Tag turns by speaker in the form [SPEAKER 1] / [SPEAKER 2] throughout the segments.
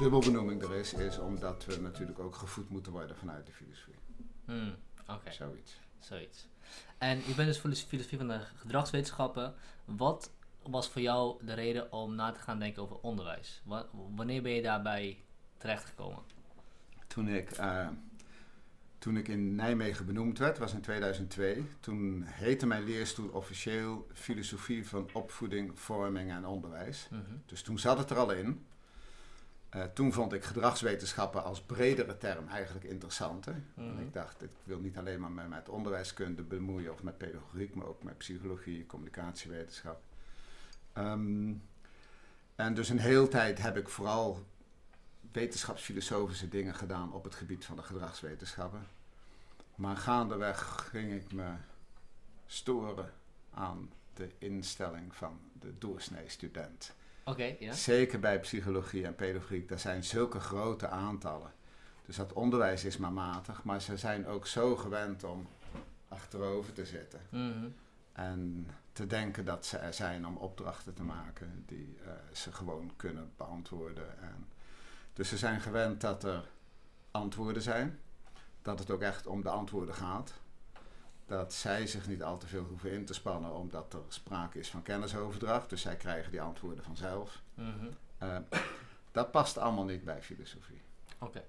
[SPEAKER 1] de dubbelbenoeming er is, is omdat we natuurlijk ook gevoed moeten worden vanuit de filosofie.
[SPEAKER 2] Hmm, Oké,
[SPEAKER 1] Zoiets.
[SPEAKER 2] zoiets. En je bent dus filos- filosofie van de gedragswetenschappen. Wat was voor jou de reden om na te gaan denken over onderwijs? Wa- wanneer ben je daarbij terechtgekomen?
[SPEAKER 1] Toen ik, eh, toen ik in Nijmegen benoemd werd, was in 2002, toen heette mijn leerstoel officieel Filosofie van Opvoeding, Vorming en Onderwijs.
[SPEAKER 2] Mhm.
[SPEAKER 1] Dus toen zat het er al in. Eh, toen vond ik gedragswetenschappen als bredere term eigenlijk interessanter.
[SPEAKER 2] Mhm.
[SPEAKER 1] En ik dacht, ik wil niet alleen maar me met onderwijskunde bemoeien of met pedagogiek, maar ook met psychologie, communicatiewetenschap. Ehm, en dus een hele tijd heb ik vooral wetenschapsfilosofische dingen gedaan op het gebied van de gedragswetenschappen. Maar gaandeweg ging ik me storen aan de instelling van de doorsnee student. Zeker bij psychologie en pedagogiek, daar zijn zulke grote aantallen. Dus dat onderwijs is maar matig, maar ze zijn ook zo gewend om achterover te zitten.
[SPEAKER 2] Mhm.
[SPEAKER 1] En te denken dat ze er zijn om opdrachten te maken die eh, ze gewoon kunnen beantwoorden. En dus ze zijn gewend dat er antwoorden zijn, dat het ook echt om de antwoorden gaat. Dat zij zich niet al te veel hoeven in te spannen, omdat er sprake is van kennisoverdracht. Dus zij krijgen die antwoorden vanzelf.
[SPEAKER 2] Mhm.
[SPEAKER 1] Eh, dat past allemaal niet bij filosofie.
[SPEAKER 2] Oké.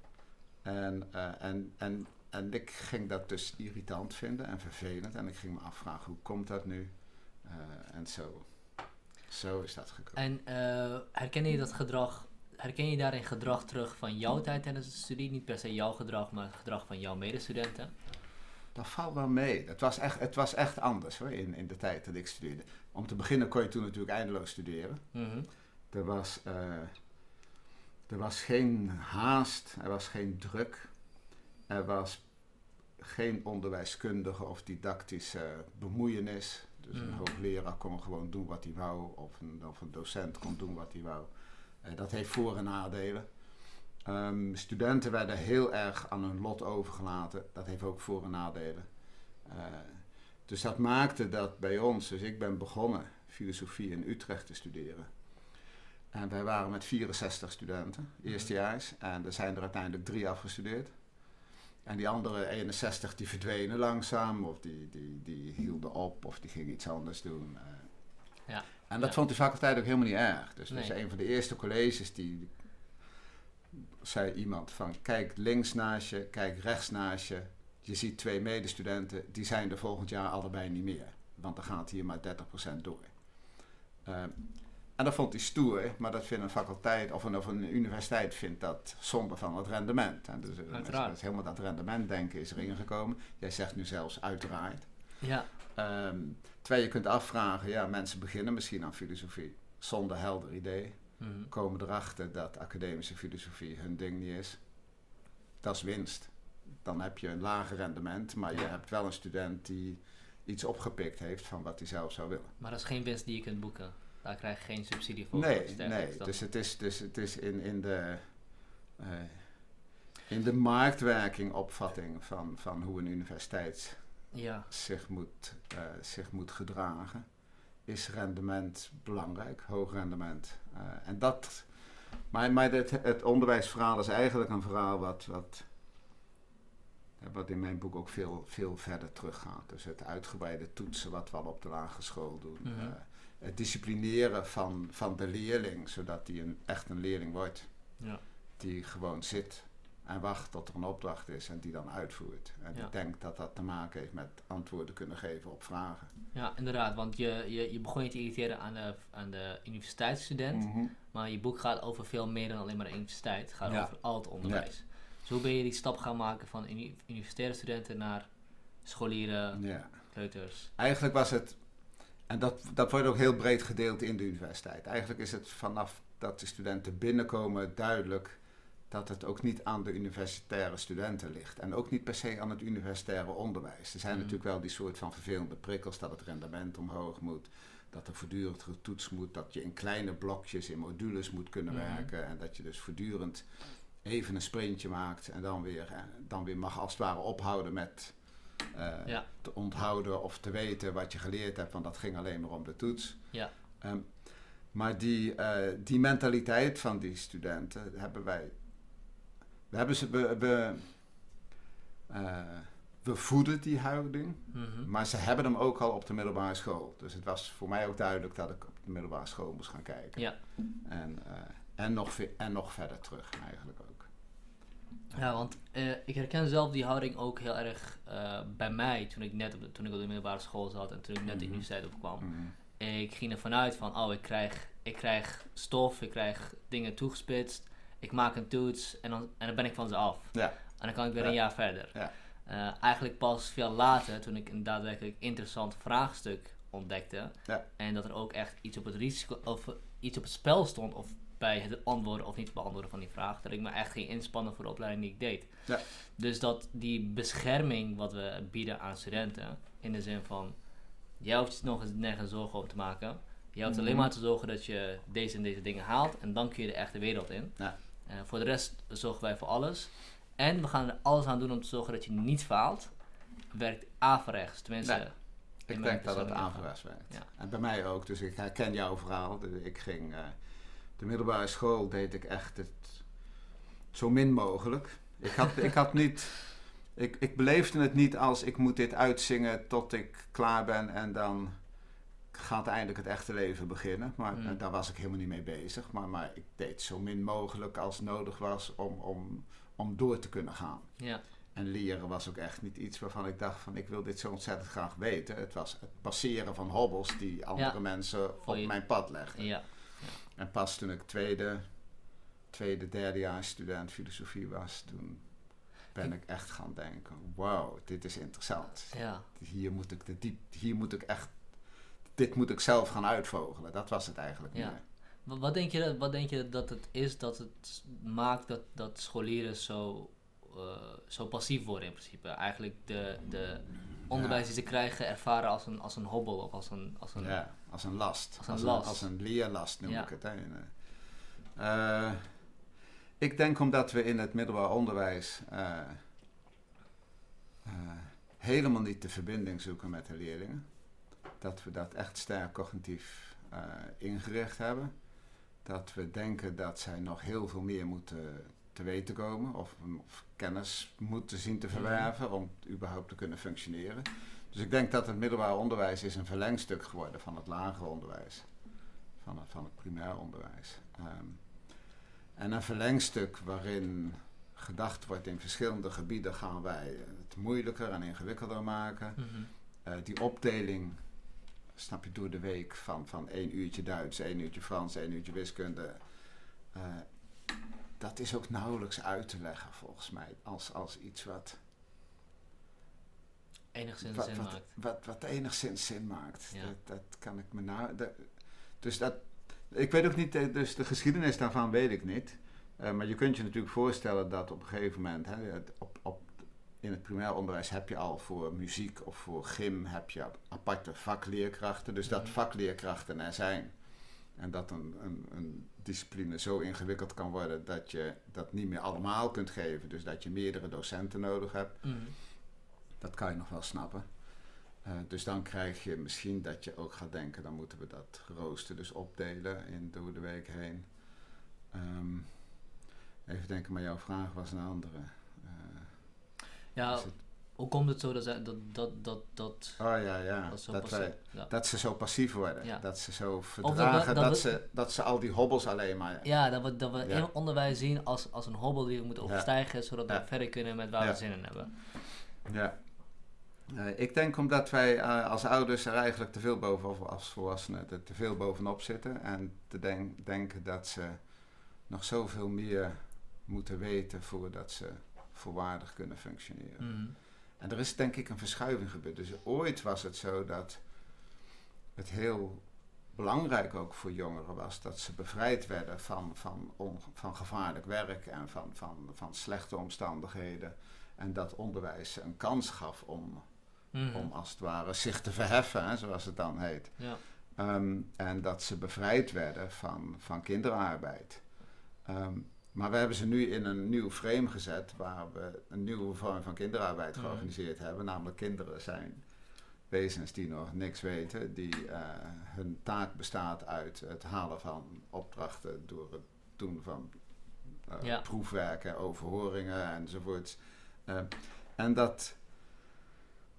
[SPEAKER 1] En, eh, en, en, en ik ging dat dus irritant vinden en vervelend. En ik ging me afvragen, hoe komt dat nu? Eh, en zo, zo is dat gekomen.
[SPEAKER 2] En eh, herken je dat gedrag, herken je daarin gedrag terug van jouw tijd tijdens de studie? Niet per se jouw gedrag, maar het gedrag van jouw medestudenten?
[SPEAKER 1] Dat valt wel mee. Het was echt, het was echt anders hoor, in, in de tijd dat ik studeerde. Om te beginnen kon je toen natuurlijk eindeloos studeren.
[SPEAKER 2] Mhm.
[SPEAKER 1] Er was, eh, er was geen haast, er was geen druk. Er was geen onderwijskundige of didactische bemoeienis. Dus een
[SPEAKER 2] Mm.
[SPEAKER 1] hoogleraar kon gewoon doen wat hij wou, of een, of een docent kon doen wat hij wou. Eh, dat heeft voor- en nadelen. Ehm, studenten werden heel erg aan hun lot overgelaten. Dat heeft ook voor- en nadelen. Eh, dus dat maakte dat bij ons, dus ik ben begonnen filosofie in Utrecht te studeren. En wij waren met 64 studenten, eerstejaars. En er zijn er uiteindelijk drie afgestudeerd. En die andere 61 die verdwenen langzaam, of die, die, die hielden op, of die gingen iets anders doen. eh.
[SPEAKER 2] Ja.
[SPEAKER 1] En dat
[SPEAKER 2] Ja.
[SPEAKER 1] vond die faculteit ook helemaal niet erg. Dus, dus
[SPEAKER 2] Nee.
[SPEAKER 1] een van de eerste colleges die zei iemand van kijk links naast je, kijk rechts naast je. Je ziet twee medestudenten, die zijn er volgend jaar allebei niet meer. Want dan gaat hier maar 30% door. Ehm, en dat vond hij stoer, maar dat vindt een faculteit of een, of een universiteit vindt dat zonde van het rendement. En dus, eh, dus helemaal dat rendementdenken is erin gekomen. Jij zegt nu zelfs uiteraard.
[SPEAKER 2] Ja.
[SPEAKER 1] Ehm, terwijl je kunt afvragen, ja, mensen beginnen misschien aan filosofie zonder helder idee.
[SPEAKER 2] Mhm.
[SPEAKER 1] Komen erachter dat academische filosofie hun ding niet is. Dat is winst. Dan heb je een lager rendement, maar je hebt wel een student die iets opgepikt heeft van wat hij zelf zou willen.
[SPEAKER 2] Maar dat is geen winst die je kunt boeken. Daar krijg je geen subsidie voor.
[SPEAKER 1] Nee, nee. Dus het is, dus het is in, in de, eh, in de marktwerking opvatting van, van hoe een universiteit
[SPEAKER 2] Ja.
[SPEAKER 1] zich moet, eh, zich moet gedragen, is rendement belangrijk, hoog rendement. Eh, en dat, maar maar het, het onderwijsverhaal is eigenlijk een verhaal wat, wat, eh, wat in mijn boek ook veel, veel verder teruggaat. Dus het uitgebreide toetsen wat we al op de lagere school doen.
[SPEAKER 2] Mhm.
[SPEAKER 1] eh, het disciplineren van, van de leerling, zodat hij een, echt een leerling wordt
[SPEAKER 2] Ja.
[SPEAKER 1] die gewoon zit en wacht tot er een opdracht is en die dan uitvoert. En
[SPEAKER 2] Ja.
[SPEAKER 1] ik denk dat dat te maken heeft met antwoorden kunnen geven op vragen.
[SPEAKER 2] ja, inderdaad. Want je, je, je begon je te irriteren aan de, aan de universiteitsstudent.
[SPEAKER 1] Mhm.
[SPEAKER 2] Maar je boek gaat over veel meer dan alleen maar de universiteit. Het gaat
[SPEAKER 1] Ja.
[SPEAKER 2] over al het onderwijs. Dus hoe ben je die stap gaan maken van uni- universitaire studenten naar scholieren,
[SPEAKER 1] Ja.
[SPEAKER 2] kleuters?
[SPEAKER 1] Eigenlijk was het, en dat, dat wordt ook heel breed gedeeld in de universiteit. Eigenlijk is het vanaf dat de studenten binnenkomen duidelijk dat het ook niet aan de universitaire studenten ligt. En ook niet per se aan het universitaire onderwijs. Er zijn
[SPEAKER 2] Mhm.
[SPEAKER 1] natuurlijk wel die soort van vervelende prikkels dat het rendement omhoog moet. Dat er voortdurend getoetst moet. Dat je in kleine blokjes, in modules moet kunnen
[SPEAKER 2] Mhm.
[SPEAKER 1] werken. En dat je dus voortdurend even een sprintje maakt. En dan weer, eh, dan weer mag als het ware ophouden met eh,
[SPEAKER 2] Ja.
[SPEAKER 1] te onthouden of te weten wat je geleerd hebt. Want dat ging alleen maar om de toets.
[SPEAKER 2] Ja.
[SPEAKER 1] Ehm, Maar die, eh, die mentaliteit van die studenten hebben wij. We hebben ze. We, we, eh, we voeden die houding,
[SPEAKER 2] Mhm.
[SPEAKER 1] maar ze hebben hem ook al op de middelbare school. Dus het was voor mij ook duidelijk dat ik op de middelbare school moest gaan kijken.
[SPEAKER 2] Ja.
[SPEAKER 1] En, eh, en, nog, en nog verder terug eigenlijk ook.
[SPEAKER 2] Ja, want eh, ik herken zelf die houding ook heel erg bij mij toen ik net op de, toen ik op de middelbare school zat en toen ik net de
[SPEAKER 1] Mhm.
[SPEAKER 2] universiteit opkwam.
[SPEAKER 1] Mhm.
[SPEAKER 2] Ik ging ervan uit van, oh, ik krijg, ik krijg stof, ik krijg dingen toegespitst, ik maak een toets en dan, en dan ben ik van ze af.
[SPEAKER 1] Ja.
[SPEAKER 2] En dan kan ik weer
[SPEAKER 1] Ja.
[SPEAKER 2] een jaar verder.
[SPEAKER 1] Ja.
[SPEAKER 2] Eh, eigenlijk pas veel later, toen ik een daadwerkelijk interessant vraagstuk ontdekte.
[SPEAKER 1] Ja.
[SPEAKER 2] En dat er ook echt iets op het risico of iets op het spel stond. Of bij het antwoorden of niet beantwoorden van die vraag. Dat ik me echt ging inspannen voor de opleiding die ik deed.
[SPEAKER 1] Ja.
[SPEAKER 2] Dus dat die bescherming wat we bieden aan studenten. In de zin van, jij hoeft je nog eens nergens zorgen om te maken. Je hoeft alleen
[SPEAKER 1] Mhm.
[SPEAKER 2] maar te zorgen dat je deze en deze dingen haalt. En dan kun je de echte wereld in.
[SPEAKER 1] Ja.
[SPEAKER 2] Eh, voor de rest zorgen wij voor alles. En we gaan er alles aan doen om te zorgen dat je niet faalt. Werkt averechts. Tenminste,
[SPEAKER 1] Nee. Ik denk dat het averechts werkt.
[SPEAKER 2] Ja.
[SPEAKER 1] En bij mij ook. Dus ik herken jouw verhaal. Dus ik ging... eh, de middelbare school deed ik echt het zo min mogelijk. Ik had, ik had niet... Ik, ik beleefde het niet als ik moet dit uitzingen tot ik klaar ben en dan gaat eindelijk het echte leven beginnen. Maar
[SPEAKER 2] Mm.
[SPEAKER 1] daar was ik helemaal niet mee bezig. Maar, maar ik deed zo min mogelijk als nodig was om, om, om door te kunnen gaan.
[SPEAKER 2] Ja,
[SPEAKER 1] En leren was ook echt niet iets waarvan ik dacht van ik wil dit zo ontzettend graag weten. Het was het passeren van hobbels die andere
[SPEAKER 2] Ja.
[SPEAKER 1] mensen op
[SPEAKER 2] je-
[SPEAKER 1] mijn pad legden.
[SPEAKER 2] ja,
[SPEAKER 1] En pas toen ik tweede, tweede, derde jaar student filosofie was, toen ben ik echt gaan denken, wauw, dit is interessant.
[SPEAKER 2] ja.
[SPEAKER 1] Hier moet ik de diep, hier moet ik echt, dit moet ik zelf gaan uitvogelen. Dat was het eigenlijk
[SPEAKER 2] Ja.
[SPEAKER 1] meer.
[SPEAKER 2] Wat, denk je, dat- wat denk je dat het is dat het maakt dat, dat scholieren zo, eh, zo passief worden in principe? Eigenlijk de, de onderwijs die ze krijgen ervaren als een, als een hobbel of als een... Als een
[SPEAKER 1] Ja, als een last.
[SPEAKER 2] Als een last.
[SPEAKER 1] als een leerlast noem
[SPEAKER 2] Ja.
[SPEAKER 1] ik het. Hè. Eh, ik denk omdat we in het middelbaar onderwijs eh, helemaal niet de verbinding zoeken met de leerlingen. Dat we dat echt sterk cognitief eh, ingericht hebben. Dat we denken dat zij nog heel veel meer moeten te weten komen of, of kennis moeten zien te verwerven om überhaupt te kunnen functioneren. Dus ik denk dat het middelbaar onderwijs is een verlengstuk geworden van het lager onderwijs. Van het, van het primair onderwijs. Ehm, en een verlengstuk waarin gedacht wordt in verschillende gebieden gaan wij het moeilijker en ingewikkelder maken.
[SPEAKER 2] Mhm.
[SPEAKER 1] Eh, die opdeling, snap je, door de week van, van één uurtje Duits, één uurtje Frans, één uurtje wiskunde. eh, dat is ook nauwelijks uit te leggen volgens mij als, als iets wat,
[SPEAKER 2] Enigszins
[SPEAKER 1] wat,
[SPEAKER 2] zin
[SPEAKER 1] wat,
[SPEAKER 2] maakt.
[SPEAKER 1] wat, wat enigszins zin maakt.
[SPEAKER 2] Ja.
[SPEAKER 1] Dat, dat kan ik me nou. dat- dus dat. Ik weet ook niet, dus de geschiedenis daarvan weet ik niet. Eh, maar je kunt je natuurlijk voorstellen dat op een gegeven moment, hè, op, op, in het primair onderwijs heb je al voor muziek of voor gym heb je aparte vakleerkrachten. Dus dat
[SPEAKER 2] Mhm.
[SPEAKER 1] vakleerkrachten er zijn. En dat een, een, een discipline zo ingewikkeld kan worden dat je dat niet meer allemaal kunt geven. Dus dat je meerdere docenten nodig hebt.
[SPEAKER 2] Mhm.
[SPEAKER 1] Dat kan je nog wel snappen. Eh, dus dan krijg je misschien dat je ook gaat denken, dan moeten we dat rooster dus opdelen in door de week heen. Ehm, even denken, maar jouw vraag was een andere.
[SPEAKER 2] Ja,
[SPEAKER 1] het-
[SPEAKER 2] hoe komt het zo dat zij- dat, dat, dat, dat,
[SPEAKER 1] oh ja, ja.
[SPEAKER 2] dat zo
[SPEAKER 1] Dat,
[SPEAKER 2] passief-
[SPEAKER 1] wij,
[SPEAKER 2] ja.
[SPEAKER 1] dat ze zo passief worden. Dat ze zo verdragen dat, ze, dat ze al die hobbels alleen maar...
[SPEAKER 2] Ja, dat we, dat we in onderwijs zien als, als een hobbel die we moeten overstijgen, zodat we verder kunnen met waar we zin in hebben.
[SPEAKER 1] Ja. Eh, ik denk omdat wij eh, als ouders er eigenlijk te veel bovenop, als volwassenen, er te veel bovenop zitten. En te denk- denken dat ze nog zoveel meer moeten weten voordat ze volwaardig kunnen functioneren.
[SPEAKER 2] Mhm.
[SPEAKER 1] En er is denk ik een verschuiving gebeurd. Dus ooit was het zo dat het heel belangrijk ook voor jongeren was dat ze bevrijd werden van, van, on- van gevaarlijk werk en van, van, van slechte omstandigheden. En dat onderwijs een kans gaf om,
[SPEAKER 2] Mhm.
[SPEAKER 1] om als het ware zich te verheffen, hè, zoals het dan heet.
[SPEAKER 2] Ja.
[SPEAKER 1] Ehm, en dat ze bevrijd werden van, van kinderarbeid. Ehm, maar we hebben ze nu in een nieuw frame gezet waar we een nieuwe vorm van kinderarbeid
[SPEAKER 2] Mhm.
[SPEAKER 1] georganiseerd hebben. Namelijk kinderen zijn wezens die nog niks weten, die eh, hun taak bestaat uit het halen van opdrachten door het doen van eh,
[SPEAKER 2] Ja.
[SPEAKER 1] proefwerken, overhoringen enzovoorts. Eh, en dat,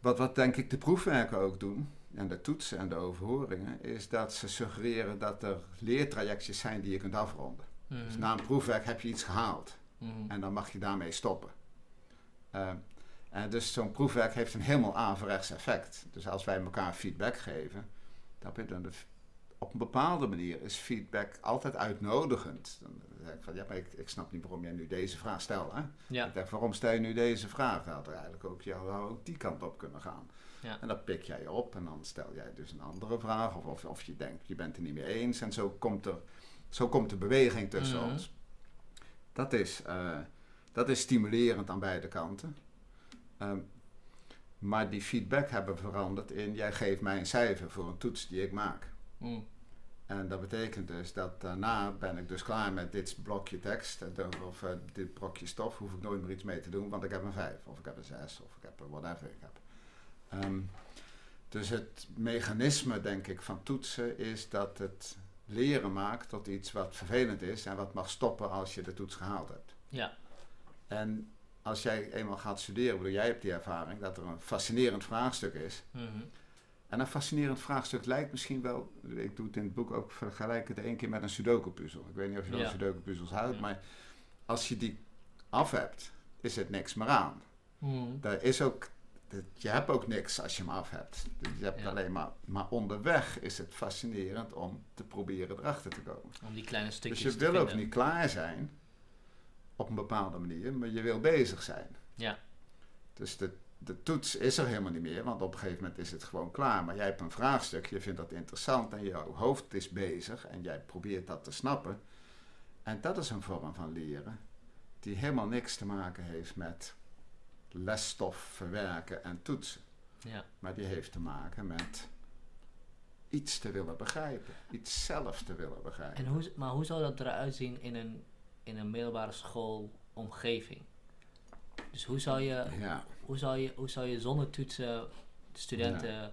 [SPEAKER 1] wat, wat denk ik de proefwerken ook doen, en de toetsen en de overhoringen, is dat ze suggereren dat er leertrajectjes zijn die je kunt afronden.
[SPEAKER 2] Mhm.
[SPEAKER 1] Dus na een proefwerk heb je iets gehaald.
[SPEAKER 2] Mhm.
[SPEAKER 1] En dan mag je daarmee stoppen. Ehm, en dus zo'n proefwerk heeft een helemaal averechts effect. Dus als wij elkaar feedback geven, dan dan de op een bepaalde manier is feedback altijd uitnodigend. Dan zeg ik van, ja, maar ik, ik snap niet waarom jij nu deze vraag stelt. Hè?
[SPEAKER 2] Ja.
[SPEAKER 1] Ik denk, waarom stel je nu deze vraag? Dat had er eigenlijk ook, ook die kant op kunnen gaan.
[SPEAKER 2] Ja.
[SPEAKER 1] En dan pik jij op en dan stel jij dus een andere vraag. Of, of, of je denkt, je bent het niet mee eens. En zo komt er, zo komt de beweging tussen
[SPEAKER 2] Mhm.
[SPEAKER 1] ons. Dat is, eh, dat is stimulerend aan beide kanten. Ehm, maar die feedback hebben veranderd in, jij geeft mij een cijfer voor een toets die ik maak.
[SPEAKER 2] Mhm.
[SPEAKER 1] En dat betekent dus dat daarna ben ik dus klaar met dit blokje tekst eh, of eh, dit blokje stof. Hoef ik nooit meer iets mee te doen, want ik heb een 5 of ik heb een 6 of ik heb een whatever ik heb. Ehm, dus het mechanisme, denk ik, van toetsen is dat het leren maakt tot iets wat vervelend is en wat mag stoppen als je de toets gehaald hebt.
[SPEAKER 2] Ja.
[SPEAKER 1] En als jij eenmaal gaat studeren, bedoel jij hebt die ervaring dat er een fascinerend vraagstuk is.
[SPEAKER 2] Mhm.
[SPEAKER 1] En een fascinerend vraagstuk lijkt misschien wel, ik doe het in het boek ook, vergelijk het één keer met een sudoku-puzzel. Ik weet niet of je wel
[SPEAKER 2] Ja.
[SPEAKER 1] sudoku-puzzels houdt,
[SPEAKER 2] Ja.
[SPEAKER 1] maar als je die af hebt, is het niks meer aan.
[SPEAKER 2] Mhm.
[SPEAKER 1] Daar is ook, je hebt ook niks als je hem af hebt. Dus je hebt
[SPEAKER 2] Ja.
[SPEAKER 1] alleen maar, maar onderweg is het fascinerend om te proberen erachter te komen.
[SPEAKER 2] Om die kleine
[SPEAKER 1] Dus
[SPEAKER 2] stukjes
[SPEAKER 1] je
[SPEAKER 2] te
[SPEAKER 1] wil ook niet klaar zijn, op een bepaalde manier, maar je wil bezig zijn.
[SPEAKER 2] Ja.
[SPEAKER 1] Dus de, de toets is er helemaal niet meer, want op een gegeven moment is het gewoon klaar. Maar jij hebt een vraagstuk, je vindt dat interessant en jouw hoofd is bezig en jij probeert dat te snappen. En dat is een vorm van leren die helemaal niks te maken heeft met lesstof verwerken en toetsen.
[SPEAKER 2] Ja.
[SPEAKER 1] Maar die heeft te maken met iets te willen begrijpen, iets zelf te willen begrijpen.
[SPEAKER 2] En hoe, maar hoe zou dat eruit zien in een, in een middelbare schoolomgeving? Dus hoe zou je,
[SPEAKER 1] Ja,
[SPEAKER 2] hoe zou je, hoe zou je zonder toetsen de studenten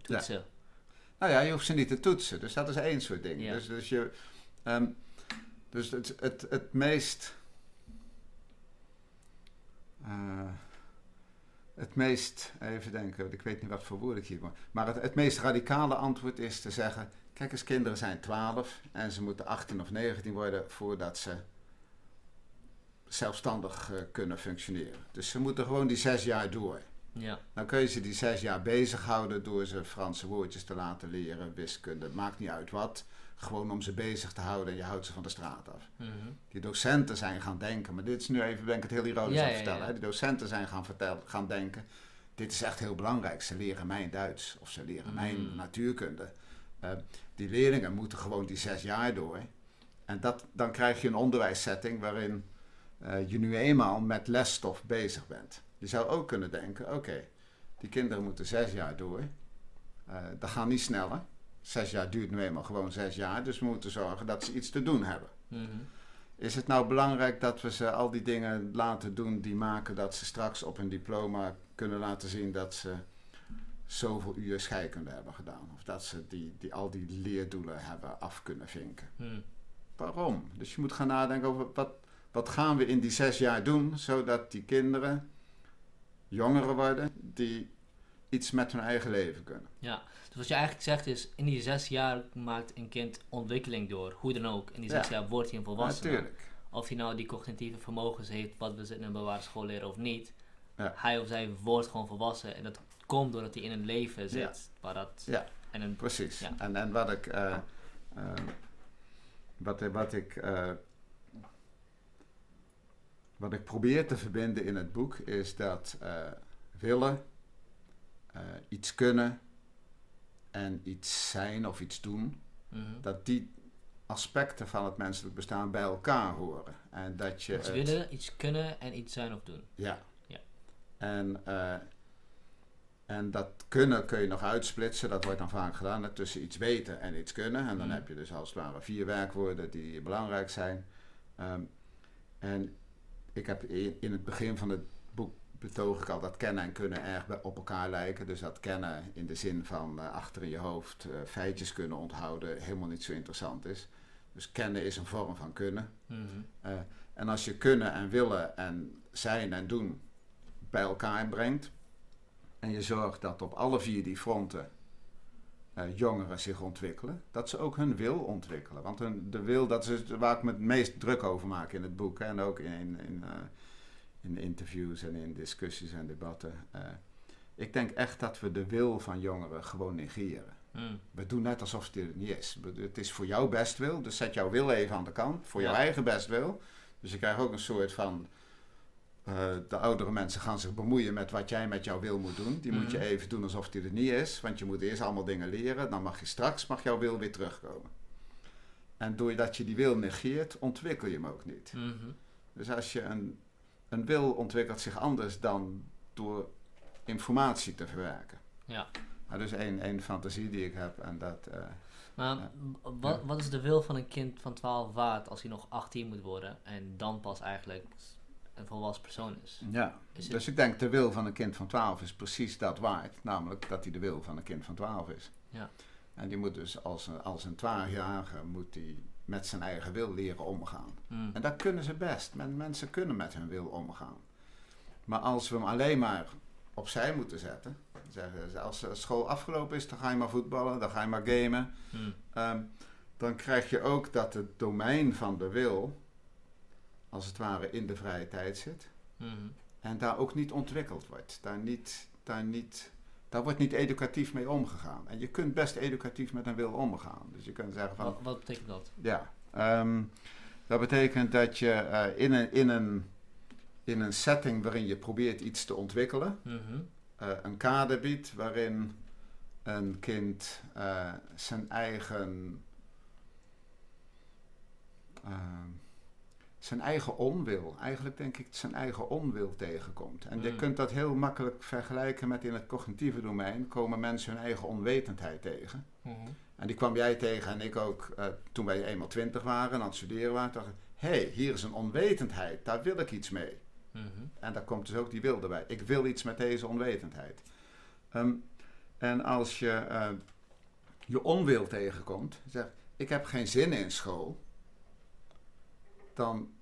[SPEAKER 2] toetsen?
[SPEAKER 1] Nou ja, je hoeft ze niet te toetsen. Dus dat is één soort ding.
[SPEAKER 2] Ja.
[SPEAKER 1] Dus, dus, je, ehm, dus het, het, het meest. Eh, het meest, even denken, ik weet niet wat voor woord ik hier maar. Maar het, het meest radicale antwoord is te zeggen: kijk eens, kinderen zijn 12 en ze moeten 18 of 19 worden voordat ze zelfstandig eh, kunnen functioneren. Dus ze moeten gewoon die zes jaar door.
[SPEAKER 2] Ja.
[SPEAKER 1] Dan kun je ze die zes jaar bezighouden door ze Franse woordjes te laten leren, wiskunde, maakt niet uit wat. Gewoon om ze bezig te houden en je houdt ze van de straat af.
[SPEAKER 2] Mhm.
[SPEAKER 1] Die docenten zijn gaan denken, maar dit is nu even, ben ik het heel ironisch
[SPEAKER 2] Ja,
[SPEAKER 1] aan het vertellen.
[SPEAKER 2] ja.
[SPEAKER 1] Hè? Die docenten zijn gaan, vertellen, gaan denken, dit is echt heel belangrijk. Ze leren mijn Duits of ze leren mijn
[SPEAKER 2] Mm.
[SPEAKER 1] natuurkunde. Eh, die leerlingen moeten gewoon die zes jaar door. En dat, dan krijg je een onderwijssetting waarin eh, je nu eenmaal met lesstof bezig bent. Je zou ook kunnen denken, oké, die kinderen moeten zes jaar door. Eh, dat gaat niet sneller. Zes jaar duurt nu eenmaal gewoon zes jaar, dus we moeten zorgen dat ze iets te doen hebben.
[SPEAKER 2] Mhm.
[SPEAKER 1] Is het nou belangrijk dat we ze al die dingen laten doen die maken dat ze straks op hun diploma kunnen laten zien dat ze zoveel uur scheikunde hebben gedaan? Of dat ze die, die, al die leerdoelen hebben af kunnen vinken?
[SPEAKER 2] Mhm.
[SPEAKER 1] Waarom? Dus je moet gaan nadenken over wat, wat gaan we in die zes jaar doen, zodat die kinderen jongeren worden die iets met hun eigen leven kunnen.
[SPEAKER 2] Ja, dus wat je eigenlijk zegt is, in die zes jaar maakt een kind ontwikkeling door. Hoe dan ook. In die zes
[SPEAKER 1] Ja.
[SPEAKER 2] jaar wordt hij een volwassene.
[SPEAKER 1] Natuurlijk.
[SPEAKER 2] Of hij nou die cognitieve vermogens heeft, wat we in een beware school leren of niet.
[SPEAKER 1] Ja.
[SPEAKER 2] Hij of zij wordt gewoon volwassen. En dat komt doordat hij in een leven zit. Waar dat,
[SPEAKER 1] Ja.
[SPEAKER 2] En een,
[SPEAKER 1] Precies. En, en wat ik, eh, eh, wat, wat, ik, eh, wat ik probeer te verbinden in het boek is dat willen, iets kunnen en iets zijn of iets doen,
[SPEAKER 2] Mhm.
[SPEAKER 1] dat die aspecten van het menselijk bestaan bij elkaar horen. En dat je
[SPEAKER 2] iets
[SPEAKER 1] het-
[SPEAKER 2] willen, iets kunnen en iets zijn of doen.
[SPEAKER 1] ja.
[SPEAKER 2] Ja.
[SPEAKER 1] En, eh, en dat kunnen kun je nog uitsplitsen, dat wordt dan vaak gedaan, hè, tussen iets weten en iets kunnen. En dan
[SPEAKER 2] Mhm.
[SPEAKER 1] heb je dus als het ware vier werkwoorden die belangrijk zijn. Ehm, en ik heb in, in het begin van het betoog ik al dat kennen en kunnen erg op elkaar lijken. Dus dat kennen in de zin van eh, achter in je hoofd eh, feitjes kunnen onthouden helemaal niet zo interessant is. Dus kennen is een vorm van kunnen.
[SPEAKER 2] Mhm.
[SPEAKER 1] Eh, en als je kunnen en willen en zijn en doen bij elkaar brengt. En je zorgt dat op alle vier die fronten jongeren zich ontwikkelen. Dat ze ook hun wil ontwikkelen. Want hun, de wil, dat is waar ik me het meest druk over maak in het boek. Hè, en ook in, in, in, in interviews en in discussies en debatten. Eh, ik denk echt dat we de wil van jongeren gewoon negeren.
[SPEAKER 2] Mm.
[SPEAKER 1] We doen net alsof het er niet is. Het is voor jouw bestwil, dus zet jouw wil even aan de kant. Voor jouw eigen bestwil. Dus je krijgt ook een soort van... eh, de oudere mensen gaan zich bemoeien met wat jij met jouw wil moet doen. Die moet je
[SPEAKER 2] Mhm.
[SPEAKER 1] even doen alsof die er niet is. Want je moet eerst allemaal dingen leren. Dan mag je straks mag jouw wil weer terugkomen. En doordat je die wil negeert, ontwikkel je hem ook niet.
[SPEAKER 2] Mhm.
[SPEAKER 1] Dus als je een, een wil ontwikkelt zich anders dan door informatie te verwerken.
[SPEAKER 2] Ja.
[SPEAKER 1] Nou, dus één, één fantasie die ik heb. En dat... eh,
[SPEAKER 2] Maar wat, wat is de wil van een kind van 12 waard als hij nog 18 moet worden en dan pas eigenlijk een volwassen persoon is?
[SPEAKER 1] Ja,
[SPEAKER 2] Is
[SPEAKER 1] dus ik denk de wil van een kind van 12 is precies dat waard. Namelijk dat hij de wil van een kind van 12 is.
[SPEAKER 2] Ja.
[SPEAKER 1] En die moet dus als een, als een 12-jarige moet die met zijn eigen wil leren omgaan.
[SPEAKER 2] Mm.
[SPEAKER 1] En dat kunnen ze best. Men, mensen kunnen met hun wil omgaan. Maar als we hem alleen maar opzij moeten zetten. Zeggen, ze, als school afgelopen is, dan ga je maar voetballen, dan ga je maar gamen.
[SPEAKER 2] Mm.
[SPEAKER 1] Ehm, dan krijg je ook dat het domein van de wil, als het ware, in de vrije tijd zit.
[SPEAKER 2] Mhm.
[SPEAKER 1] En daar ook niet ontwikkeld wordt. Daar, niet, daar, niet, daar wordt niet educatief mee omgegaan. En je kunt best educatief met een wil omgaan. Dus je kunt zeggen van,
[SPEAKER 2] Wat, wat betekent dat?
[SPEAKER 1] ja. ehm, dat betekent dat je eh, in, een, in, een, in een setting waarin je probeert iets te ontwikkelen,
[SPEAKER 2] Mhm.
[SPEAKER 1] eh, een kader biedt waarin een kind eh, zijn eigen ehm, zijn eigen onwil, eigenlijk denk ik zijn eigen onwil tegenkomt. En je
[SPEAKER 2] Mm.
[SPEAKER 1] kunt dat heel makkelijk vergelijken met in het cognitieve domein komen mensen hun eigen onwetendheid tegen.
[SPEAKER 2] Mhm.
[SPEAKER 1] En die kwam jij tegen en ik ook eh, toen wij eenmaal twintig waren en aan het studeren waren. dacht ik, hé, hey, hier is een onwetendheid, daar wil ik iets mee.
[SPEAKER 2] Mhm.
[SPEAKER 1] En daar komt dus ook die wil erbij. Ik wil iets met deze onwetendheid. Ehm, en als je eh, je onwil tegenkomt, zeg ik heb geen zin in school, dan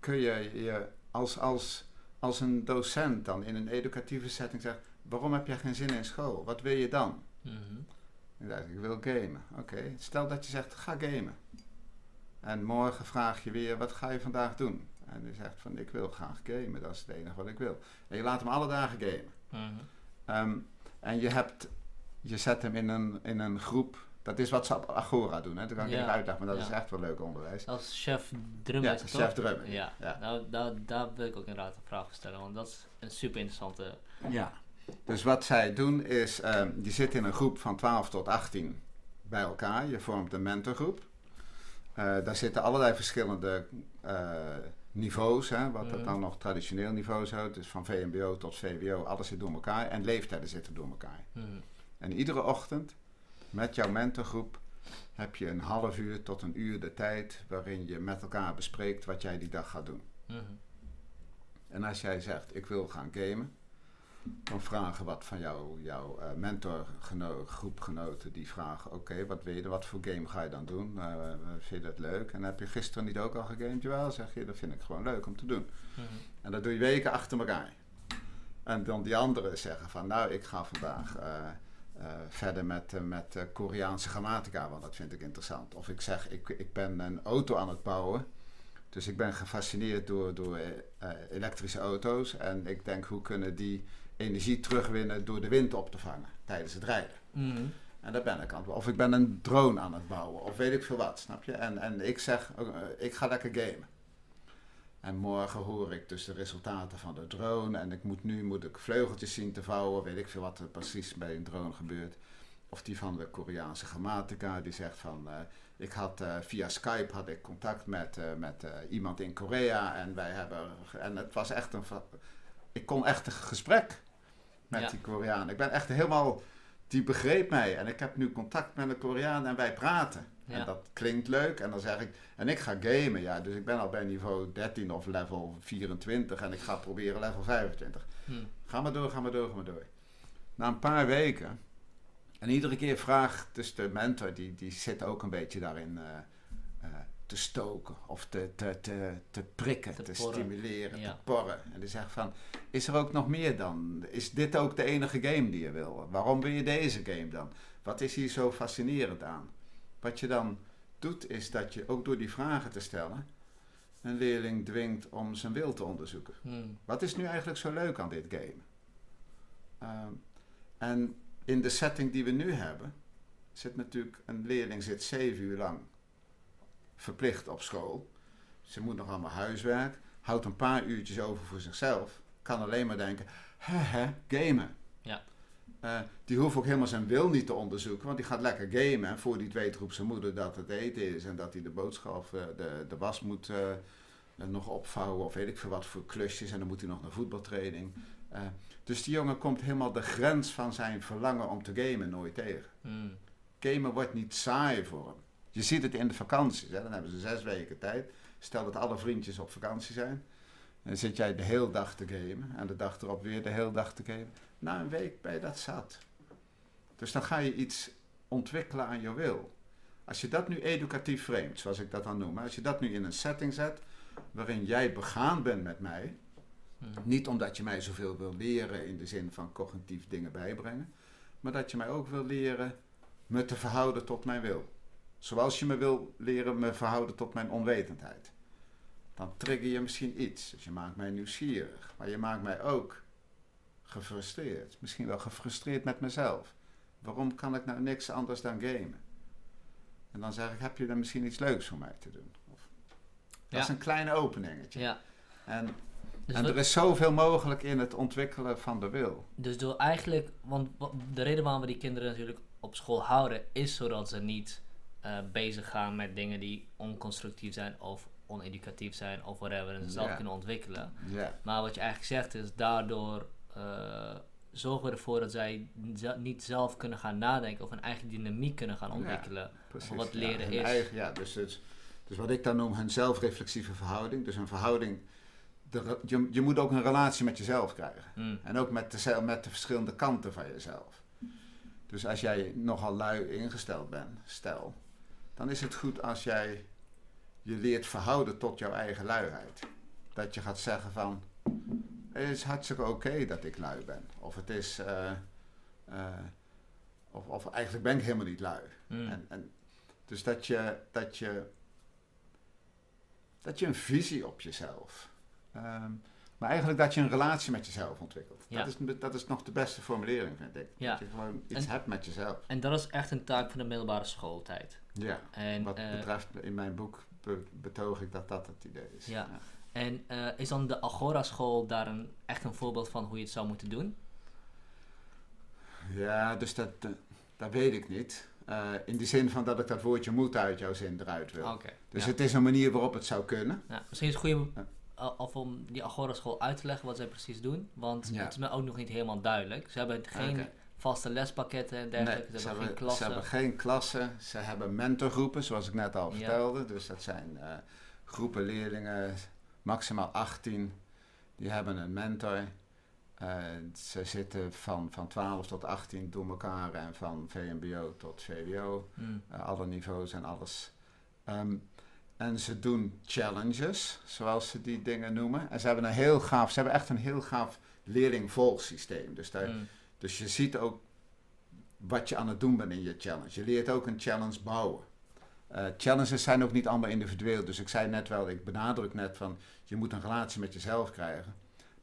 [SPEAKER 1] kun je je als, als, als een docent dan in een educatieve setting zeggen, waarom heb jij geen zin in school? Wat wil je dan? En dan zeg ik, ik wil gamen. Oké, stel dat je zegt, ga gamen. En morgen vraag je weer, wat ga je vandaag doen? En hij zegt van, ik wil graag gamen, dat is het enige wat ik wil. En je laat hem alle dagen gamen.
[SPEAKER 2] Mhm.
[SPEAKER 1] Ehm, en je, hebt, je zet hem in een, in een groep, dat is wat ze op Agora doen, hè? dat kan ik
[SPEAKER 2] Ja,
[SPEAKER 1] niet uitleggen, maar dat
[SPEAKER 2] ja.
[SPEAKER 1] is echt wel leuk onderwijs.
[SPEAKER 2] Als chef drum
[SPEAKER 1] Ja, chef
[SPEAKER 2] toch?
[SPEAKER 1] drummen.
[SPEAKER 2] Ja,
[SPEAKER 1] Ja.
[SPEAKER 2] Nou, daar, daar wil ik ook inderdaad een vraag stellen, want dat is een super interessante...
[SPEAKER 1] Ja. Dus wat zij doen is, ehm je zit in een groep van 12 tot 18 bij elkaar. Je vormt een mentorgroep. Eh, daar zitten allerlei verschillende eh, niveaus, hè, wat dat
[SPEAKER 2] Mhm.
[SPEAKER 1] dan nog traditioneel niveau houdt. Dus van VMBO tot VWO, alles zit door elkaar. En leeftijden zitten door elkaar.
[SPEAKER 2] Mhm.
[SPEAKER 1] En iedere ochtend met jouw mentorgroep heb je een half uur tot een uur de tijd waarin je met elkaar bespreekt wat jij die dag gaat doen.
[SPEAKER 2] Mhm.
[SPEAKER 1] En als jij zegt, ik wil gaan gamen, dan vragen wat van jou, jouw eh mentorgroepgenoten, die vragen, oké, wat wil je, wat voor game ga je dan doen? Eh, vind je dat leuk? En heb je gisteren niet ook al gegamed? Jawel, zeg je, dat vind ik gewoon leuk om te doen.
[SPEAKER 2] Mhm.
[SPEAKER 1] En dat doe je weken achter elkaar. En dan die anderen zeggen van, nou, ik ga vandaag eh, verder met, eh, met eh, Koreaanse grammatica, want dat vind ik interessant. Of ik zeg, ik, ik ben een auto aan het bouwen. Dus ik ben gefascineerd door, door elektrische auto's. En ik denk, hoe kunnen die energie terugwinnen door de wind op te vangen tijdens het rijden?
[SPEAKER 2] Mhm.
[SPEAKER 1] En daar ben ik aan het Of ik ben een drone aan het bouwen, of weet ik veel wat, snap je? En, en ik zeg, ik ga lekker gamen. En morgen hoor ik dus de resultaten van de drone. En ik moet nu moet ik vleugeltjes zien te vouwen. Weet ik veel wat er precies bij een drone gebeurt. Of die van de Koreaanse grammatica. Die zegt van... eh, ik had eh, via Skype had ik contact met, eh, met iemand in Korea. En wij hebben... En het was echt een... Ik kon echt een gesprek met
[SPEAKER 2] Ja.
[SPEAKER 1] die Koreaan. Ik ben echt helemaal... Die begreep mij. En ik heb nu contact met een Koreaan en wij praten.
[SPEAKER 2] Ja.
[SPEAKER 1] En dat klinkt leuk. En dan zeg ik, en ik ga gamen. Ja, dus ik ben al bij niveau 13 of level 24 en ik ga proberen level 25.
[SPEAKER 2] Hm.
[SPEAKER 1] Ga maar door, ga maar door, ga maar door. Na een paar weken. En iedere keer vraagt dus de mentor, die, die zit ook een beetje daarin eh, eh, te stoken. Of te, te, te, te prikken,
[SPEAKER 2] Te
[SPEAKER 1] stimuleren,
[SPEAKER 2] Ja.
[SPEAKER 1] te porren. En die zegt van, is er ook nog meer dan? Is dit ook de enige game die je wil? Waarom wil je deze game dan? Wat is hier zo fascinerend aan? Wat je dan doet, is dat je ook door die vragen te stellen... een leerling dwingt om zijn wil te onderzoeken.
[SPEAKER 2] Hm.
[SPEAKER 1] Wat is nu eigenlijk zo leuk aan dit game? Ehm, en in de setting die we nu hebben, zit natuurlijk een leerling zit zeven uur lang verplicht op school. Ze moet nog allemaal huiswerk, houdt een paar uurtjes over voor zichzelf, kan alleen maar denken, hè, gamen.
[SPEAKER 2] Ja.
[SPEAKER 1] Eh, die hoeft ook helemaal zijn wil niet te onderzoeken, want die gaat lekker gamen. En voor die weet roept zijn moeder dat het eten is en dat hij de boodschap, eh, de, de was moet eh, nog opvouwen of weet ik veel wat voor klusjes. En dan moet hij nog naar voetbaltraining. Dus die jongen komt helemaal de grens van zijn verlangen om te gamen nooit tegen.
[SPEAKER 2] Hm.
[SPEAKER 1] Gamen wordt niet saai voor hem. Je ziet het in de vakanties. Hè? Dan hebben ze zes weken tijd. Stel dat alle vriendjes op vakantie zijn. Dan zit jij de hele dag te gamen. En de dag erop weer de hele dag te gamen. Na een week ben je dat zat. Dus dan ga je iets ontwikkelen aan je wil. Als je dat nu educatief framet, zoals ik dat dan noem. Als je dat nu in een setting zet waarin jij begaan bent met mij. Niet omdat je mij zoveel wil leren in de zin van cognitief dingen bijbrengen. Maar dat je mij ook wil leren me te verhouden tot mijn wil. Zoals je me wil leren me verhouden tot mijn onwetendheid. Dan trigger je misschien iets. Dus je maakt mij nieuwsgierig. Maar je maakt mij ook gefrustreerd. Misschien wel gefrustreerd met mezelf. Waarom kan ik nou niks anders dan gamen? En dan zeg ik, heb je dan misschien iets leuks voor mij te doen? Of, dat
[SPEAKER 2] Ja.
[SPEAKER 1] is een kleine openingetje.
[SPEAKER 2] Ja.
[SPEAKER 1] En,
[SPEAKER 2] Dus,
[SPEAKER 1] en er is zoveel mogelijk in het ontwikkelen van de wil.
[SPEAKER 2] dus door eigenlijk, want wa- de reden waarom we die kinderen natuurlijk op school houden, is zodat ze niet eh, bezig gaan met dingen die onconstructief zijn of oneducatief zijn of whatever en ze zelf kunnen ontwikkelen. Maar wat je eigenlijk zegt is, daardoor zorgen we ervoor dat zij niet zelf kunnen gaan nadenken of een eigen dynamiek kunnen gaan
[SPEAKER 1] Ja.
[SPEAKER 2] ontwikkelen.
[SPEAKER 1] precies.
[SPEAKER 2] wat leren
[SPEAKER 1] hun
[SPEAKER 2] is.
[SPEAKER 1] Eigen, ja, dus, het, dus wat ik dan noem een zelfreflexieve verhouding. Dus een verhouding, de, je, je moet ook een relatie met jezelf krijgen.
[SPEAKER 2] Hm.
[SPEAKER 1] En ook met de, met de verschillende kanten van jezelf. Dus als jij nogal lui ingesteld bent, stel, dan is het goed als jij je leert verhouden tot jouw eigen luiheid. Dat je gaat zeggen van, het is hartstikke oké dat ik lui ben. Of het is, eh, eh, of, of eigenlijk ben ik helemaal niet lui.
[SPEAKER 2] Hm.
[SPEAKER 1] En, en, dus dat je, dat, je, dat je een visie op jezelf. ehm, maar eigenlijk dat je een relatie met jezelf ontwikkelt.
[SPEAKER 2] Ja.
[SPEAKER 1] Dat, is, dat is nog de beste formulering, vind ik.
[SPEAKER 2] Ja.
[SPEAKER 1] Dat je gewoon iets
[SPEAKER 2] En-
[SPEAKER 1] hebt met jezelf.
[SPEAKER 2] En dat is echt een taak van de middelbare schooltijd.
[SPEAKER 1] Ja.
[SPEAKER 2] En,
[SPEAKER 1] Wat
[SPEAKER 2] eh,
[SPEAKER 1] betreft, in mijn boek be- betoog ik dat dat het idee is.
[SPEAKER 2] Ja. En eh, is dan de Agora school daar een, echt een voorbeeld van hoe je het zou moeten doen?
[SPEAKER 1] Ja, dus dat, eh, dat weet ik niet. Eh, in de zin van dat ik dat woordje moet uit jouw zin eruit wil. Dus
[SPEAKER 2] ja.
[SPEAKER 1] het is een manier waarop het zou kunnen.
[SPEAKER 2] Ja, misschien is het goed of om die Agora school uit te leggen wat zij precies doen. Want
[SPEAKER 1] Ja.
[SPEAKER 2] het is mij ook nog niet helemaal duidelijk. Ze hebben geen vaste lespakketten en
[SPEAKER 1] Nee,
[SPEAKER 2] dergelijke. ze, hebben geen
[SPEAKER 1] ze
[SPEAKER 2] klassen.
[SPEAKER 1] hebben geen klassen. Ze hebben mentorgroepen, zoals ik net al vertelde. Dus dat zijn groepen leerlingen, maximaal 18. Die hebben een mentor. Eh, ze zitten van, van 12 tot 18 door elkaar en van VMBO tot VWO.
[SPEAKER 2] Hm.
[SPEAKER 1] Eh, alle niveaus en alles. Ehm, en ze doen challenges, zoals ze die dingen noemen. En ze hebben een heel gaaf, ze hebben echt een heel gaaf leerling-volgsysteem. Dus, daar,
[SPEAKER 2] Hm.
[SPEAKER 1] dus je ziet ook wat je aan het doen bent in je challenge. Je leert ook een challenge bouwen. Eh, challenges zijn ook niet allemaal individueel. Dus ik zei net wel, ik benadruk net van je moet een relatie met jezelf krijgen.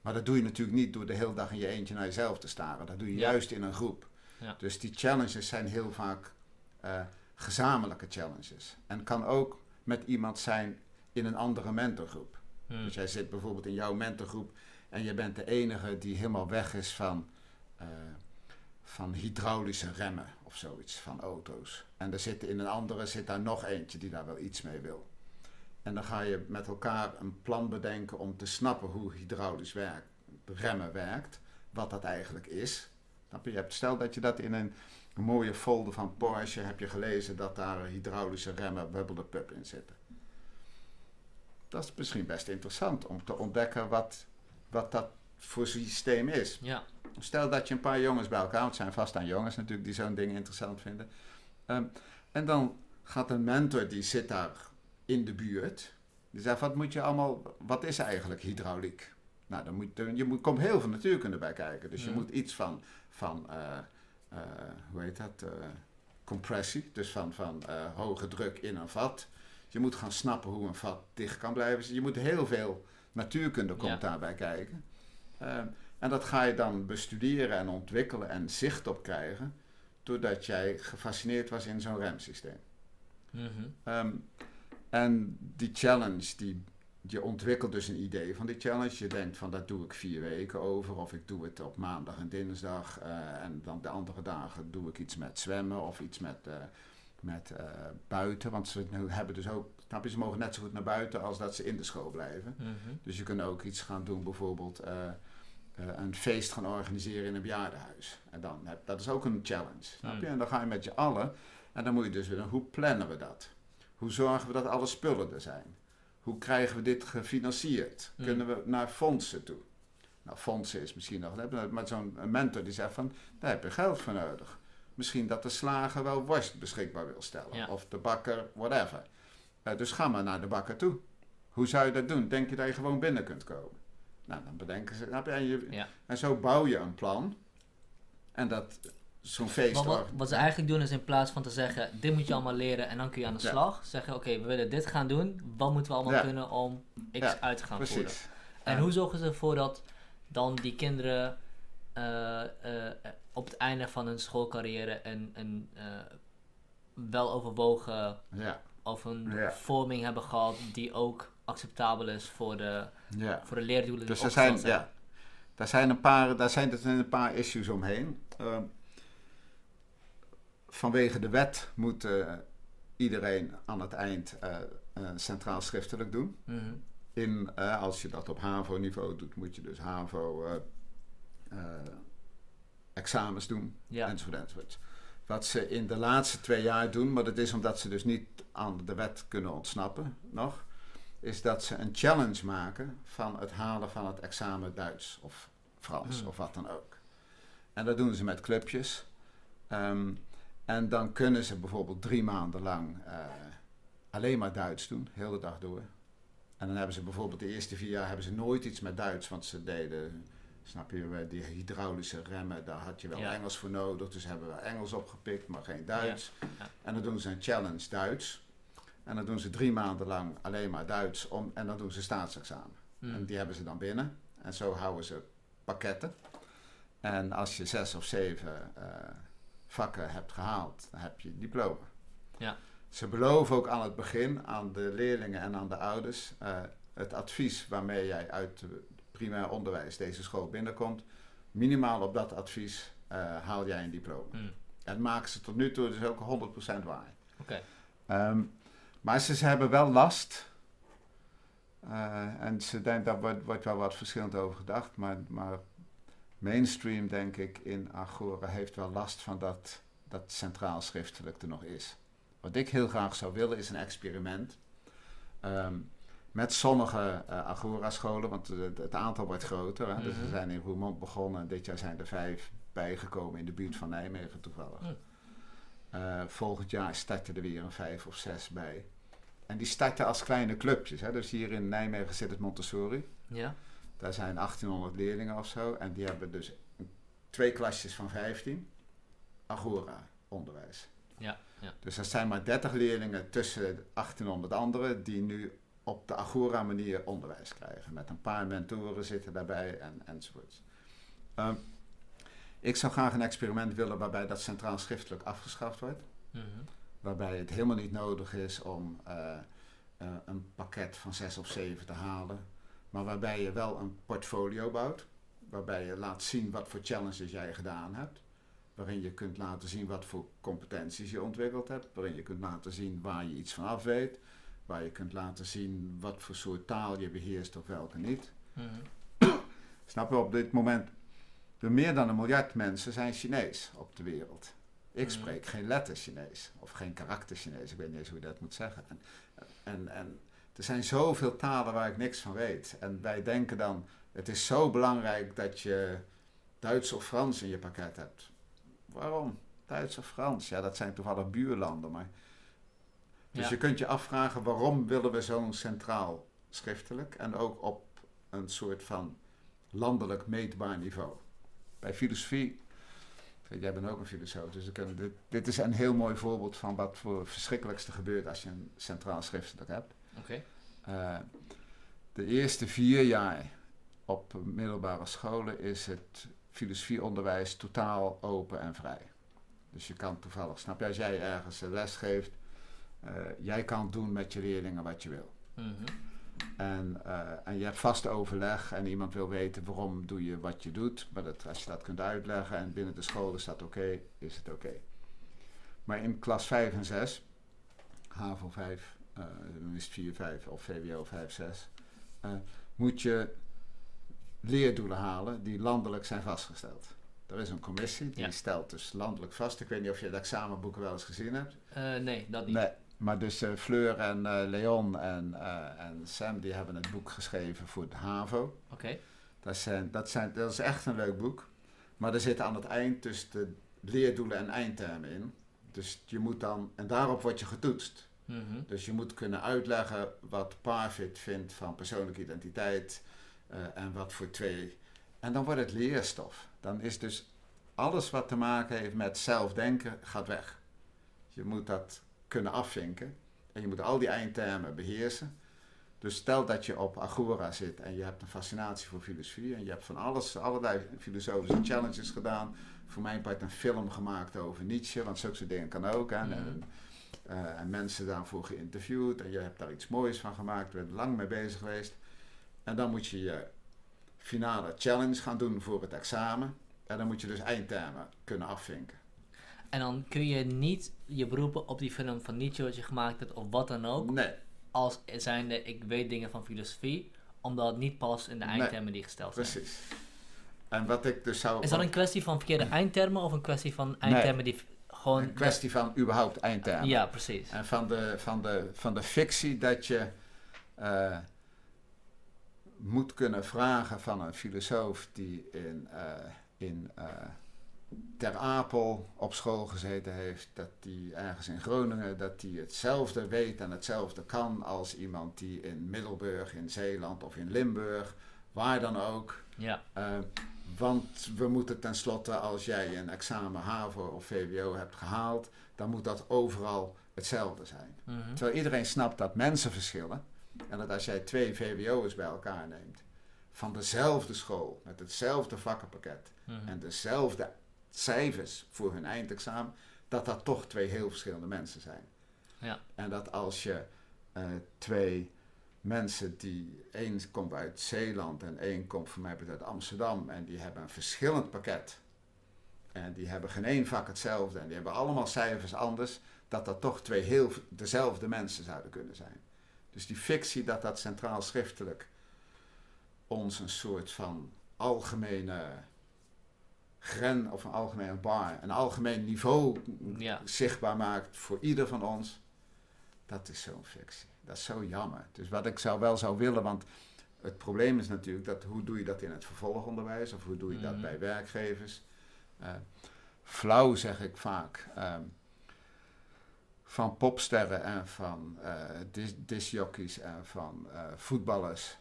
[SPEAKER 1] Maar dat doe je natuurlijk niet door de hele dag in je eentje naar jezelf te staren. Dat doe je
[SPEAKER 2] Ja.
[SPEAKER 1] juist in een groep.
[SPEAKER 2] Ja.
[SPEAKER 1] Dus die challenges zijn heel vaak eh, gezamenlijke challenges. En kan ook met iemand zijn in een andere mentorgroep.
[SPEAKER 2] Hm.
[SPEAKER 1] Dus jij zit bijvoorbeeld in jouw mentorgroep en je bent de enige die helemaal weg is van, eh, van hydraulische remmen of zoiets, van auto's. En er zit in een andere zit daar nog eentje die daar wel iets mee wil. En dan ga je met elkaar een plan bedenken om te snappen hoe hydraulisch werk, remmen werkt, wat dat eigenlijk is. Je? Stel dat je dat in een, mooie folder van Porsche heb je gelezen dat daar hydraulische remmen bubble the pup in zitten. Dat is misschien best interessant om te ontdekken wat, wat dat voor systeem is.
[SPEAKER 2] Ja.
[SPEAKER 1] Stel dat je een paar jongens bij elkaar, het zijn vast aan jongens natuurlijk die zo'n ding interessant vinden. Ehm, en dan gaat een mentor die zit daar in de buurt. Die zegt, wat moet je allemaal, wat is eigenlijk hydrauliek? Nou, dan moet, je moet, komt heel veel natuurkunde bij kijken. Dus je moet iets van, van eh, eh, hoe heet dat, eh, compressie, dus van, van hoge druk in een vat. Je moet gaan snappen hoe een vat dicht kan blijven. Dus je moet heel veel natuurkunde komt
[SPEAKER 2] Ja.
[SPEAKER 1] daarbij kijken. En dat ga je dan bestuderen en ontwikkelen en zicht op krijgen, doordat jij gefascineerd was in zo'n remsysteem.
[SPEAKER 2] Mhm.
[SPEAKER 1] Ehm, en die challenge, die, je ontwikkelt dus een idee van die challenge. Je denkt van dat doe ik vier weken over, of ik doe het op maandag en dinsdag. eh, en dan de andere dagen doe ik iets met zwemmen of iets met, eh, met eh, buiten. Want ze hebben dus ook, snap je, ze mogen net zo goed naar buiten als dat ze in de school blijven.
[SPEAKER 2] Mhm.
[SPEAKER 1] Dus je kunt ook iets gaan doen, bijvoorbeeld eh, een feest gaan organiseren in een bejaardenhuis. En dan heb, dat is ook een challenge, snap je?
[SPEAKER 2] Hmm.
[SPEAKER 1] En dan ga je met je allen en dan moet je dus weer, hoe plannen we dat? Hoe zorgen we dat alle spullen er zijn? Hoe krijgen we dit gefinancierd?
[SPEAKER 2] Hmm.
[SPEAKER 1] Kunnen we naar fondsen toe? Nou, fondsen is misschien nog, maar zo'n mentor die zegt van, daar heb je geld voor nodig. Misschien dat de slager wel worst beschikbaar wil stellen.
[SPEAKER 2] Ja.
[SPEAKER 1] Of de bakker, whatever. Eh, dus ga maar naar de bakker toe. Hoe zou je dat doen? Denk je dat je gewoon binnen kunt komen? Nou, dan bedenken ze. snap je? En, je,
[SPEAKER 2] Ja.
[SPEAKER 1] en zo bouw je een plan. En dat zo'n feest.
[SPEAKER 2] Maar wat, wat ze eigenlijk doen is in plaats van te zeggen, dit moet je allemaal leren en dan kun je aan de
[SPEAKER 1] Ja.
[SPEAKER 2] slag, zeggen oké, we willen dit gaan doen, wat moeten we allemaal
[SPEAKER 1] Ja.
[SPEAKER 2] kunnen om X uit te gaan voeren.
[SPEAKER 1] precies.
[SPEAKER 2] En
[SPEAKER 1] Ja.
[SPEAKER 2] hoe zorgen ze ervoor dat dan die kinderen eh, eh, op het einde van hun schoolcarrière een, een eh, weloverwogen
[SPEAKER 1] Ja,
[SPEAKER 2] of een vorming hebben gehad die ook acceptabel is voor de,
[SPEAKER 1] ja.
[SPEAKER 2] voor de leerdoelen
[SPEAKER 1] Dus er zijn, ja, daar zijn een paar, daar zijn, er zijn een paar issues omheen. Ehm, vanwege de wet moet eh, iedereen aan het eind eh, eh, centraal schriftelijk doen.
[SPEAKER 2] Mhm.
[SPEAKER 1] In, als je dat op HAVO-niveau doet, moet je dus HAVO eh, eh, examens doen,
[SPEAKER 2] Ja.
[SPEAKER 1] enzovoort, enzovoort. Wat ze in de laatste twee jaar doen, maar dat is omdat ze dus niet aan de wet kunnen ontsnappen nog, is dat ze een challenge maken van het halen van het examen Duits of Frans
[SPEAKER 2] Hmm.
[SPEAKER 1] of wat dan ook. En dat doen ze met clubjes. Ehm, en dan kunnen ze bijvoorbeeld drie maanden lang eh, alleen maar Duits doen, heel de dag door. En dan hebben ze bijvoorbeeld de eerste vier jaar hebben ze nooit iets met Duits, want ze deden, snap je, die hydraulische remmen, daar had je wel
[SPEAKER 2] Ja.
[SPEAKER 1] Engels voor nodig. Dus hebben we Engels opgepikt, maar geen Duits.
[SPEAKER 2] Ja.
[SPEAKER 1] En dan doen ze een challenge Duits. En dan doen ze drie maanden lang alleen maar Duits om, en dan doen ze staatsexamen.
[SPEAKER 2] Mhm.
[SPEAKER 1] En die hebben ze dan binnen. En zo houden ze pakketten. En als je zes of zeven eh, vakken hebt gehaald, dan heb je een diploma.
[SPEAKER 2] Ja.
[SPEAKER 1] Ze beloven ook aan het begin aan de leerlingen en aan de ouders eh, het advies waarmee jij uit het primair onderwijs deze school binnenkomt. Minimaal op dat advies eh, haal jij een diploma.
[SPEAKER 2] Mhm.
[SPEAKER 1] En maken ze tot nu toe dus ook 100% waar.
[SPEAKER 2] Oké.
[SPEAKER 1] Ehm, maar ze, ze hebben wel last. Eh, en ze daar wordt, wordt wel wat verschillend over gedacht. Maar, maar mainstream, denk ik, in Agora heeft wel last van dat, dat centraal schriftelijk er nog is. Wat ik heel graag zou willen is een experiment. Ehm, met sommige eh, Agora-scholen, want het, het aantal wordt groter. Hè? Dus we
[SPEAKER 2] Mhm.
[SPEAKER 1] zijn in Roermond begonnen. en Dit jaar zijn er vijf bijgekomen in de buurt van Nijmegen toevallig.
[SPEAKER 2] Mm.
[SPEAKER 1] Eh, volgend jaar starten er weer een vijf of zes bij. En die starten als kleine clubjes. Hè? Dus hier in Nijmegen zit het Montessori.
[SPEAKER 2] Ja.
[SPEAKER 1] Daar zijn 1800 leerlingen of zo. En die hebben dus twee klasjes van 15. Agora onderwijs.
[SPEAKER 2] Ja. Ja.
[SPEAKER 1] Dus er zijn maar 30 leerlingen tussen de 1800 anderen die nu op de Agora manier onderwijs krijgen. Met een paar mentoren zitten daarbij en, enzovoorts. Ehm, ik zou graag een experiment willen waarbij dat centraal schriftelijk afgeschaft wordt.
[SPEAKER 2] Mhm.
[SPEAKER 1] Waarbij het helemaal niet nodig is om eh, eh, een pakket van zes of zeven te halen. Maar waarbij je wel een portfolio bouwt. Waarbij je laat zien wat voor challenges jij gedaan hebt. Waarin je kunt laten zien wat voor competenties je ontwikkeld hebt. Waarin je kunt laten zien waar je iets van af weet. Waar je kunt laten zien wat voor soort taal je beheerst of welke niet.
[SPEAKER 2] Mhm.
[SPEAKER 1] Snap je, op dit moment, er meer dan een miljard mensen zijn Chinees op de wereld. Ik
[SPEAKER 2] Mhm.
[SPEAKER 1] spreek geen letter Chinees of geen karakter Chinees. Ik weet niet eens hoe je dat moet zeggen. En, en, en er zijn zoveel talen waar ik niks van weet. En wij denken dan, het is zo belangrijk dat je Duits of Frans in je pakket hebt. Waarom? Duits of Frans? Ja, dat zijn toevallig buurlanden. Maar... Dus
[SPEAKER 2] Ja.
[SPEAKER 1] je kunt je afvragen, waarom willen we zo'n centraal schriftelijk en ook op een soort van landelijk meetbaar niveau? Bij filosofie, jij bent ook een filosoof, dus kunnen dit, dit is een heel mooi voorbeeld van wat voor verschrikkelijkste gebeurt als je een centraal schriftelijk hebt.
[SPEAKER 2] Oké.
[SPEAKER 1] Eh, de eerste vier jaar op middelbare scholen is het filosofieonderwijs totaal open en vrij. Dus je kan toevallig, snap je, als jij ergens een les geeft, eh, jij kan doen met je leerlingen wat je wil.
[SPEAKER 2] Mhm.
[SPEAKER 1] En, eh, en je hebt vast overleg en iemand wil weten waarom doe je wat je doet. Maar dat, als je dat kunt uitleggen en binnen de school is dat oké, is het oké. Maar in klas 5 en 6, HAVO 5, eh, dan is het 4, 5 of VWO 5, 6, eh, moet je leerdoelen halen die landelijk zijn vastgesteld. Er is een commissie die
[SPEAKER 2] Ja.
[SPEAKER 1] stelt dus landelijk vast. Ik weet niet of je de examenboeken wel eens gezien hebt.
[SPEAKER 2] Eh, nee, dat niet.
[SPEAKER 1] Nee, maar dus eh, Fleur en eh, Leon en, eh, en Sam die hebben het boek geschreven voor de HAVO.
[SPEAKER 2] Oké.
[SPEAKER 1] Dat, zijn, dat, zijn, dat is echt een leuk boek. Maar er zitten aan het eind dus de leerdoelen en eindtermen in. Dus je moet dan, en daarop word je getoetst.
[SPEAKER 2] Mhm.
[SPEAKER 1] Dus je moet kunnen uitleggen wat Parfit vindt van persoonlijke identiteit en wat voor twee. En dan wordt het leerstof. Dan is dus alles wat te maken heeft met zelfdenken gaat weg. Je moet dat kunnen afvinken en je moet al die eindtermen beheersen. Dus stel dat je op Agora zit en je hebt een fascinatie voor filosofie en je hebt van alles, allerlei filosofische challenges gedaan. Voor mijn part een film gemaakt over Nietzsche, want zulke soort dingen kan ook. Hè? En, eh, en mensen daarvoor geïnterviewd en je hebt daar iets moois van gemaakt, je bent lang mee bezig geweest. En dan moet je je finale challenge gaan doen voor het examen. En dan moet je dus eindtermen kunnen afvinken.
[SPEAKER 2] En dan kun je niet je beroepen op die film van Nietzsche wat je gemaakt hebt of wat dan ook.
[SPEAKER 1] Nee,
[SPEAKER 2] Als zijnde ik weet dingen van filosofie. Omdat het niet past in de
[SPEAKER 1] Nee,
[SPEAKER 2] eindtermen die gesteld zijn.
[SPEAKER 1] precies. En wat ik dus zou...
[SPEAKER 2] Is dat een kwestie van verkeerde eindtermen of een kwestie van eindtermen die gewoon...
[SPEAKER 1] een kwestie van überhaupt eindtermen.
[SPEAKER 2] Ja, precies.
[SPEAKER 1] En van de, van de, van de fictie dat je eh, moet kunnen vragen van een filosoof die in, eh, in eh, Ter Apel op school gezeten heeft, dat die ergens in Groningen, dat die hetzelfde weet en hetzelfde kan als iemand die in Middelburg, in Zeeland of in Limburg, waar dan ook.
[SPEAKER 2] Ja.
[SPEAKER 1] Eh, want we moeten tenslotte, als jij een examen HAVO of VWO hebt gehaald, dan moet dat overal hetzelfde zijn.
[SPEAKER 2] Mhm.
[SPEAKER 1] Terwijl iedereen snapt dat mensen verschillen. En dat als jij twee VWO'ers bij elkaar neemt, van dezelfde school, met hetzelfde vakkenpakket
[SPEAKER 2] Mhm.
[SPEAKER 1] en dezelfde cijfers voor hun eindexamen, dat dat toch twee heel verschillende mensen zijn.
[SPEAKER 2] Ja.
[SPEAKER 1] En dat als je eh, twee mensen die, één komt uit Zeeland en één komt voor mij uit Amsterdam en die hebben een verschillend pakket. En die hebben geen één vak hetzelfde en die hebben allemaal cijfers anders, dat dat toch twee heel dezelfde mensen zouden kunnen zijn. Dus die fictie dat dat centraal schriftelijk ons een soort van algemene gren of een algemene bar, een algemeen niveau
[SPEAKER 2] Ja.
[SPEAKER 1] zichtbaar maakt voor ieder van ons, dat is zo'n fictie. Dat is zo jammer. Dus wat ik zou wel zou willen, want het probleem is natuurlijk dat hoe doe je dat in het vervolgonderwijs of hoe doe je dat
[SPEAKER 2] Mhm.
[SPEAKER 1] bij werkgevers? Eh, flauw zeg ik vaak. ehm, van popsterren en van dis disjockeys en van eh, voetballers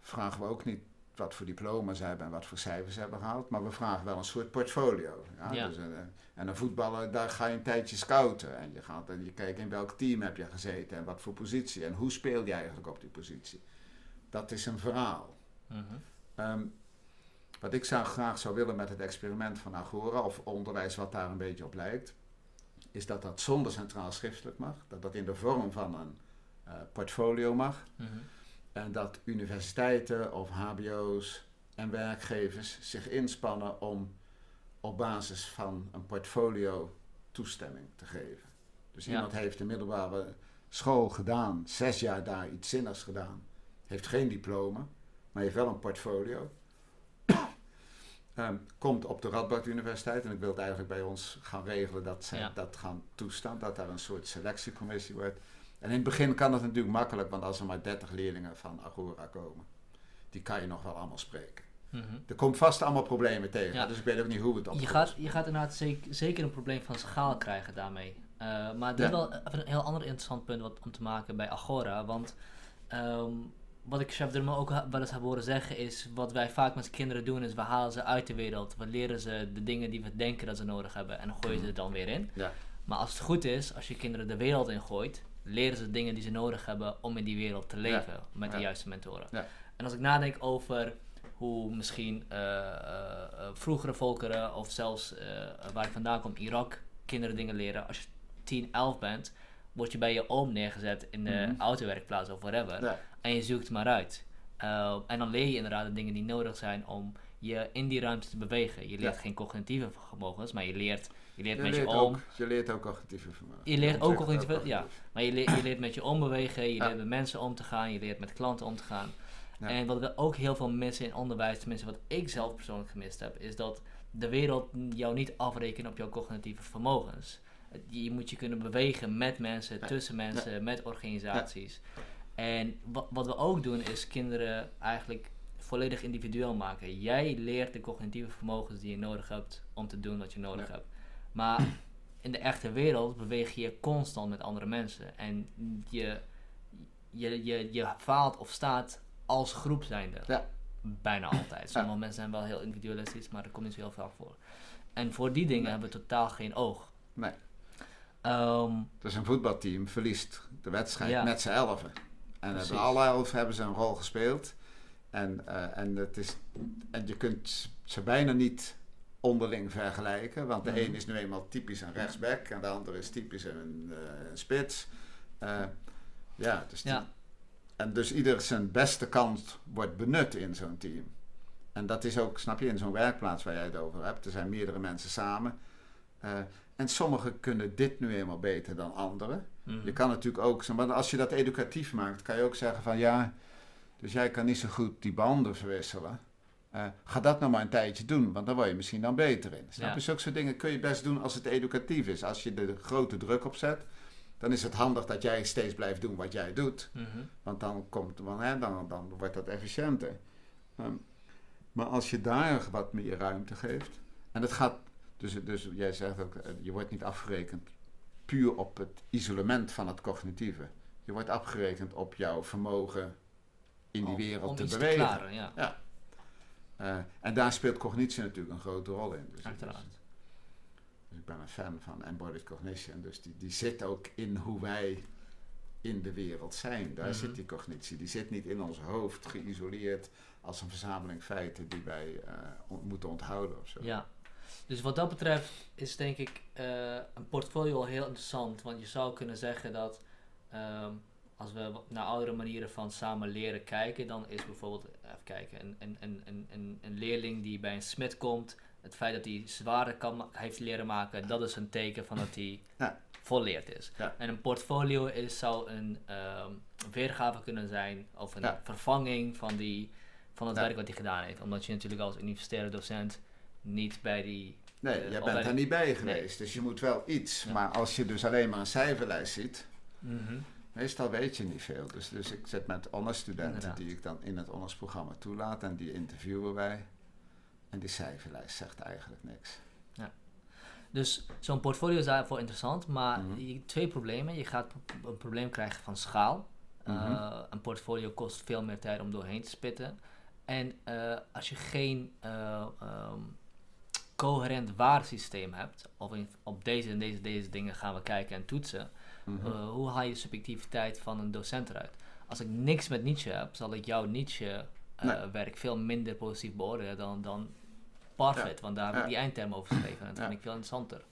[SPEAKER 1] vragen we ook niet wat voor diploma's ze hebben en wat voor cijfers ze hebben gehaald, maar we vragen wel een soort portfolio. Ja?
[SPEAKER 2] Ja.
[SPEAKER 1] Dus, eh, en een voetballer, daar ga je een tijdje scouten en je gaat en je kijkt in welk team heb je gezeten en wat voor positie en hoe speel je eigenlijk op die positie. Dat is een verhaal.
[SPEAKER 2] Mhm.
[SPEAKER 1] Ehm, wat ik zou graag zou willen met het experiment van Agora, of onderwijs wat daar een beetje op lijkt, is dat dat zonder centraal schriftelijk mag, dat dat in de vorm van een eh, portfolio mag,
[SPEAKER 2] Mhm.
[SPEAKER 1] En dat universiteiten of HBO's en werkgevers zich inspannen om op basis van een portfolio toestemming te geven. Dus
[SPEAKER 2] Ja.
[SPEAKER 1] iemand heeft een middelbare school gedaan, zes jaar daar iets zinnigs gedaan, heeft geen diploma, maar heeft wel een portfolio. Ehm, komt op de Radboud Universiteit en ik wil het eigenlijk bij ons gaan regelen dat zij
[SPEAKER 2] Ja.
[SPEAKER 1] dat gaan toestaan, dat daar een soort selectiecommissie wordt. En in het begin kan dat natuurlijk makkelijk, want als er maar 30 leerlingen van Agora komen, die kan je nog wel allemaal spreken.
[SPEAKER 2] Mhm.
[SPEAKER 1] Er komt vast allemaal problemen tegen,
[SPEAKER 2] Ja.
[SPEAKER 1] dus ik weet ook niet hoe het
[SPEAKER 2] Je
[SPEAKER 1] opgelost
[SPEAKER 2] gaat, je gaat inderdaad zeker, zeker een probleem van schaal krijgen daarmee. Eh, maar dit
[SPEAKER 1] Ja.
[SPEAKER 2] is wel even een heel ander interessant punt wat, om te maken bij Agora. Want ehm, wat ik Chef Dermo ook wel eens heb horen zeggen is... wat wij vaak met kinderen doen is we halen ze uit de wereld. We leren ze de dingen die we denken dat ze nodig hebben. En dan gooien ze er dan weer in.
[SPEAKER 1] Ja.
[SPEAKER 2] Maar als het goed is, als je kinderen de wereld in gooit... leren ze dingen die ze nodig hebben om in die wereld te leven. Met de juiste mentoren.
[SPEAKER 1] Ja.
[SPEAKER 2] En als ik nadenk over hoe misschien eh, eh, eh, vroegere volkeren of zelfs waar ik vandaan kom, Irak, kinderen dingen leren. Als je 10, 11 bent, word je bij je oom neergezet in de
[SPEAKER 1] Mhm.
[SPEAKER 2] autowerkplaats of whatever.
[SPEAKER 1] Ja.
[SPEAKER 2] En je zoekt maar uit. En dan leer je inderdaad de dingen die nodig zijn om je in die ruimte te bewegen. Je leert
[SPEAKER 1] Ja.
[SPEAKER 2] geen cognitieve vermogens, maar je leert, je leert
[SPEAKER 1] Je
[SPEAKER 2] met
[SPEAKER 1] leert,
[SPEAKER 2] je oom.
[SPEAKER 1] ook, je leert ook cognitieve vermogen.
[SPEAKER 2] Je leert ook cognitieve- ja. Maar je, leert, je leert met je oom bewegen, je
[SPEAKER 1] Ja.
[SPEAKER 2] leert met mensen om te gaan, je leert met klanten om te gaan.
[SPEAKER 1] Ja.
[SPEAKER 2] En wat we ook heel veel missen in onderwijs, tenminste wat ik zelf persoonlijk gemist heb, is dat de wereld jou niet afrekent op jouw cognitieve vermogens. Je moet je kunnen bewegen met mensen,
[SPEAKER 1] Ja.
[SPEAKER 2] tussen mensen, met organisaties. En wat, wat we ook doen is kinderen eigenlijk volledig individueel maken. Jij leert de cognitieve vermogens die je nodig hebt om te doen wat je nodig
[SPEAKER 1] Ja.
[SPEAKER 2] hebt. Maar in de echte wereld beweeg je constant met andere mensen. En je, je, je, je faalt of staat als groep zijnde.
[SPEAKER 1] Ja.
[SPEAKER 2] Bijna altijd. Sommige mensen zijn wel heel individualistisch, maar dat komt niet zo heel vaak voor. En voor die dingen
[SPEAKER 1] Nee.
[SPEAKER 2] hebben we totaal geen oog.
[SPEAKER 1] Nee.
[SPEAKER 2] Ehm,
[SPEAKER 1] Dus een voetbalteam verliest de wedstrijd
[SPEAKER 2] Ja.
[SPEAKER 1] met z'n elfen. En
[SPEAKER 2] Precies.
[SPEAKER 1] hebben alle elf hebben ze een rol gespeeld. En, eh, en, het is, en je kunt ze bijna niet onderling vergelijken. Want de
[SPEAKER 2] Mhm.
[SPEAKER 1] een is nu eenmaal typisch een rechtsback en de ander is typisch een, eh, een spits. Eh, ja, dus
[SPEAKER 2] Ja.
[SPEAKER 1] En dus ieder zijn beste kant wordt benut in zo'n team. En dat is ook, snap je, in zo'n werkplaats waar jij het over hebt. Er zijn meerdere mensen samen. Eh, en sommigen kunnen dit nu eenmaal beter dan anderen.
[SPEAKER 2] mhm.
[SPEAKER 1] Je kan natuurlijk ook, maar als je dat educatief maakt, kan je ook zeggen van ja, dus jij kan niet zo goed die banden verwisselen. Eh, ga dat nou maar een tijdje doen, want dan word je misschien dan beter in. Snap
[SPEAKER 2] Ja.
[SPEAKER 1] je? Zulke soort dingen kun je best doen als het educatief is. Als je er grote druk op zet, dan is het handig dat jij steeds blijft doen wat jij doet.
[SPEAKER 2] Mhm.
[SPEAKER 1] Want dan, komt, want, hè, dan, dan wordt dat efficiënter. Ehm, maar als je daar wat meer ruimte geeft. En het gaat. Dus, dus jij zegt ook, eh, je wordt niet afgerekend puur op het isolement van het cognitieve. Je wordt afgerekend op jouw vermogen in die wereld
[SPEAKER 2] om
[SPEAKER 1] te bewegen.
[SPEAKER 2] klaren, ja,
[SPEAKER 1] Eh, en daar speelt cognitie natuurlijk een grote rol in. Dus,
[SPEAKER 2] uiteraard.
[SPEAKER 1] dus- dus ik ben een fan van embodied cognition. Dus die, die zit ook in hoe wij in de wereld zijn. Daar
[SPEAKER 2] Mhm.
[SPEAKER 1] zit die cognitie. Die zit niet in ons hoofd geïsoleerd als een verzameling feiten die wij eh, moeten onthouden of zo.
[SPEAKER 2] Ja. Dus wat dat betreft is denk ik eh, een portfolio heel interessant. Want je zou kunnen zeggen dat ehm, als we naar oudere manieren van samen leren kijken, dan is bijvoorbeeld, even kijken, een, een, een, een, een, een leerling die bij een smid komt, het feit dat hij zware kan, heeft leren maken, dat is een teken van dat hij
[SPEAKER 1] Ja.
[SPEAKER 2] volleerd is.
[SPEAKER 1] Ja.
[SPEAKER 2] En een portfolio is, zou een ehm, weergave kunnen zijn of een
[SPEAKER 1] Ja.
[SPEAKER 2] vervanging van, die, van het werk wat hij gedaan heeft. Omdat je natuurlijk als universitaire docent niet bij die
[SPEAKER 1] Nee,
[SPEAKER 2] Eh,
[SPEAKER 1] jij bent er niet bij geweest, dus je moet wel iets.
[SPEAKER 2] Ja.
[SPEAKER 1] Maar als je dus alleen maar een cijferlijst ziet, meestal weet je niet veel. Dus, dus ik zit met honorstudenten
[SPEAKER 2] Inderdaad.
[SPEAKER 1] die ik dan in het honorsprogramma toelaat en die interviewen wij. En die cijferlijst zegt eigenlijk niks.
[SPEAKER 2] Dus zo'n portfolio is daarvoor interessant, maar
[SPEAKER 1] Mhm.
[SPEAKER 2] je, twee problemen. Je gaat een probleem krijgen van schaal. Uh,
[SPEAKER 1] Mhm.
[SPEAKER 2] een portfolio kost veel meer tijd om doorheen te spitten. En uh, als je geen uh, um, coherent waardesysteem hebt, of in, op deze en deze, deze dingen gaan we kijken en toetsen, Uh, hoe haal je de subjectiviteit van een docent eruit? Als ik niks met Nietzsche heb, zal ik jouw Nietzsche-werk
[SPEAKER 1] Nee.
[SPEAKER 2] veel minder positief beoordelen dan, dan Parfait, want daar heb ik
[SPEAKER 1] Ja.
[SPEAKER 2] die eindterm over geschreven en dat
[SPEAKER 1] Ja.
[SPEAKER 2] vind ik veel interessanter.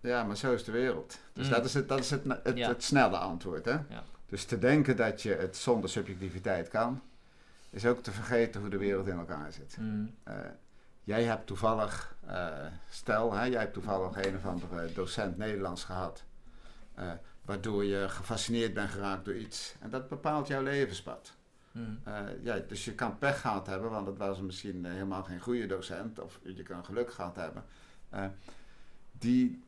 [SPEAKER 1] Ja, maar zo is de wereld. Dus
[SPEAKER 2] Mm.
[SPEAKER 1] dat is, het, dat is het, het,
[SPEAKER 2] Ja.
[SPEAKER 1] het snelle antwoord. Hè?
[SPEAKER 2] Ja.
[SPEAKER 1] Dus te denken dat je het zonder subjectiviteit kan, is ook te vergeten hoe de wereld in elkaar zit.
[SPEAKER 2] Mm.
[SPEAKER 1] Eh, jij hebt toevallig, eh, stel, hè, jij hebt toevallig een of andere docent Nederlands gehad, eh, waardoor je gefascineerd bent geraakt door iets. En dat bepaalt jouw levenspad.
[SPEAKER 2] Mm.
[SPEAKER 1] Eh, ja, dus je kan pech gehad hebben, want het was misschien eh, helemaal geen goede docent, of je kan geluk gehad hebben. Die,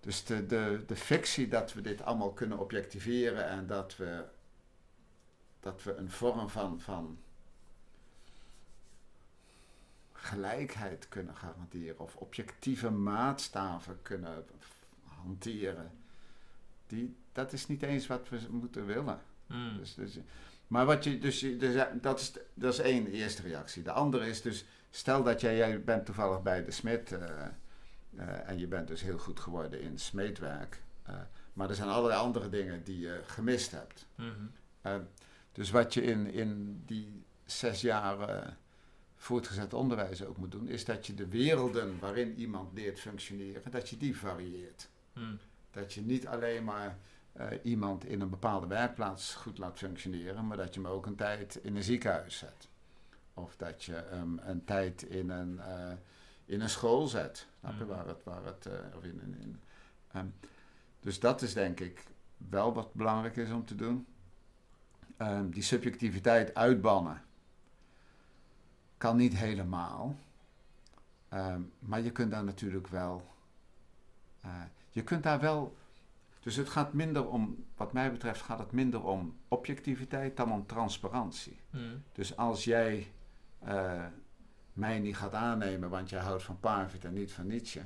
[SPEAKER 1] dus de, de, de fictie dat we dit allemaal kunnen objectiveren en dat we, dat we een vorm van, van gelijkheid kunnen garanderen of objectieve maatstaven kunnen hanteren, die, dat is niet eens wat we moeten willen.
[SPEAKER 2] Mm.
[SPEAKER 1] Dus, dus, maar wat je, dus, dus, ja, dat, is, dat is één eerste reactie. De andere is dus, stel dat jij, jij bent toevallig bij de smid eh, eh, en je bent dus heel goed geworden in smeedwerk. eh, maar er zijn allerlei andere dingen die je gemist hebt. Eh, dus wat je in, in die zes jaar eh, voortgezet onderwijs ook moet doen, is dat je de werelden waarin iemand leert functioneren, dat je die varieert.
[SPEAKER 2] Mm.
[SPEAKER 1] Dat je niet alleen maar eh, iemand in een bepaalde werkplaats goed laat functioneren, maar dat je hem ook een tijd in een ziekenhuis zet. Of dat je hem een tijd in een, eh, in een school zet. Snap je
[SPEAKER 2] Mhm.
[SPEAKER 1] waar het, waar het eh, of in, in, in, ehm, dus dat is denk ik wel wat belangrijk is om te doen. Ehm, die subjectiviteit uitbannen kan niet helemaal. Ehm, maar je kunt daar natuurlijk wel. Eh, je kunt daar wel. Dus het gaat minder om, wat mij betreft, gaat het minder om objectiviteit dan om transparantie.
[SPEAKER 2] Mm.
[SPEAKER 1] Dus als jij eh, mij niet gaat aannemen, want jij houdt van Parfit en niet van Nietzsche,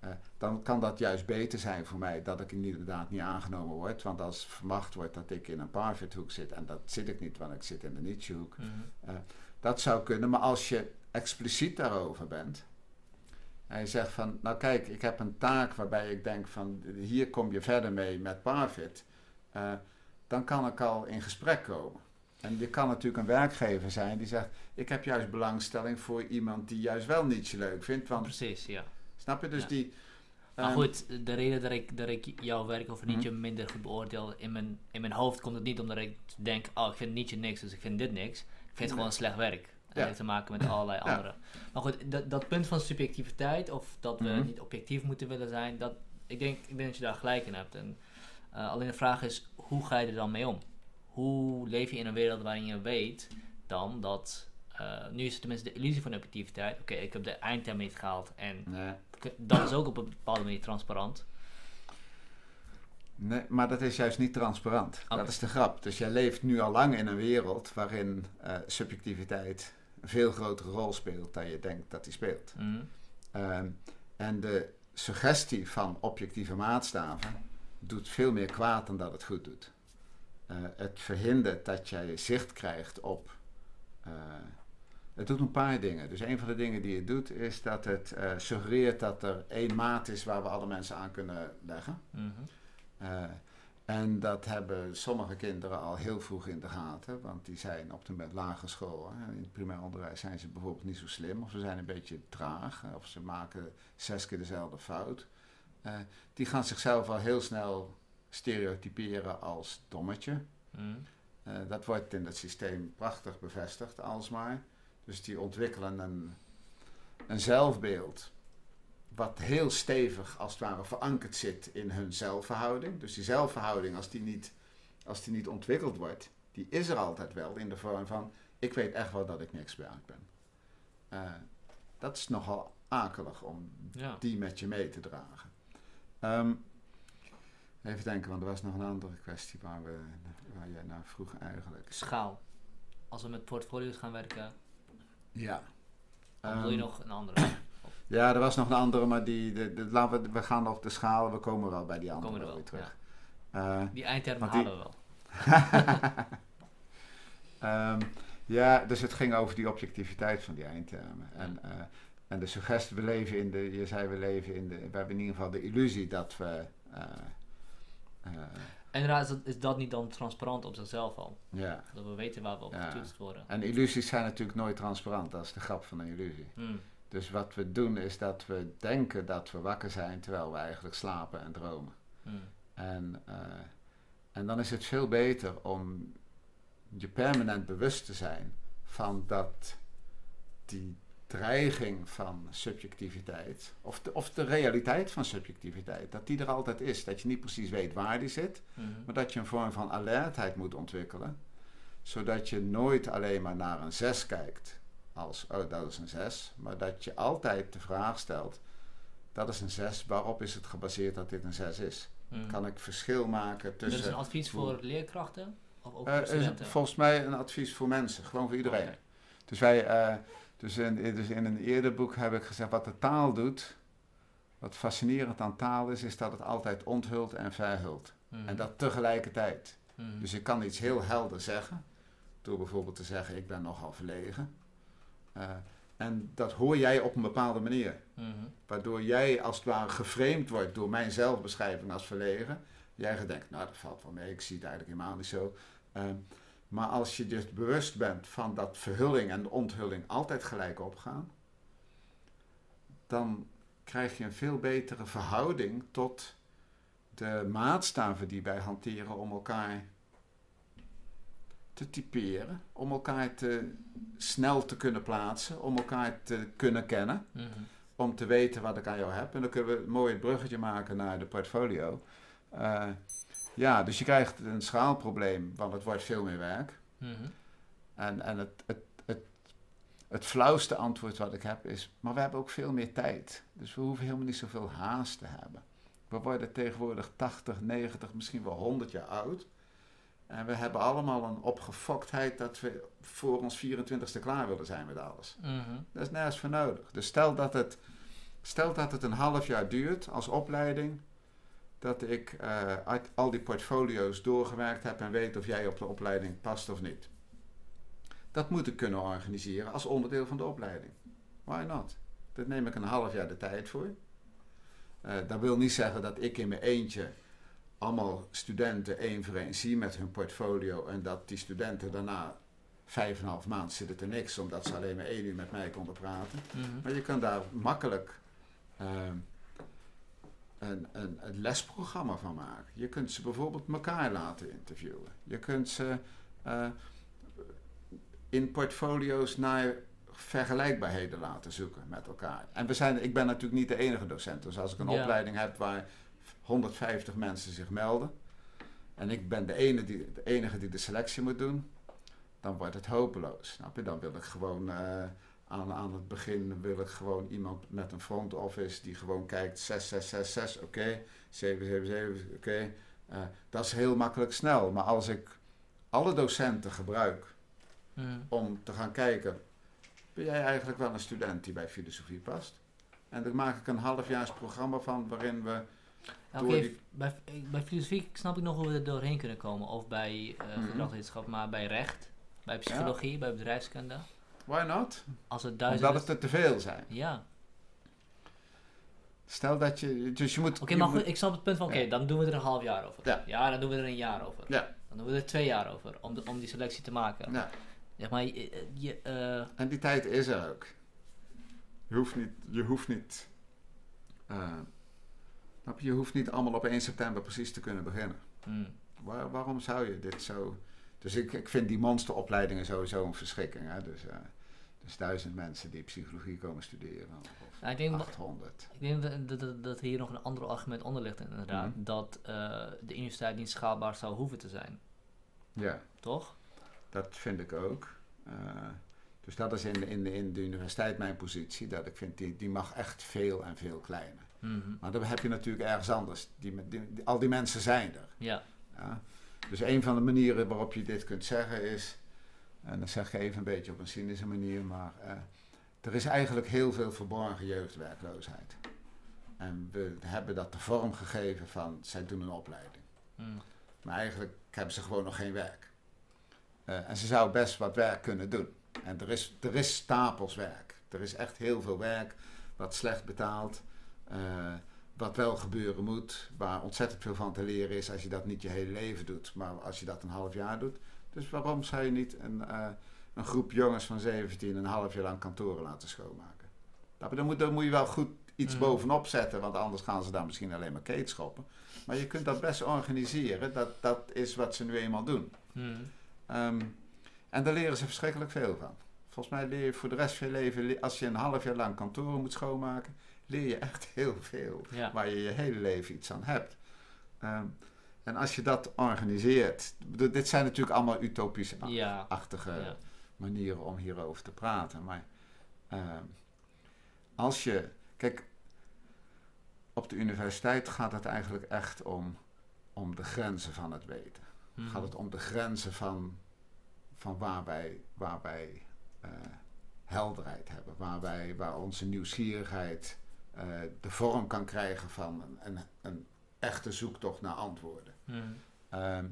[SPEAKER 1] eh, dan kan dat juist beter zijn voor mij dat ik inderdaad niet aangenomen word. Want als verwacht wordt dat ik in een Parfit-hoek zit, en dat zit ik niet, want ik zit in de Nietzsche-hoek,
[SPEAKER 2] Mhm.
[SPEAKER 1] dat zou kunnen, maar als je expliciet daarover bent. En je zegt van, nou kijk, ik heb een taak waarbij ik denk van, hier kom je verder mee met Parfit. eh, dan kan ik al in gesprek komen. En je kan natuurlijk een werkgever zijn die zegt, ik heb juist belangstelling voor iemand die juist wel Nietzsche leuk vindt. Want,
[SPEAKER 2] Precies, ja.
[SPEAKER 1] snap je, dus
[SPEAKER 2] Ja.
[SPEAKER 1] die...
[SPEAKER 2] Maar
[SPEAKER 1] ehm,
[SPEAKER 2] goed, de reden dat ik, dat ik jouw werk over Nietzsche
[SPEAKER 1] Mhm.
[SPEAKER 2] minder goed beoordeel, in mijn, in mijn hoofd komt het niet omdat ik denk, oh ik vind Nietzsche niks, dus ik vind dit niks. Ik vind het
[SPEAKER 1] Nee.
[SPEAKER 2] gewoon slecht werk. Heeft te maken met allerlei andere. Maar goed, dat, dat punt van subjectiviteit, of dat we
[SPEAKER 1] Mhm.
[SPEAKER 2] niet objectief moeten willen zijn, dat, ik, denk, ik denk dat je daar gelijk in hebt. En, eh, alleen de vraag is, hoe ga je er dan mee om? Hoe leef je in een wereld waarin je weet dan dat, eh, nu is het tenminste de illusie van objectiviteit, oké, ik heb de eindterm niet gehaald en
[SPEAKER 1] nee.
[SPEAKER 2] dat is ook op een bepaalde manier transparant.
[SPEAKER 1] Nee, maar dat is juist niet transparant. Dat is de grap. Dus jij leeft nu al lang in een wereld waarin eh, subjectiviteit een veel grotere rol speelt dan je denkt dat die speelt.
[SPEAKER 2] Mhm.
[SPEAKER 1] Ehm, en de suggestie van objectieve maatstaven doet veel meer kwaad dan dat het goed doet. Eh, het verhindert dat jij zicht krijgt op. eh, het doet een paar dingen. Dus een van de dingen die het doet is dat het eh, suggereert dat er één maat is waar we alle mensen aan kunnen leggen. Eh, en dat hebben sommige kinderen al heel vroeg in de gaten, want die zijn op de met lagere school. Hè. In het primair onderwijs zijn ze bijvoorbeeld niet zo slim, of ze zijn een beetje traag, of ze maken zes keer dezelfde fout. Eh, die gaan zichzelf al heel snel stereotyperen als dommetje.
[SPEAKER 2] Mhm.
[SPEAKER 1] Eh, dat wordt in het systeem prachtig bevestigd alsmaar. Dus die ontwikkelen een, een zelfbeeld wat heel stevig als het ware verankerd zit in hun zelfverhouding. Dus die zelfverhouding, als die niet, als die niet ontwikkeld wordt, die is er altijd wel in de vorm van ik weet echt wel dat ik niks waard ben. Eh, dat is nogal akelig om
[SPEAKER 2] Ja.
[SPEAKER 1] die met je mee te dragen. Ehm, even denken, want er was nog een andere kwestie waar, we, waar jij naar vroeg eigenlijk.
[SPEAKER 2] Schaal. Als we met portfolio's gaan werken,
[SPEAKER 1] Ja.
[SPEAKER 2] dan wil je
[SPEAKER 1] Ehm,
[SPEAKER 2] nog een andere.
[SPEAKER 1] Ja, er was nog een andere, maar die, de, de, laten we, we gaan nog de schaal, we komen wel bij die andere
[SPEAKER 2] Komen er wel,
[SPEAKER 1] weer terug.
[SPEAKER 2] Die eindterm
[SPEAKER 1] Want die-
[SPEAKER 2] halen we wel.
[SPEAKER 1] Ehm, ja, dus het ging over die objectiviteit van die eindtermen. En, eh, en de suggestie, we leven in de, je zei we leven in de, we hebben in ieder geval de illusie dat we, eh,
[SPEAKER 2] En dat, is dat niet dan transparant op zichzelf al.
[SPEAKER 1] ja.
[SPEAKER 2] Dat we weten waar we op
[SPEAKER 1] Ja.
[SPEAKER 2] getoetst worden.
[SPEAKER 1] En illusies zijn natuurlijk nooit transparant, dat is de grap van een illusie.
[SPEAKER 2] Hmm.
[SPEAKER 1] Dus wat we doen is dat we denken dat we wakker zijn, terwijl we eigenlijk slapen en dromen.
[SPEAKER 2] Hmm.
[SPEAKER 1] En, eh, en dan is het veel beter om je permanent bewust te zijn van dat die dreiging van subjectiviteit, of de, of de realiteit van subjectiviteit, dat die er altijd is. Dat je niet precies weet waar die zit,
[SPEAKER 2] Mhm.
[SPEAKER 1] maar dat je een vorm van alertheid moet ontwikkelen, Zodat je nooit alleen maar naar een 6 kijkt als, oh dat is een 6. Maar dat je altijd de vraag stelt, dat is een 6, waarop is het gebaseerd dat dit een 6 is?
[SPEAKER 2] Mm.
[SPEAKER 1] Kan ik verschil maken tussen...
[SPEAKER 2] Dat is een advies voor leerkrachten? Of ook
[SPEAKER 1] Eh,
[SPEAKER 2] voor
[SPEAKER 1] is
[SPEAKER 2] studenten?
[SPEAKER 1] volgens mij een advies voor mensen, gewoon voor iedereen. Dus, wij, eh, dus, in, dus in een eerder boek heb ik gezegd, wat de taal doet, wat fascinerend aan taal is, is dat het altijd onthult en verhult. En dat tegelijkertijd.
[SPEAKER 2] Mhm.
[SPEAKER 1] Dus je kan iets heel helder zeggen, door bijvoorbeeld te zeggen, ik ben nogal verlegen. Eh, en dat hoor jij op een bepaalde manier.
[SPEAKER 2] Mhm.
[SPEAKER 1] Waardoor jij als het ware geframed wordt door mijn zelfbeschrijving als verlegen. Jij denkt, nou dat valt wel mee, ik zie het eigenlijk helemaal niet zo. Ehm, maar als je dus bewust bent van dat verhulling en onthulling altijd gelijk opgaan, dan krijg je een veel betere verhouding tot de maatstaven die wij hanteren om elkaar te typeren, om elkaar te snel te kunnen plaatsen, om elkaar te kunnen kennen
[SPEAKER 2] Mhm.
[SPEAKER 1] om te weten wat ik aan jou heb. En dan kunnen we een mooi bruggetje maken naar de portfolio. Eh, ja, dus je krijgt een schaalprobleem, want het wordt veel meer werk.
[SPEAKER 2] Mhm.
[SPEAKER 1] En, en het, het, het, het flauwste antwoord wat ik heb is, maar we hebben ook veel meer tijd. Dus we hoeven helemaal niet zoveel haast te hebben. We worden tegenwoordig 80, 90, misschien wel 100 jaar oud. En we hebben allemaal een opgefoktheid dat we voor ons 24ste klaar willen zijn met alles.
[SPEAKER 2] Mhm.
[SPEAKER 1] Dat is nergens voor nodig. Dus stel dat het, stel dat het een half jaar duurt als opleiding, dat ik eh, al die portfolio's doorgewerkt heb en weet of jij op de opleiding past of niet. Dat moet ik kunnen organiseren als onderdeel van de opleiding. Why not? Daar neem ik een half jaar de tijd voor. Eh, dat wil niet zeggen dat ik in mijn eentje allemaal studenten één voor één zie met hun portfolio en dat die studenten daarna vijf en een half maand zitten te niks omdat ze alleen maar één uur met mij konden praten.
[SPEAKER 2] Mhm.
[SPEAKER 1] Maar je kan daar makkelijk ehm, een, een, een lesprogramma van maken. Je kunt ze bijvoorbeeld elkaar laten interviewen. Je kunt ze eh, in portfolio's naar vergelijkbaarheden laten zoeken met elkaar. En we zijn, ik ben natuurlijk niet de enige docent. Dus als ik een
[SPEAKER 2] Ja.
[SPEAKER 1] opleiding heb waar 150 mensen zich melden... en ik ben de, ene die, de enige die de selectie moet doen... dan wordt het hopeloos. Snap je? Dan wil ik gewoon... eh, aan, aan het begin wil ik gewoon iemand met een front office die gewoon kijkt 6666, oké, 777, oké. Eh, dat is heel makkelijk snel. Maar als ik alle docenten gebruik om te gaan kijken, ben jij eigenlijk wel een student die bij filosofie past? En daar maak ik een halfjaarsprogramma van waarin we
[SPEAKER 2] Oké,
[SPEAKER 1] die-
[SPEAKER 2] bij, bij filosofie snap ik nog hoe we er doorheen kunnen komen. Of bij eh
[SPEAKER 1] Mhm.
[SPEAKER 2] gedragswetenschap, maar bij recht, bij psychologie, bij bedrijfskunde.
[SPEAKER 1] Why not?
[SPEAKER 2] Als het duizend
[SPEAKER 1] Omdat het er te veel zijn.
[SPEAKER 2] Ja,
[SPEAKER 1] Stel dat je... Dus je moet...
[SPEAKER 2] oké, maar
[SPEAKER 1] moet-
[SPEAKER 2] goed, ik snap het punt van, oké,
[SPEAKER 1] Ja.
[SPEAKER 2] dan doen we er een half jaar over.
[SPEAKER 1] Ja.
[SPEAKER 2] dan doen we er een jaar over.
[SPEAKER 1] Ja.
[SPEAKER 2] Dan doen we er twee jaar over, om, de, om die selectie te maken.
[SPEAKER 1] Ja.
[SPEAKER 2] Zeg maar, je, je, eh,
[SPEAKER 1] En die tijd is er ook. Je hoeft niet... Je hoeft niet... eh, snap je? Je hoeft niet allemaal op 1 september precies te kunnen beginnen.
[SPEAKER 2] hmm.
[SPEAKER 1] Waar- waarom zou je dit zo... Dus ik, ik vind die monsteropleidingen sowieso een verschrikking. Hè? Dus, eh, dus duizend mensen die psychologie komen studeren. Of
[SPEAKER 2] Nou, ik denk, dat-
[SPEAKER 1] 800.
[SPEAKER 2] ik denk dat, dat, dat, dat hier nog een ander argument onder ligt inderdaad.
[SPEAKER 1] Mhm.
[SPEAKER 2] Dat eh, de universiteit niet schaalbaar zou hoeven te zijn.
[SPEAKER 1] Ja,
[SPEAKER 2] Toch?
[SPEAKER 1] dat vind ik ook. Eh, dus dat is in, in, in de universiteit mijn positie. Dat ik vind, die, die mag echt veel en veel kleiner.
[SPEAKER 2] Mhm.
[SPEAKER 1] Maar dan heb je natuurlijk ergens anders. Die, die- die- al die mensen zijn er.
[SPEAKER 2] Ja.
[SPEAKER 1] Ja. Dus een van de manieren waarop je dit kunt zeggen is, en dat zeg ik even een beetje op een cynische manier, maar eh, er is eigenlijk heel veel verborgen jeugdwerkloosheid. En we hebben dat de vorm gegeven van, zij doen een opleiding.
[SPEAKER 2] Hmm.
[SPEAKER 1] Maar eigenlijk hebben ze gewoon nog geen werk. Eh, en ze zou best wat werk kunnen doen. En er is, er is stapels werk. Er is echt heel veel werk wat slecht betaald. Eh, wat wel gebeuren moet. Waar ontzettend veel van te leren is als je dat niet je hele leven doet. Maar als je dat een half jaar doet. Dus waarom zou je niet een, eh, een groep jongens van 17 een half jaar lang kantoren laten schoonmaken? Daar moet, daar moet je wel goed iets
[SPEAKER 2] Mm.
[SPEAKER 1] bovenop zetten. Want anders gaan ze daar misschien alleen maar keet schoppen. Maar je kunt dat best organiseren. Dat, dat is wat ze nu eenmaal doen.
[SPEAKER 2] Hmm.
[SPEAKER 1] Ehm, en daar leren ze verschrikkelijk veel van. Volgens mij leer je voor de rest van je leven, le- als je een half jaar lang kantoren moet schoonmaken, leer je echt heel veel.
[SPEAKER 2] Ja.
[SPEAKER 1] Waar je je hele leven iets aan hebt. Ehm, en als je dat organiseert, dit zijn natuurlijk allemaal utopisch-achtige
[SPEAKER 2] Ja. Ja.
[SPEAKER 1] manieren om hierover te praten. Maar ehm, als je, kijk, op de universiteit gaat het eigenlijk echt om, om de grenzen van het weten.
[SPEAKER 2] Mhm.
[SPEAKER 1] Gaat het om de grenzen van, van waar wij, waar wij eh, helderheid hebben, waar, wij, waar onze nieuwsgierigheid eh, de vorm kan krijgen van een, een, een echte zoektocht naar antwoorden. Ehm,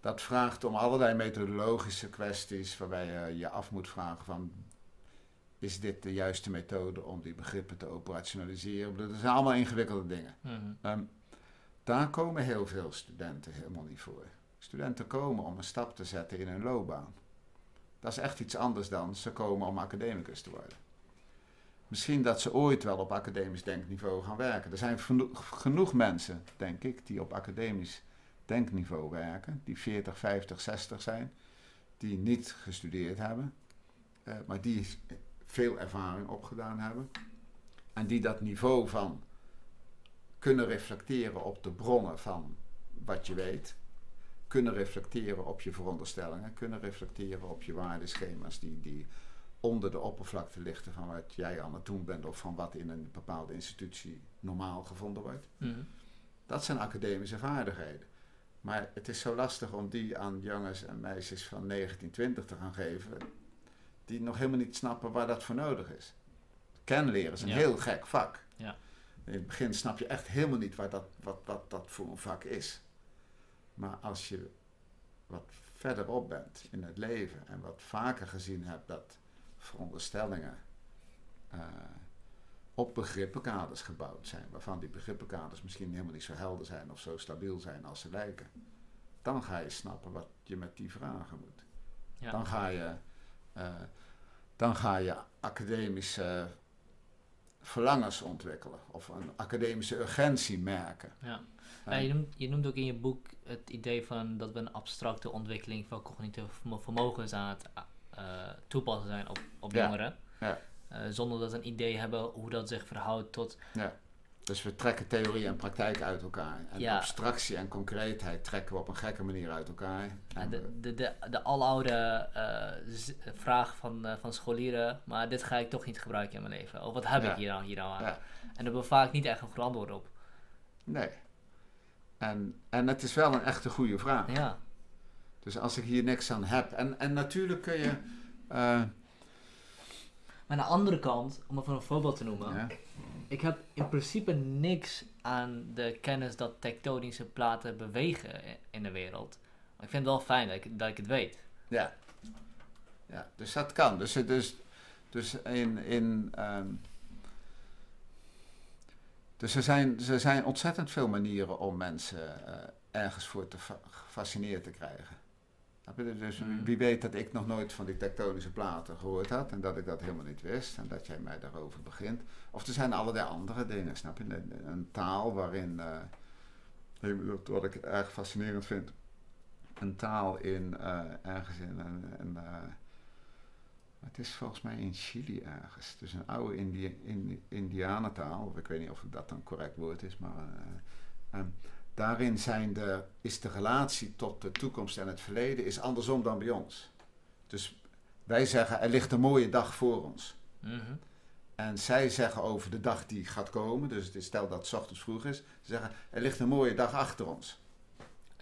[SPEAKER 1] dat vraagt om allerlei methodologische kwesties waarbij je je af moet vragen van is dit de juiste methode om die begrippen te operationaliseren? Dat zijn allemaal ingewikkelde dingen. Ehm, daar komen heel veel studenten helemaal niet voor. Studenten komen om een stap te zetten in hun loopbaan. Dat is echt iets anders dan ze komen om academicus te worden. Misschien dat ze ooit wel op academisch denkniveau gaan werken. Er zijn geno- genoeg mensen, denk ik, die op academisch denkniveau werken, die 40, 50, 60 zijn, die niet gestudeerd hebben, eh, maar die veel ervaring opgedaan hebben. En die dat niveau van kunnen reflecteren op de bronnen van wat je weet, kunnen reflecteren op je veronderstellingen, kunnen reflecteren op je waardeschema's die, die onder de oppervlakte lichten van wat jij aan het doen bent of van wat in een bepaalde institutie normaal gevonden wordt.
[SPEAKER 2] Mhm.
[SPEAKER 1] Dat zijn academische vaardigheden. Maar het is zo lastig om die aan jongens en meisjes van 1920 te gaan geven, die nog helemaal niet snappen waar dat voor nodig is. Kenleren is een
[SPEAKER 2] Ja.
[SPEAKER 1] heel gek vak.
[SPEAKER 2] Ja.
[SPEAKER 1] In het begin snap je echt helemaal niet waar dat, wat, wat dat voor een vak is. Maar als je wat verderop bent in het leven en wat vaker gezien hebt dat veronderstellingen eh, op begrippenkaders gebouwd zijn, waarvan die begrippenkaders misschien helemaal niet zo helder zijn of zo stabiel zijn als ze lijken, dan ga je snappen wat je met die vragen moet.
[SPEAKER 2] Ja.
[SPEAKER 1] Dan ga je, eh, dan ga je academische verlangens ontwikkelen of een academische urgentie merken.
[SPEAKER 2] Ja. Je, noemt, je noemt ook in je boek het idee van dat we een abstracte ontwikkeling van cognitieve vermo- vermogens aan het toepassen zijn op, op
[SPEAKER 1] Ja.
[SPEAKER 2] jongeren.
[SPEAKER 1] Ja.
[SPEAKER 2] Eh, zonder dat ze een idee hebben hoe dat zich verhoudt tot.
[SPEAKER 1] Dus we trekken theorie en praktijk uit elkaar. En
[SPEAKER 2] Ja.
[SPEAKER 1] abstractie en concreetheid trekken we op een gekke manier uit elkaar.
[SPEAKER 2] eh,
[SPEAKER 1] En
[SPEAKER 2] de, de, de, de aloude eh, vraag van, eh, van scholieren, maar dit ga ik toch niet gebruiken in mijn leven. Of wat heb
[SPEAKER 1] Ja.
[SPEAKER 2] ik hier nou, hier nou aan?
[SPEAKER 1] Ja.
[SPEAKER 2] En daar hebben we vaak niet echt een goed antwoord op.
[SPEAKER 1] nee. En, en het is wel een echte goede vraag.
[SPEAKER 2] Ja,
[SPEAKER 1] Dus als ik hier niks aan heb. En, en natuurlijk kun je. eh,
[SPEAKER 2] maar aan de andere kant, om even een voorbeeld te noemen.
[SPEAKER 1] ja,
[SPEAKER 2] Ik heb in principe niks aan de kennis dat tektonische platen bewegen in de wereld. Maar ik vind het wel fijn dat ik, dat ik het weet.
[SPEAKER 1] ja. ja, dus dat kan. Dus, het- dus, dus in. in ehm, dus er zijn, er zijn ontzettend veel manieren om mensen eh, ergens voor te fa- gefascineerd te krijgen. Dus
[SPEAKER 2] Mhm.
[SPEAKER 1] wie weet dat ik nog nooit van die tektonische platen gehoord had en dat ik dat helemaal niet wist en dat jij mij daarover begint. Of er zijn allerlei andere dingen, snap je? Een, een taal waarin, eh, wat ik erg fascinerend vind, een taal in, eh, ergens in een, een eh, het is volgens mij in Chili ergens. Dus een oude Indi Indi Indianentaal, of ik weet niet of dat dan correct woord is, maar eh, ehm, daarin zijn de, is de relatie tot de toekomst en het verleden is andersom dan bij ons. Dus wij zeggen, er ligt een mooie dag voor ons.
[SPEAKER 2] Mhm.
[SPEAKER 1] En zij zeggen over de dag die gaat komen, dus het is, stel dat het ochtends vroeg is, ze zeggen, er ligt een mooie dag achter ons.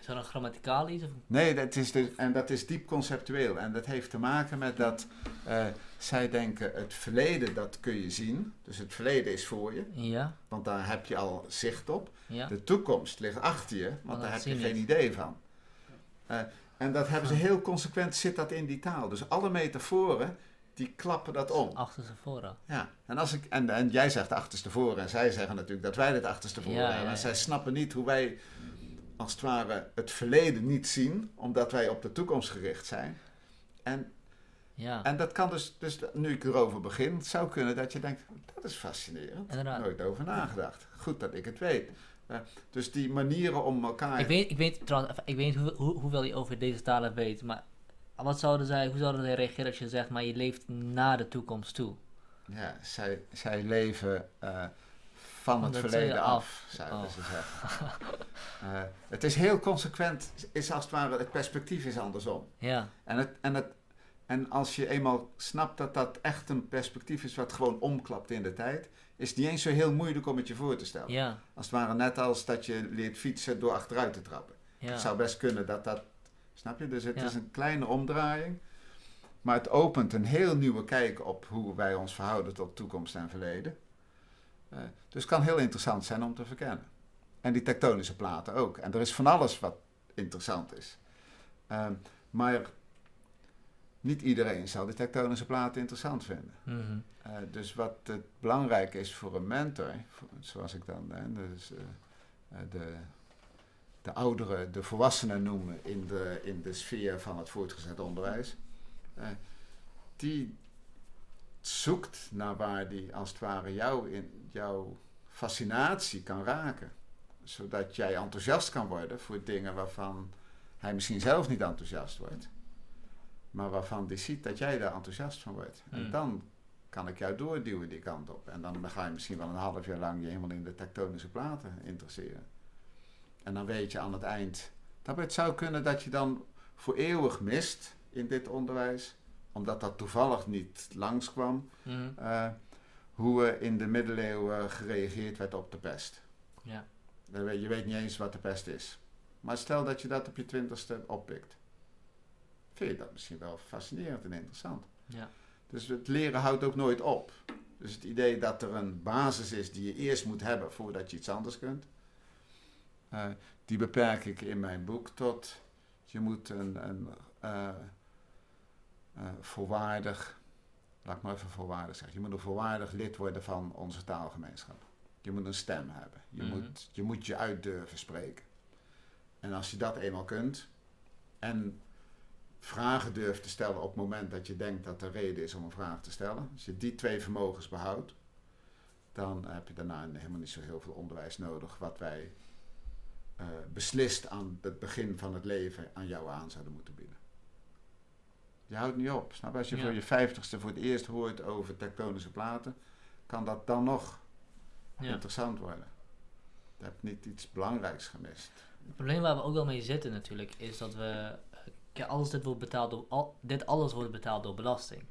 [SPEAKER 2] Is dat een grammaticaal iets? Of?
[SPEAKER 1] Nee, dat is dus, en dat is diep conceptueel. En dat heeft te maken met dat eh, zij denken, het verleden dat kun je zien. Dus het verleden is voor je,
[SPEAKER 2] Ja,
[SPEAKER 1] want daar heb je al zicht op.
[SPEAKER 2] ja.
[SPEAKER 1] De toekomst ligt achter je, want daar heb je geen
[SPEAKER 2] niet.
[SPEAKER 1] idee van. Eh, en dat hebben ze heel consequent, zit dat in die taal. Dus alle metaforen, die klappen dat om.
[SPEAKER 2] Achterstevoren.
[SPEAKER 1] Ja, en, als ik, en, en jij zegt achterstevoren en zij zeggen natuurlijk dat wij dit achterstevoren
[SPEAKER 2] Ja,
[SPEAKER 1] hebben. En zij snappen niet hoe wij als het ware het verleden niet zien, omdat wij op de toekomst gericht zijn. En,
[SPEAKER 2] Ja,
[SPEAKER 1] en dat kan dus, dus nu ik erover begin, het zou kunnen dat je denkt, dat is fascinerend.
[SPEAKER 2] inderdaad.
[SPEAKER 1] Nooit over nagedacht. Goed dat ik het weet. Eh, dus die manieren om elkaar...
[SPEAKER 2] Ik weet, ik weet trouwens, ik weet niet hoe, hoe, hoeveel je over deze talen weet, maar wat zouden zij, hoe zouden zij reageren als je zegt, maar je leeft naar de toekomst toe?
[SPEAKER 1] Ja, zij, zij leven eh, van het verleden af. zouden
[SPEAKER 2] Oh.
[SPEAKER 1] ze zeggen. Eh, het is heel consequent, is als het ware, het perspectief is andersom.
[SPEAKER 2] Ja,
[SPEAKER 1] En, het, en, het, en als je eenmaal snapt dat dat echt een perspectief is wat gewoon omklapt in de tijd, is het niet eens zo heel moeilijk om het je voor te stellen.
[SPEAKER 2] ja,
[SPEAKER 1] Als het ware net als dat je leert fietsen door achteruit te trappen.
[SPEAKER 2] ja.
[SPEAKER 1] Het zou best kunnen dat dat, snap je? Dus het
[SPEAKER 2] Ja.
[SPEAKER 1] is een kleine omdraaiing, maar het opent een heel nieuwe kijk op hoe wij ons verhouden tot toekomst en verleden. Eh, dus het kan heel interessant zijn om te verkennen. En die tektonische platen ook. En er is van alles wat interessant is. Ehm, maar niet iedereen zal die tektonische platen interessant vinden.
[SPEAKER 2] Mhm.
[SPEAKER 1] Eh, dus wat het belangrijk is voor een mentor, voor- zoals ik dan hè, dus, eh, eh, de, de ouderen, de volwassenen noemen in de, in de sfeer van het voortgezet onderwijs, die zoekt naar waar die als het ware jou in, jouw fascinatie kan raken. Zodat jij enthousiast kan worden voor dingen waarvan hij misschien zelf niet enthousiast wordt. Maar waarvan hij ziet dat jij daar enthousiast van wordt. En
[SPEAKER 2] Mm.
[SPEAKER 1] dan kan ik jou doorduwen die kant op. En dan ga je misschien wel een half jaar lang je helemaal in de tektonische platen interesseren. En dan weet je aan het eind. Dat het zou kunnen dat je dan voor eeuwig mist in dit onderwijs. Omdat dat toevallig niet langskwam.
[SPEAKER 2] Mhm.
[SPEAKER 1] eh, hoe in de middeleeuwen gereageerd werd op de pest.
[SPEAKER 2] Ja.
[SPEAKER 1] Je weet niet eens wat de pest is. Maar stel dat je dat op je twintigste oppikt. Vind je dat misschien wel fascinerend en interessant.
[SPEAKER 2] Ja.
[SPEAKER 1] Dus het leren houdt ook nooit op. Dus het idee dat er een basis is die je eerst moet hebben voordat je iets anders kunt. eh, die beperk ik in mijn boek tot je moet een, een eh, eh, volwaardig, laat ik maar even volwaardig zeggen, je moet een volwaardig lid worden van onze taalgemeenschap. Je moet een stem hebben. Je,
[SPEAKER 2] Mhm.
[SPEAKER 1] moet, je moet je uit durven spreken. En als je dat eenmaal kunt en vragen durft te stellen op het moment dat je denkt dat er reden is om een vraag te stellen, als je die twee vermogens behoudt, dan heb je daarna helemaal niet zo heel veel onderwijs nodig wat wij eh, beslist aan het begin van het leven aan jou aan zouden moeten bieden. Je houdt niet op. Snap? Als je
[SPEAKER 2] Ja.
[SPEAKER 1] voor je vijftigste voor het eerst hoort over tektonische platen, kan dat dan nog
[SPEAKER 2] Ja.
[SPEAKER 1] interessant worden. Je hebt niet iets belangrijks gemist.
[SPEAKER 2] Het probleem waar we ook wel mee zitten natuurlijk, is dat we... Kijk, alles dit, wordt betaald door, al, dit alles wordt betaald door belasting.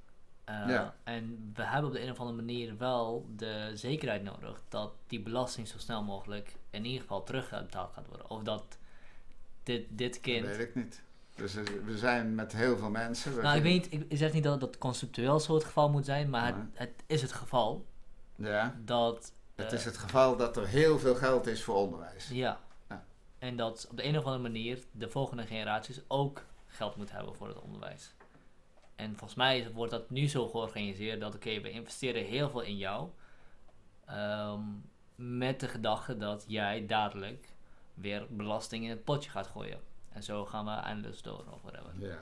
[SPEAKER 2] Eh,
[SPEAKER 1] Ja.
[SPEAKER 2] En we hebben op de een of andere manier wel de zekerheid nodig dat die belasting zo snel mogelijk in ieder geval terugbetaald gaat worden. Of dat dit, dit kind...
[SPEAKER 1] Dat weet ik niet. Dus eh, we zijn met heel veel mensen.
[SPEAKER 2] Nou, ik weet niet, ik zeg niet dat dat conceptueel zo het geval moet zijn, maar
[SPEAKER 1] Nee.
[SPEAKER 2] het is het geval
[SPEAKER 1] Ja,
[SPEAKER 2] dat...
[SPEAKER 1] het
[SPEAKER 2] eh,
[SPEAKER 1] is het geval dat er heel veel geld is voor onderwijs.
[SPEAKER 2] Ja.
[SPEAKER 1] Ja.
[SPEAKER 2] En dat op de een of andere manier de volgende generaties ook geld moeten hebben voor het onderwijs. En volgens mij wordt dat nu zo georganiseerd dat oké, we investeren heel veel in jou. ehm, met de gedachte dat jij dadelijk weer belasting in het potje gaat gooien. En zo gaan we eindeloos door of whatever.
[SPEAKER 1] Ja.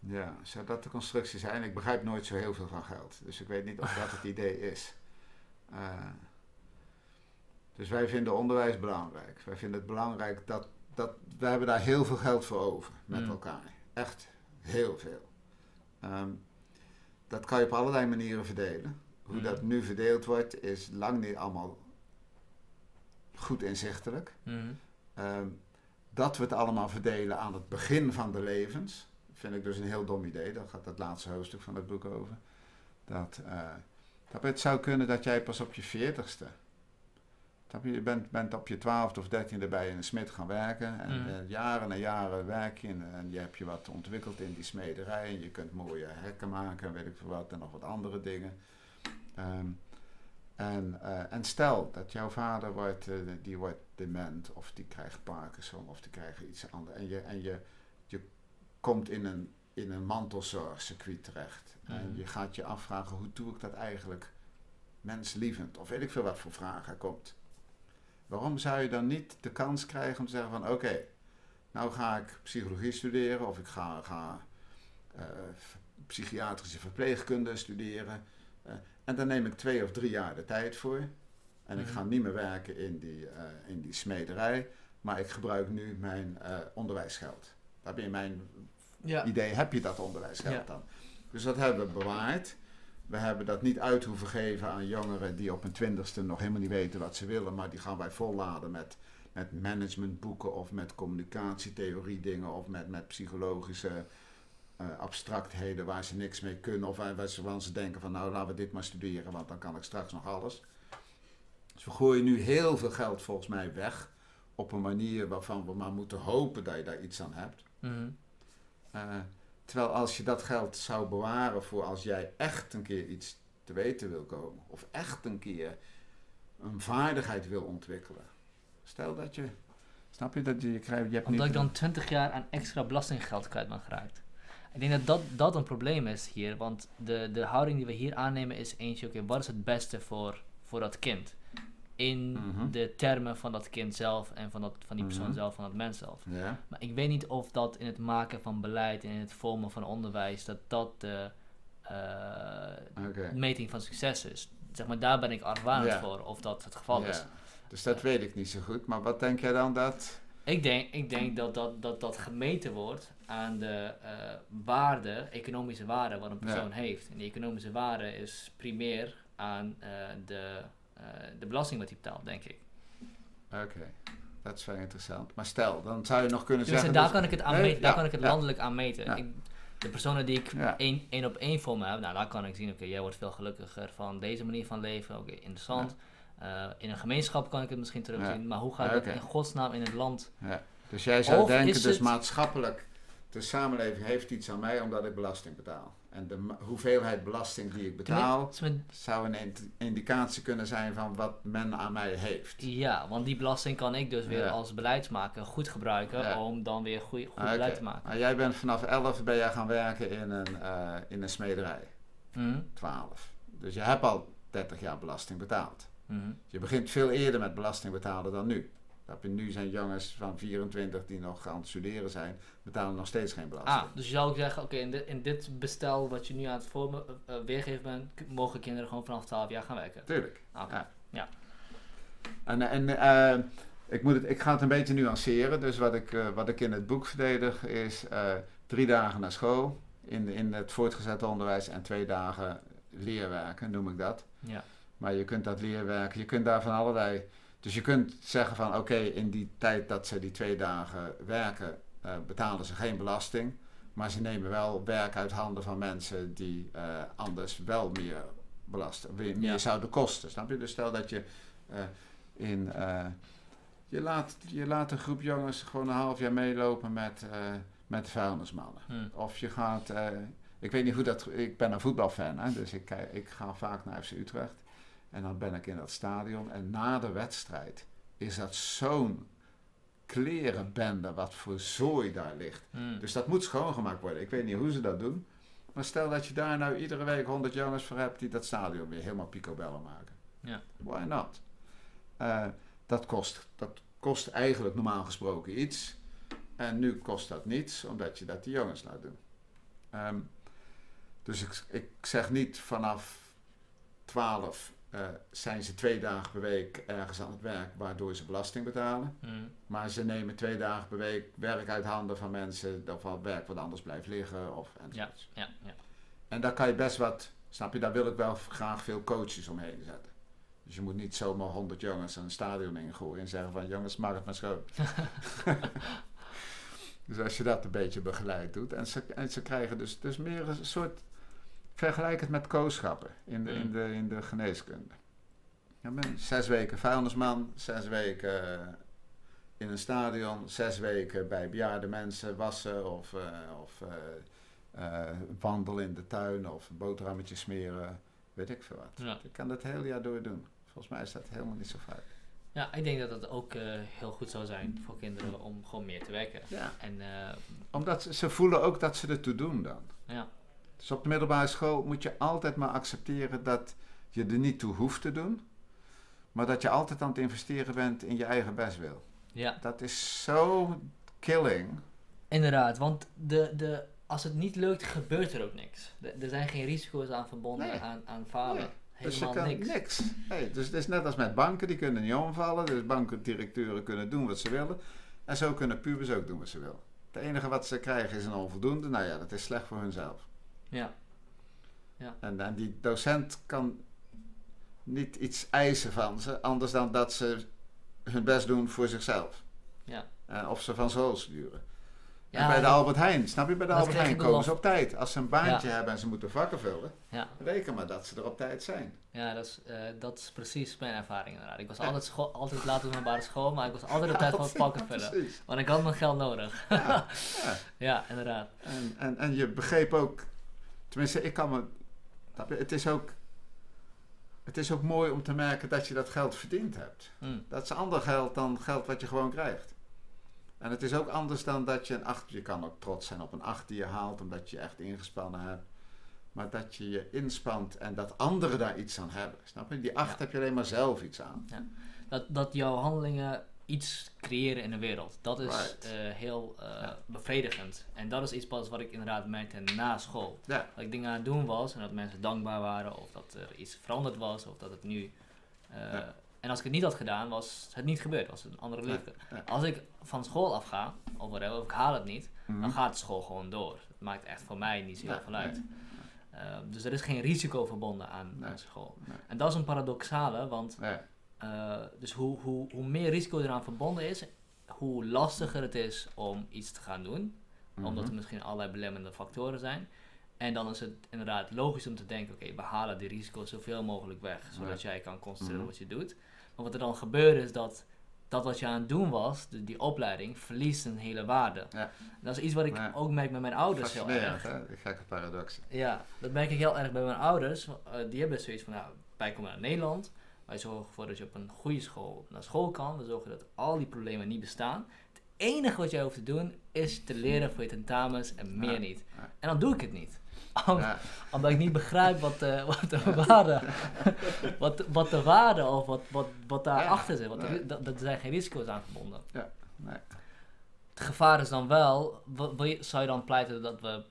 [SPEAKER 1] Ja, zou dat de constructie zijn? Ik begrijp nooit zo heel veel van geld. Dus ik weet niet of dat het idee is. Eh, dus wij vinden onderwijs belangrijk. Wij vinden het belangrijk dat, dat wij hebben daar heel veel geld voor over met
[SPEAKER 2] Mm.
[SPEAKER 1] elkaar. Echt heel veel. Ehm, dat kan je op allerlei manieren verdelen. Hoe
[SPEAKER 2] Mm.
[SPEAKER 1] dat nu verdeeld wordt is lang niet allemaal goed inzichtelijk.
[SPEAKER 2] Mhm.
[SPEAKER 1] Ehm, dat we het allemaal verdelen aan het begin van de levens, vind ik dus een heel dom idee. Daar gaat het laatste hoofdstuk van het boek over. Dat, eh, dat het zou kunnen dat jij pas op je veertigste, je bent, bent op je twaalfde of dertiende bij een smid gaan werken. En
[SPEAKER 2] Mhm.
[SPEAKER 1] eh, jaren en jaren werk je en, en je hebt je wat ontwikkeld in die smederij. En je kunt mooie hekken maken en weet ik veel wat en nog wat andere dingen. Ehm, en, eh, en stel dat jouw vader wordt, eh, die wordt dement of die krijgt Parkinson of die krijgt iets anders. En je, en je, je komt in een, in een mantelzorgcircuit terecht. En
[SPEAKER 2] Mhm.
[SPEAKER 1] je gaat je afvragen, hoe doe ik dat eigenlijk menslievend? Of weet ik veel wat voor vragen komt. Waarom zou je dan niet de kans krijgen om te zeggen van oké, nou ga ik psychologie studeren of ik ga, ga eh, psychiatrische verpleegkunde studeren. Eh, en dan neem ik twee of drie jaar de tijd voor. En ik
[SPEAKER 2] Mhm.
[SPEAKER 1] ga niet meer werken in die, eh, in die smederij, maar ik gebruik nu mijn onderwijsgeld. Daar ben je mijn
[SPEAKER 2] Ja.
[SPEAKER 1] idee, heb je dat onderwijsgeld
[SPEAKER 2] Ja.
[SPEAKER 1] dan? Dus dat hebben we bewaard. We hebben dat niet uit hoeven geven aan jongeren die op hun twintigste nog helemaal niet weten wat ze willen, maar die gaan wij volladen met, met managementboeken of met communicatietheorie dingen of met, met psychologische uh, abstractheden waar ze niks mee kunnen of waar, ze, waar ze denken van nou laten we dit maar studeren, want dan kan ik straks nog alles. Dus we gooien nu heel veel geld volgens mij weg op een manier waarvan we maar moeten hopen dat je daar iets aan hebt. Uh, terwijl als je dat geld zou bewaren voor als jij echt een keer iets te weten wil komen, of echt een keer een vaardigheid wil ontwikkelen. Stel dat je, snap je dat je, je krijgt, je hebt
[SPEAKER 2] Omdat ik dan 20 jaar aan extra belastinggeld kwijt ben geraakt. Ik denk dat dat, dat een probleem is hier, want de, de houding die we hier aannemen is eentje, oké, wat is het beste voor, voor dat kind? In
[SPEAKER 1] Mhm.
[SPEAKER 2] de termen van dat kind zelf en van, dat, van die persoon
[SPEAKER 1] Mhm.
[SPEAKER 2] zelf, van dat mens zelf. Maar ik weet niet of dat in het maken van beleid en in het vormen van onderwijs, dat dat de eh, meting van succes is. Zeg maar, daar ben ik argwanend voor, of dat het geval is.
[SPEAKER 1] Dus dat weet ik niet zo goed. Maar wat denk jij dan dat?
[SPEAKER 2] Ik denk, ik denk dat, dat, dat dat gemeten wordt aan de eh, waarde, economische waarde wat een persoon heeft. En die economische waarde is primair aan eh, de, de belasting wat hij betaalt, denk ik.
[SPEAKER 1] Oké, dat is wel interessant. Maar stel, dan zou je nog kunnen
[SPEAKER 2] Tenminste,
[SPEAKER 1] zeggen...
[SPEAKER 2] daar
[SPEAKER 1] dus-
[SPEAKER 2] kan ik het, aan
[SPEAKER 1] Nee,
[SPEAKER 2] meten, daar
[SPEAKER 1] ja,
[SPEAKER 2] kan ik het
[SPEAKER 1] ja.
[SPEAKER 2] landelijk aan meten.
[SPEAKER 1] Ja.
[SPEAKER 2] Ik, de personen die ik één, één op één voor me heb, nou, daar kan ik zien, oké, jij wordt veel gelukkiger van deze manier van leven. Oké, interessant. Eh, in een gemeenschap kan ik het misschien terugzien, maar hoe gaat
[SPEAKER 1] oké.
[SPEAKER 2] in godsnaam in het land?
[SPEAKER 1] Ja. Dus jij zou
[SPEAKER 2] Of
[SPEAKER 1] denken, dus
[SPEAKER 2] het-
[SPEAKER 1] maatschappelijk, de samenleving heeft iets aan mij omdat ik belasting betaal. En de hoeveelheid belasting die ik betaal, zou een indi- indicatie kunnen zijn van wat men aan mij heeft.
[SPEAKER 2] Ja, want die belasting kan ik dus weer
[SPEAKER 1] Ja.
[SPEAKER 2] als beleidsmaker goed gebruiken
[SPEAKER 1] Ja.
[SPEAKER 2] om dan weer goed
[SPEAKER 1] Ah,
[SPEAKER 2] beleid te maken.
[SPEAKER 1] Maar jij bent vanaf 11 ben jij gaan werken in een, eh, in een smederij.
[SPEAKER 2] Mhm,
[SPEAKER 1] 12. Dus je hebt al 30 jaar belasting betaald.
[SPEAKER 2] mhm.
[SPEAKER 1] Je begint veel eerder met belasting betalen dan nu. Nu zijn jongens van 24 die nog aan het studeren zijn, betalen nog steeds geen belasting.
[SPEAKER 2] Ah, dus je zou ook zeggen, oké, in, dit- in dit bestel wat je nu aan het vormen, eh, eh, weergeven bent, mogen kinderen gewoon vanaf 12 jaar gaan werken.
[SPEAKER 1] Tuurlijk.
[SPEAKER 2] Ah, oké.
[SPEAKER 1] Ja.
[SPEAKER 2] Ja.
[SPEAKER 1] En, en eh, ik, moet het, ik ga het een beetje nuanceren. Dus wat ik, wat ik in het boek verdedig is drie dagen naar school in, in het voortgezet onderwijs en twee dagen leerwerken, noem ik dat.
[SPEAKER 2] Ja.
[SPEAKER 1] Maar je kunt dat leerwerken, je kunt daar van allerlei. Dus je kunt zeggen van oké, in die tijd dat ze die twee dagen werken, eh, betalen ze geen belasting. Maar ze nemen wel werk uit handen van mensen die eh, anders wel meer belasten, meer
[SPEAKER 2] Ja.
[SPEAKER 1] zouden kosten. Snap je? Dus stel dat je eh, in. je, laat, je laat een groep jongens gewoon een half jaar meelopen met, met de vuilnismannen.
[SPEAKER 2] Hm.
[SPEAKER 1] Of je gaat, ik weet niet hoe dat, ik ben een voetbalfan, hè, dus ik, ik ga vaak naar FC Utrecht. En dan ben ik in dat stadion. En na de wedstrijd is dat zo'n klerenbende wat voor zooi daar ligt.
[SPEAKER 2] Hm.
[SPEAKER 1] Dus dat moet schoongemaakt worden. Ik weet niet hoe ze dat doen. Maar stel dat je daar nou iedere week 100 jongens voor hebt die dat stadion weer helemaal picobello maken.
[SPEAKER 2] Ja.
[SPEAKER 1] Why not? Eh, dat, kost, dat kost eigenlijk normaal gesproken iets. En nu kost dat niets, omdat je dat die jongens laat doen. Ehm, dus ik, ik zeg niet vanaf 12 eh, zijn ze twee dagen per week ergens aan het werk, waardoor ze belasting betalen.
[SPEAKER 2] Hm.
[SPEAKER 1] Maar ze nemen twee dagen per week werk uit handen van mensen, of wat werk wat anders blijft liggen. Of, enzovoorts.
[SPEAKER 2] Ja, ja.
[SPEAKER 1] En daar kan je best wat, snap je, daar wil ik wel graag veel coaches omheen zetten. Dus je moet niet zomaar 100 jongens een stadion ingooien en zeggen van jongens, maak het maar schoon. dus als je dat een beetje begeleid doet. En ze, en ze krijgen dus, dus meer een soort, vergelijk het met kooschappen in de, in
[SPEAKER 2] Mm.
[SPEAKER 1] de, in de geneeskunde. Ja, men- zes weken vuilnisman, zes weken eh, in een stadion, zes weken bij bejaarde mensen wassen of, eh, of eh, eh, wandelen in de tuin of een boterhammetje smeren, weet ik veel wat.
[SPEAKER 2] Ja.
[SPEAKER 1] Ik kan dat het hele jaar door doen. Volgens mij is dat helemaal niet zo fout.
[SPEAKER 2] Ja, ik denk dat het ook eh, heel goed zou zijn voor kinderen om gewoon meer te werken.
[SPEAKER 1] Ja.
[SPEAKER 2] En eh,
[SPEAKER 1] Omdat ze, ze voelen ook dat ze ertoe doen dan.
[SPEAKER 2] ja,
[SPEAKER 1] Dus op de middelbare school moet je altijd maar accepteren dat je er niet toe hoeft te doen. Maar dat je altijd aan het investeren bent in je eigen bestwil.
[SPEAKER 2] ja,
[SPEAKER 1] Dat is zo killing.
[SPEAKER 2] inderdaad. Want de, de, als het niet lukt, gebeurt er ook niks. De- er zijn geen risico's aan verbonden
[SPEAKER 1] Nee.
[SPEAKER 2] aan, aan falen.
[SPEAKER 1] Nee. Dus
[SPEAKER 2] Helemaal niks.
[SPEAKER 1] niks. Nee, dus het is net als met banken, die kunnen niet omvallen. Dus bankendirecteuren kunnen doen wat ze willen. En zo kunnen pubers ook doen wat ze willen. Het enige wat ze krijgen is een onvoldoende. Nou ja, dat is slecht voor hunzelf.
[SPEAKER 2] Ja, Ja.
[SPEAKER 1] En, en die docent kan niet iets eisen van ze, anders dan dat ze hun best doen voor zichzelf.
[SPEAKER 2] Ja.
[SPEAKER 1] Eh, of ze van school sturen.
[SPEAKER 2] Ja,
[SPEAKER 1] en bij de Albert Heijn, snap je, bij de Albert Heijn komen ze op tijd. Als ze een baantje hebben en ze moeten vakken vullen,
[SPEAKER 2] Ja,
[SPEAKER 1] reken maar dat ze er op tijd zijn.
[SPEAKER 2] ja dat, is, eh, dat is precies mijn ervaring inderdaad. Ik was altijd, altijd laat op mijn middelbare school, maar ik was altijd op tijd van het pakken vullen.
[SPEAKER 1] Precies.
[SPEAKER 2] Want ik had mijn geld nodig.
[SPEAKER 1] Ja,
[SPEAKER 2] inderdaad.
[SPEAKER 1] En, en, en je begreep ook, tenminste, ik kan me. Het is ook. Het is ook mooi om te merken dat je dat geld verdiend hebt.
[SPEAKER 2] Mm.
[SPEAKER 1] Dat is ander geld dan geld wat je gewoon krijgt. En het is ook anders dan dat je een acht. Je kan ook trots zijn op een acht die je haalt, omdat je echt ingespannen hebt. Maar dat je je inspant en dat anderen daar iets aan hebben. Snap je? Die acht
[SPEAKER 2] Ja.
[SPEAKER 1] heb je alleen maar zelf iets aan.
[SPEAKER 2] Dat, dat jouw handelingen iets creëren in de wereld. Dat is
[SPEAKER 1] Right.
[SPEAKER 2] eh, heel eh,
[SPEAKER 1] Ja.
[SPEAKER 2] bevredigend. En dat is iets pas wat ik inderdaad merkte na school.
[SPEAKER 1] Ja,
[SPEAKER 2] Dat ik dingen aan het doen was en dat mensen dankbaar waren. Of dat er iets veranderd was. Of dat het nu... eh,
[SPEAKER 1] Ja.
[SPEAKER 2] En als ik het niet had gedaan, was het niet gebeurd. Was het een andere
[SPEAKER 1] ja.
[SPEAKER 2] Als ik van school afga, of whatever, of ik haal het niet,
[SPEAKER 1] Mhm.
[SPEAKER 2] dan gaat de school gewoon door. Het maakt echt voor mij niet zo heel veel uit.
[SPEAKER 1] nee.
[SPEAKER 2] Eh, dus er is geen risico verbonden aan,
[SPEAKER 1] Nee.
[SPEAKER 2] aan school.
[SPEAKER 1] Nee.
[SPEAKER 2] En dat is een paradoxale, want Eh, dus hoe, hoe, hoe meer risico eraan verbonden is, hoe lastiger het is om iets te gaan doen.
[SPEAKER 1] mhm.
[SPEAKER 2] Omdat er misschien allerlei belemmerende factoren zijn. En dan is het inderdaad logisch om te denken, oké, we halen die risico's zoveel mogelijk weg. Zodat jij kan concentreren
[SPEAKER 1] Mhm.
[SPEAKER 2] wat je doet. Maar wat er dan gebeurt is dat dat wat je aan het doen was, de, die opleiding, verliest een hele waarde.
[SPEAKER 1] Ja.
[SPEAKER 2] Dat is iets wat ik
[SPEAKER 1] Ja.
[SPEAKER 2] ook merk met mijn ouders heel erg.
[SPEAKER 1] hè? Die gekke paradox.
[SPEAKER 2] Ja, dat merk ik heel erg bij mijn ouders. Eh, die hebben zoiets van, nou, wij komen naar Nederland. Wij zorgen ervoor dat je op een goede school naar school kan. We zorgen dat al die problemen niet bestaan. Het enige wat jij hoeft te doen, is te leren voor je tentamens en meer
[SPEAKER 1] Ja,
[SPEAKER 2] niet.
[SPEAKER 1] ja.
[SPEAKER 2] En dan doe ik het niet. Om-
[SPEAKER 1] Ja,
[SPEAKER 2] Omdat ik niet begrijp wat de, wat de waarde, wat, wat de waarde of wat, wat, wat daarachter zit. Want er, dat, dat zijn geen risico's aan verbonden.
[SPEAKER 1] nee.
[SPEAKER 2] Het gevaar is dan wel, wil, wil je- zou je dan pleiten dat we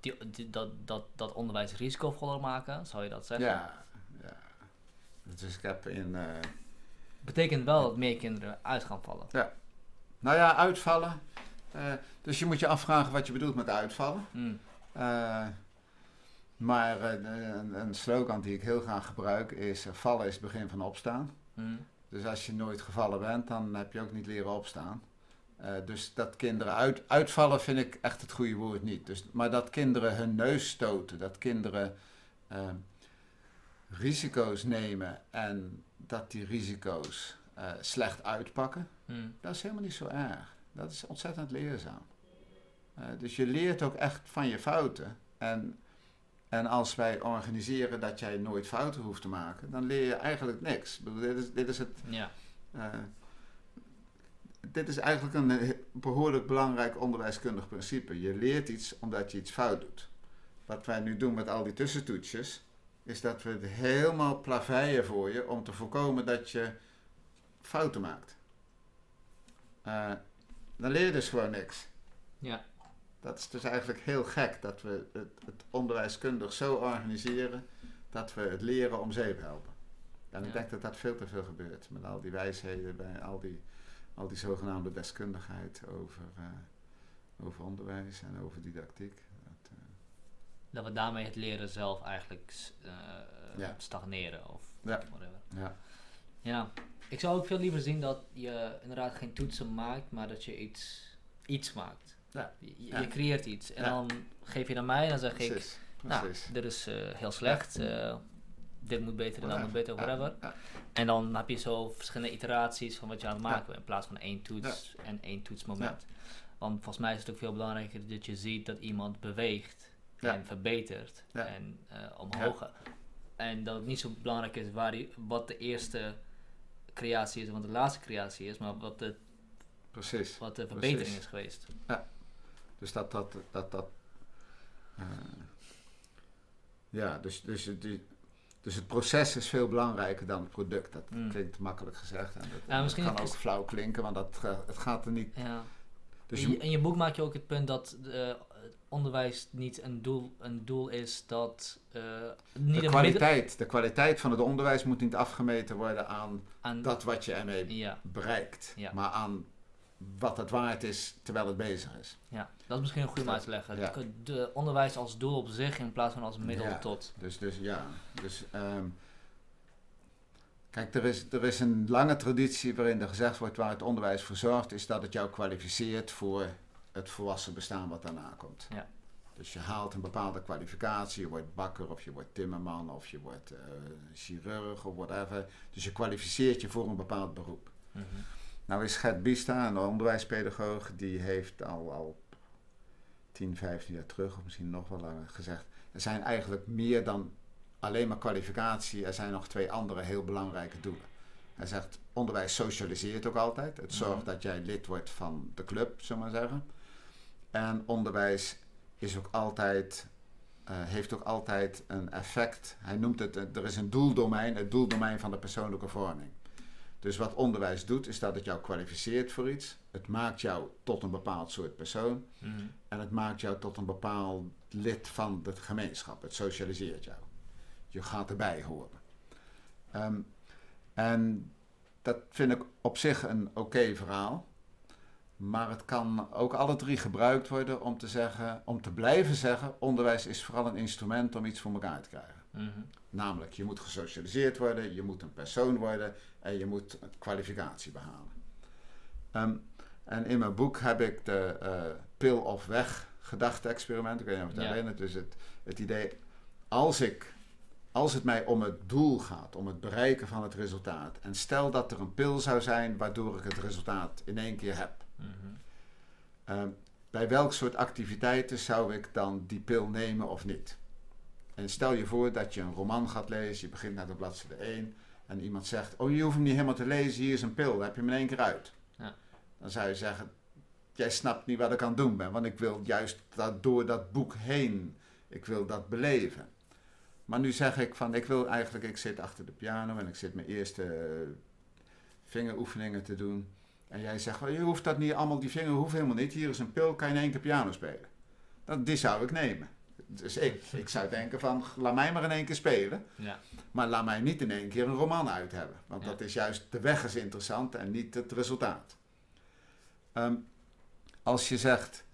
[SPEAKER 2] die, die- dat, dat, dat onderwijs risicovoller maken? Zou je dat zeggen?
[SPEAKER 1] Ja, ja. Dus ik heb in. eh,
[SPEAKER 2] Betekent wel dat meer kinderen uit gaan vallen.
[SPEAKER 1] nou ja, uitvallen. Eh, dus je moet je afvragen wat je bedoelt met uitvallen.
[SPEAKER 2] Mm.
[SPEAKER 1] Eh, maar een, een slogan die ik heel graag gebruik is: vallen is het begin van opstaan.
[SPEAKER 2] Mm.
[SPEAKER 1] Dus als je nooit gevallen bent, dan heb je ook niet leren opstaan. Dus dat kinderen uit, uitvallen vind ik echt het goede woord niet. Dus, maar dat kinderen hun neus stoten, dat kinderen risico's nemen en dat die risico's eh, slecht uitpakken,
[SPEAKER 2] Mm.
[SPEAKER 1] dat is helemaal niet zo erg. Dat is ontzettend leerzaam. Eh, dus je leert ook echt van je fouten. En, en als wij organiseren dat jij nooit fouten hoeft te maken, dan leer je eigenlijk niks. Bedoel, dit, is, dit, is het,
[SPEAKER 2] Ja.
[SPEAKER 1] eh, dit is eigenlijk een eh, behoorlijk belangrijk onderwijskundig principe. Je leert iets omdat je iets fout doet. Wat wij nu doen met al die tussentoetsjes, is dat we het helemaal plaveien voor je om te voorkomen dat je fouten maakt. Eh, dan leer je dus gewoon niks.
[SPEAKER 2] Ja.
[SPEAKER 1] Dat is dus eigenlijk heel gek dat we het, het onderwijskundig zo organiseren dat we het leren om zeep helpen. En ik denk dat dat veel te veel gebeurt met al die wijsheden, bij al die, al die zogenaamde deskundigheid over, eh, over onderwijs en over didactiek. Dat,
[SPEAKER 2] we daarmee het leren zelf eigenlijk eh,
[SPEAKER 1] Ja.
[SPEAKER 2] stagneren of
[SPEAKER 1] Ja.
[SPEAKER 2] whatever.
[SPEAKER 1] ja.
[SPEAKER 2] Ja, ik zou ook veel liever zien dat je inderdaad geen toetsen maakt, maar dat je iets, iets maakt.
[SPEAKER 1] Ja.
[SPEAKER 2] Je, je-
[SPEAKER 1] Ja.
[SPEAKER 2] je creëert iets en dan geef je naar mij en dan zeg ik, nou,
[SPEAKER 1] precies.
[SPEAKER 2] dit is eh, heel slecht, eh, dit moet beter en dat moet beter, whatever. En dan heb je zo verschillende iteraties van wat je aan het maken bent, in plaats van één toets en één toetsmoment. Want volgens mij is het ook veel belangrijker dat je ziet dat iemand beweegt
[SPEAKER 1] Ja.
[SPEAKER 2] en verbetert
[SPEAKER 1] Ja.
[SPEAKER 2] en eh, omhoog gaat. En dat het niet zo belangrijk is waar die, wat de eerste creatie is wat de laatste creatie is, maar wat de,
[SPEAKER 1] precies.
[SPEAKER 2] wat de verbetering
[SPEAKER 1] Precies.
[SPEAKER 2] is geweest.
[SPEAKER 1] Dus dat dat. dat, dat eh, ja, dus, dus, die, dus het proces is veel belangrijker dan het product. Dat
[SPEAKER 2] Mm.
[SPEAKER 1] klinkt makkelijk gezegd. En dat,
[SPEAKER 2] Ja,
[SPEAKER 1] kan ook flauw klinken, want dat, ga- het gaat er niet.
[SPEAKER 2] Ja.
[SPEAKER 1] Dus
[SPEAKER 2] in, je, in je boek maak je ook het punt dat eh, onderwijs niet een doel, een doel is dat eh, niet
[SPEAKER 1] de,
[SPEAKER 2] middel
[SPEAKER 1] kwaliteit, de kwaliteit van het onderwijs moet niet afgemeten worden aan
[SPEAKER 2] aan
[SPEAKER 1] dat wat je ermee
[SPEAKER 2] ja,
[SPEAKER 1] bereikt,
[SPEAKER 2] Ja.
[SPEAKER 1] maar aan wat het waard is terwijl het bezig is.
[SPEAKER 2] Ja, dat is misschien een goede om uit te leggen.
[SPEAKER 1] Ja.
[SPEAKER 2] De, de onderwijs als doel op zich in plaats van als middel tot.
[SPEAKER 1] Dus, dus ja, dus ehm, kijk, er is, er is een lange traditie waarin er gezegd wordt waar het onderwijs voor zorgt, is dat het jou kwalificeert voor het volwassen bestaan wat daarna komt.
[SPEAKER 2] Ja.
[SPEAKER 1] Dus je haalt een bepaalde kwalificatie, je wordt bakker of je wordt timmerman of je wordt eh, chirurg of whatever. Dus je kwalificeert je voor een bepaald beroep.
[SPEAKER 2] Mhm.
[SPEAKER 1] Nou is Gert Biesta, een onderwijspedagoog, die heeft al, al 10, 15 jaar terug, of misschien nog wel langer, gezegd... er zijn eigenlijk meer dan alleen maar kwalificatie, er zijn nog twee andere heel belangrijke doelen. Hij zegt, onderwijs socialiseert ook altijd. Het zorgt
[SPEAKER 2] Mhm.
[SPEAKER 1] dat jij lid wordt van de club, zullen we maar zeggen. En onderwijs is ook altijd, eh, heeft ook altijd een effect. Hij noemt het, er is een doeldomein, het doeldomein van de persoonlijke vorming. Dus wat onderwijs doet, is dat het jou kwalificeert voor iets. Het maakt jou tot een bepaald soort persoon.
[SPEAKER 2] Mhm.
[SPEAKER 1] En het maakt jou tot een bepaald lid van de gemeenschap. Het socialiseert jou. Je gaat erbij horen. Ehm, en dat vind ik op zich een oké verhaal. Maar het kan ook alle drie gebruikt worden om te zeggen, om te blijven zeggen, onderwijs is vooral een instrument om iets voor elkaar te krijgen.
[SPEAKER 2] Mhm.
[SPEAKER 1] Namelijk, je moet gesocialiseerd worden, je moet een persoon worden en je moet een kwalificatie behalen. Ehm, en in mijn boek heb ik de eh, pil of weg gedachte-experiment, ik weet niet of je het
[SPEAKER 2] Ja.
[SPEAKER 1] herinnert, dus het, het idee, als, ik, als het mij om het doel gaat, om het bereiken van het resultaat, en stel dat er een pil zou zijn waardoor ik het resultaat in één keer heb,
[SPEAKER 2] Mhm.
[SPEAKER 1] Ehm, bij welk soort activiteiten zou ik dan die pil nemen of niet? En stel je voor dat je een roman gaat lezen, je begint naar de bladzijde 1 en iemand zegt: Oh, je hoeft hem niet helemaal te lezen, hier is een pil, dan heb je hem in één keer uit.
[SPEAKER 2] Ja.
[SPEAKER 1] Dan zou je zeggen: Jij snapt niet wat ik aan het doen ben, want ik wil juist dat, door dat boek heen, ik wil dat beleven. Maar nu zeg ik van: Ik wil eigenlijk, ik zit achter de piano en ik zit mijn eerste eh, vingeroefeningen te doen. En jij zegt, je hoeft dat niet allemaal, die vinger hoeft helemaal niet. Hier is een pil, kan je in één keer piano spelen. Dat, die zou ik nemen. Dus ik, ik zou denken van, laat mij maar in één keer spelen.
[SPEAKER 2] Ja.
[SPEAKER 1] Maar laat mij niet in één keer een roman uit hebben. Want
[SPEAKER 2] Ja.
[SPEAKER 1] dat is juist, de weg is interessant en niet het resultaat. Ehm, als je zegt,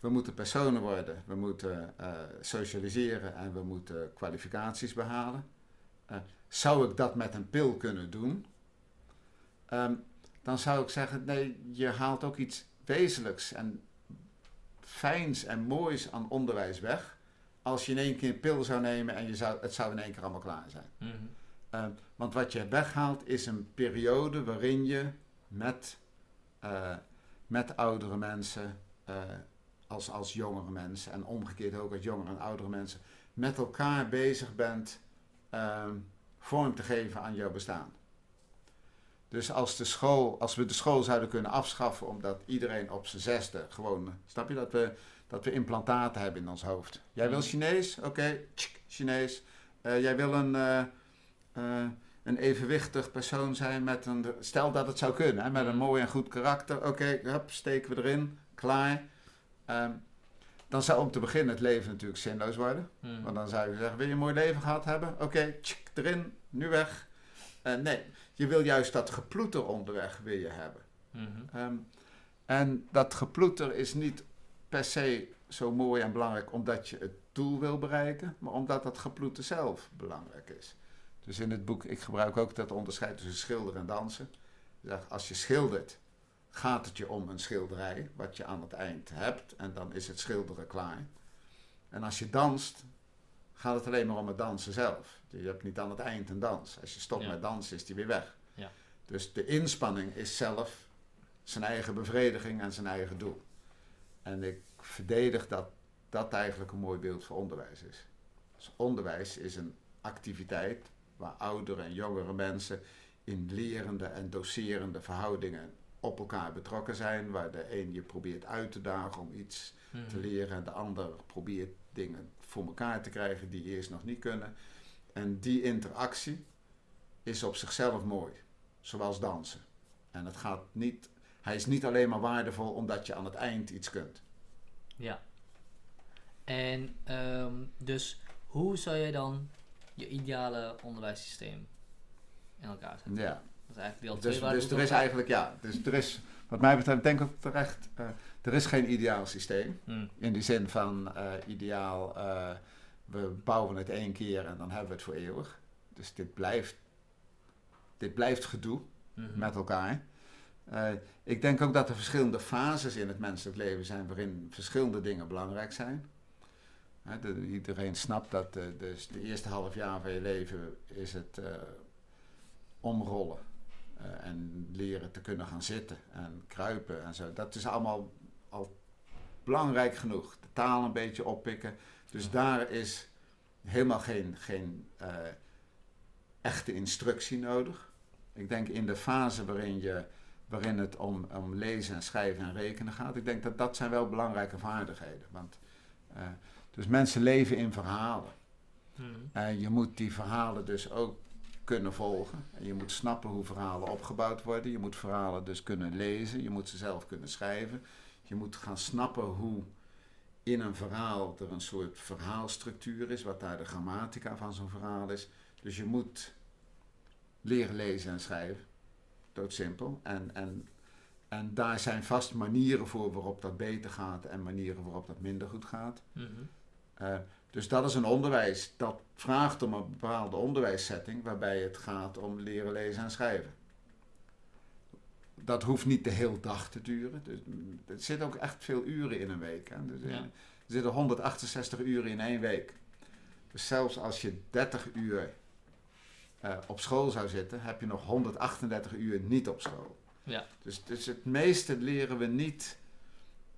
[SPEAKER 1] we moeten personen worden, we moeten eh, socialiseren en we moeten kwalificaties behalen. eh, zou ik dat met een pil kunnen doen? Ehm, dan zou ik zeggen, nee, je haalt ook iets wezenlijks en fijns en moois aan onderwijs weg. Als je in één keer een pil zou nemen en je zou, het zou in één keer allemaal klaar zijn.
[SPEAKER 2] Mhm.
[SPEAKER 1] Ehm, want wat je weghaalt is een periode waarin je met, eh, met oudere mensen, eh, als, als jongere mensen en omgekeerd ook als jongere en oudere mensen, met elkaar bezig bent vorm te geven aan jouw bestaan. Dus als, de school, als we de school zouden kunnen afschaffen omdat iedereen op zijn zesde gewoon, snap je dat we, dat we implantaten hebben in ons hoofd. Jij wil
[SPEAKER 2] Mhm.
[SPEAKER 1] Chinees? Oké, tsk, Chinees. Eh, jij wil een, eh, eh, een evenwichtig persoon zijn met een, stel dat het zou kunnen, hè, met een
[SPEAKER 2] Mhm.
[SPEAKER 1] mooi en goed karakter. Oké, hup, steken we erin, klaar. Ehm, dan zou om te beginnen het leven natuurlijk zinloos worden.
[SPEAKER 2] Mhm.
[SPEAKER 1] Want dan zou je zeggen, wil je een mooi leven gehad hebben? Oké, tsk, erin, nu weg. Nee, je wil juist dat geploeter onderweg wil je hebben.
[SPEAKER 2] Mhm.
[SPEAKER 1] Ehm, en dat geploeter is niet per se zo mooi en belangrijk omdat je het doel wil bereiken, maar omdat dat geploeter zelf belangrijk is. Dus in het boek, ik gebruik ook dat onderscheid tussen schilderen en dansen. Als je schildert, gaat het je om een schilderij, wat je aan het eind hebt, en dan is het schilderen klaar. En als je danst, gaat het alleen maar om het dansen zelf. Je hebt niet aan het eind een dans. Als je stopt
[SPEAKER 2] Ja.
[SPEAKER 1] met dansen, is die weer weg.
[SPEAKER 2] Ja.
[SPEAKER 1] Dus de inspanning is zelf zijn eigen bevrediging en zijn eigen doel. En ik verdedig dat dat eigenlijk een mooi beeld voor onderwijs is. Dus onderwijs is een activiteit waar oudere en jongere mensen in lerende en docerende verhoudingen op elkaar betrokken zijn, waar de een je probeert uit te dagen om iets te leren en de ander probeert dingen voor elkaar te krijgen die eerst nog niet kunnen. En die interactie is op zichzelf mooi, zoals dansen. En het gaat niet, hij is niet alleen maar waardevol omdat je aan het eind iets kunt.
[SPEAKER 2] Ja. En ehm, dus hoe zou jij dan je ideale onderwijssysteem in elkaar zetten?
[SPEAKER 1] Ja.
[SPEAKER 2] Dat is eigenlijk deel
[SPEAKER 1] Dus,
[SPEAKER 2] 2 waar
[SPEAKER 1] dus
[SPEAKER 2] we
[SPEAKER 1] er is eigenlijk, ja, dus er is wat mij betreft denk ik ook terecht, eh, er is geen ideaal systeem.
[SPEAKER 2] Mm.
[SPEAKER 1] In die zin van eh, ideaal, eh, we bouwen het één keer en dan hebben we het voor eeuwig. Dus dit blijft, dit blijft gedoe
[SPEAKER 2] Mhm.
[SPEAKER 1] met elkaar. Ik denk ook dat er verschillende fases in het menselijk leven zijn waarin verschillende dingen belangrijk zijn. De- iedereen snapt dat dus de eerste half jaar van je leven is het omrollen. Eh, en leren te kunnen gaan zitten en kruipen en zo. Dat is allemaal al belangrijk genoeg. De taal een beetje oppikken. Dus
[SPEAKER 2] Ja.
[SPEAKER 1] daar is helemaal geen, geen eh, echte instructie nodig. Ik denk in de fase waarin, je, waarin het om, om lezen en schrijven en rekenen gaat, ik denk dat dat zijn wel belangrijke vaardigheden. Want, eh, dus mensen leven in verhalen.
[SPEAKER 2] Mhm.
[SPEAKER 1] En je moet die verhalen dus ook kunnen volgen. En je moet snappen hoe verhalen opgebouwd worden. Je moet verhalen dus kunnen lezen. Je moet ze zelf kunnen schrijven. Je moet gaan snappen hoe in een verhaal er een soort verhaalstructuur is. Wat daar de grammatica van zo'n verhaal is. Dus je moet leren lezen en schrijven. Doodsimpel. En, en, en daar zijn vast manieren voor waarop dat beter gaat. En manieren waarop dat minder goed gaat.
[SPEAKER 2] Mhm.
[SPEAKER 1] Eh, dus dat is een onderwijs dat vraagt om een bepaalde onderwijssetting waarbij het gaat om leren lezen en schrijven. Dat hoeft niet de hele dag te duren. Dus, mm, er zitten ook echt veel uren in een week. Hè. Dus,
[SPEAKER 2] Ja.
[SPEAKER 1] Er zitten 168 uren in één week. Dus zelfs als je 30 uur eh, op school zou zitten, heb je nog 138 uur niet op school.
[SPEAKER 2] Ja.
[SPEAKER 1] Dus, dus het meeste leren we niet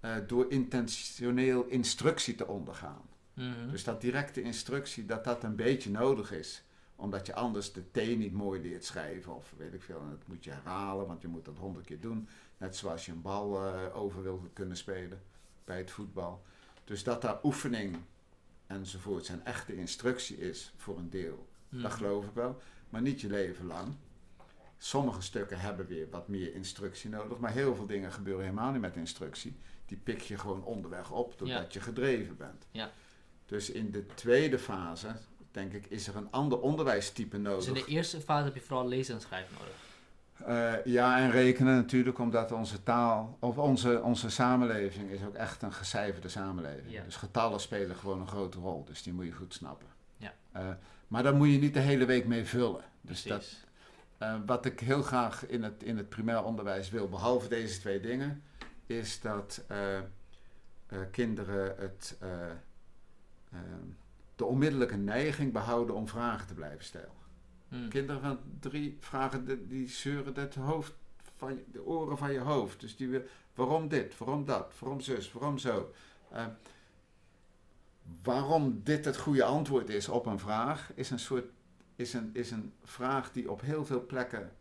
[SPEAKER 1] eh, door intentioneel instructie te ondergaan.
[SPEAKER 2] Mhm.
[SPEAKER 1] Dus dat directe instructie, dat dat een beetje nodig is. Omdat je anders de T niet mooi leert schrijven of weet ik veel. En dat moet je herhalen, want je moet dat honderd keer doen. Net zoals je een bal eh, over wil kunnen spelen bij het voetbal. Dus dat daar oefening enzovoort zijn echte instructie is voor een deel.
[SPEAKER 2] Mhm.
[SPEAKER 1] Dat geloof ik wel. Maar niet je leven lang. Sommige stukken hebben weer wat meer instructie nodig. Maar heel veel dingen gebeuren helemaal niet met instructie. Die pik je gewoon onderweg op doordat je gedreven bent.
[SPEAKER 2] Ja.
[SPEAKER 1] Dus in de tweede fase, denk ik, is er een ander onderwijstype
[SPEAKER 2] Dus
[SPEAKER 1] nodig.
[SPEAKER 2] in de eerste fase heb je vooral lezen en schrijven nodig.
[SPEAKER 1] Eh, ja, en rekenen natuurlijk, omdat onze taal, of onze, onze samenleving is ook echt een gecijferde samenleving.
[SPEAKER 2] Ja.
[SPEAKER 1] Dus getallen spelen gewoon een grote rol, dus die moet je goed snappen.
[SPEAKER 2] Ja.
[SPEAKER 1] Eh, maar daar moet je niet de hele week mee vullen. Dus
[SPEAKER 2] Precies.
[SPEAKER 1] dat, eh, wat ik heel graag in het, in het primair onderwijs wil, behalve deze twee dingen, is dat kinderen het, de onmiddellijke neiging behouden om vragen te blijven stellen.
[SPEAKER 2] Mhm.
[SPEAKER 1] Kinderen van drie vragen, de- die zeuren het hoofd van je- de oren van je hoofd. Dus die wil, waarom dit, waarom dat, waarom zus, waarom zo. Eh, waarom dit het goede antwoord is op een vraag, is een soort, is een, is een vraag die op heel veel plekken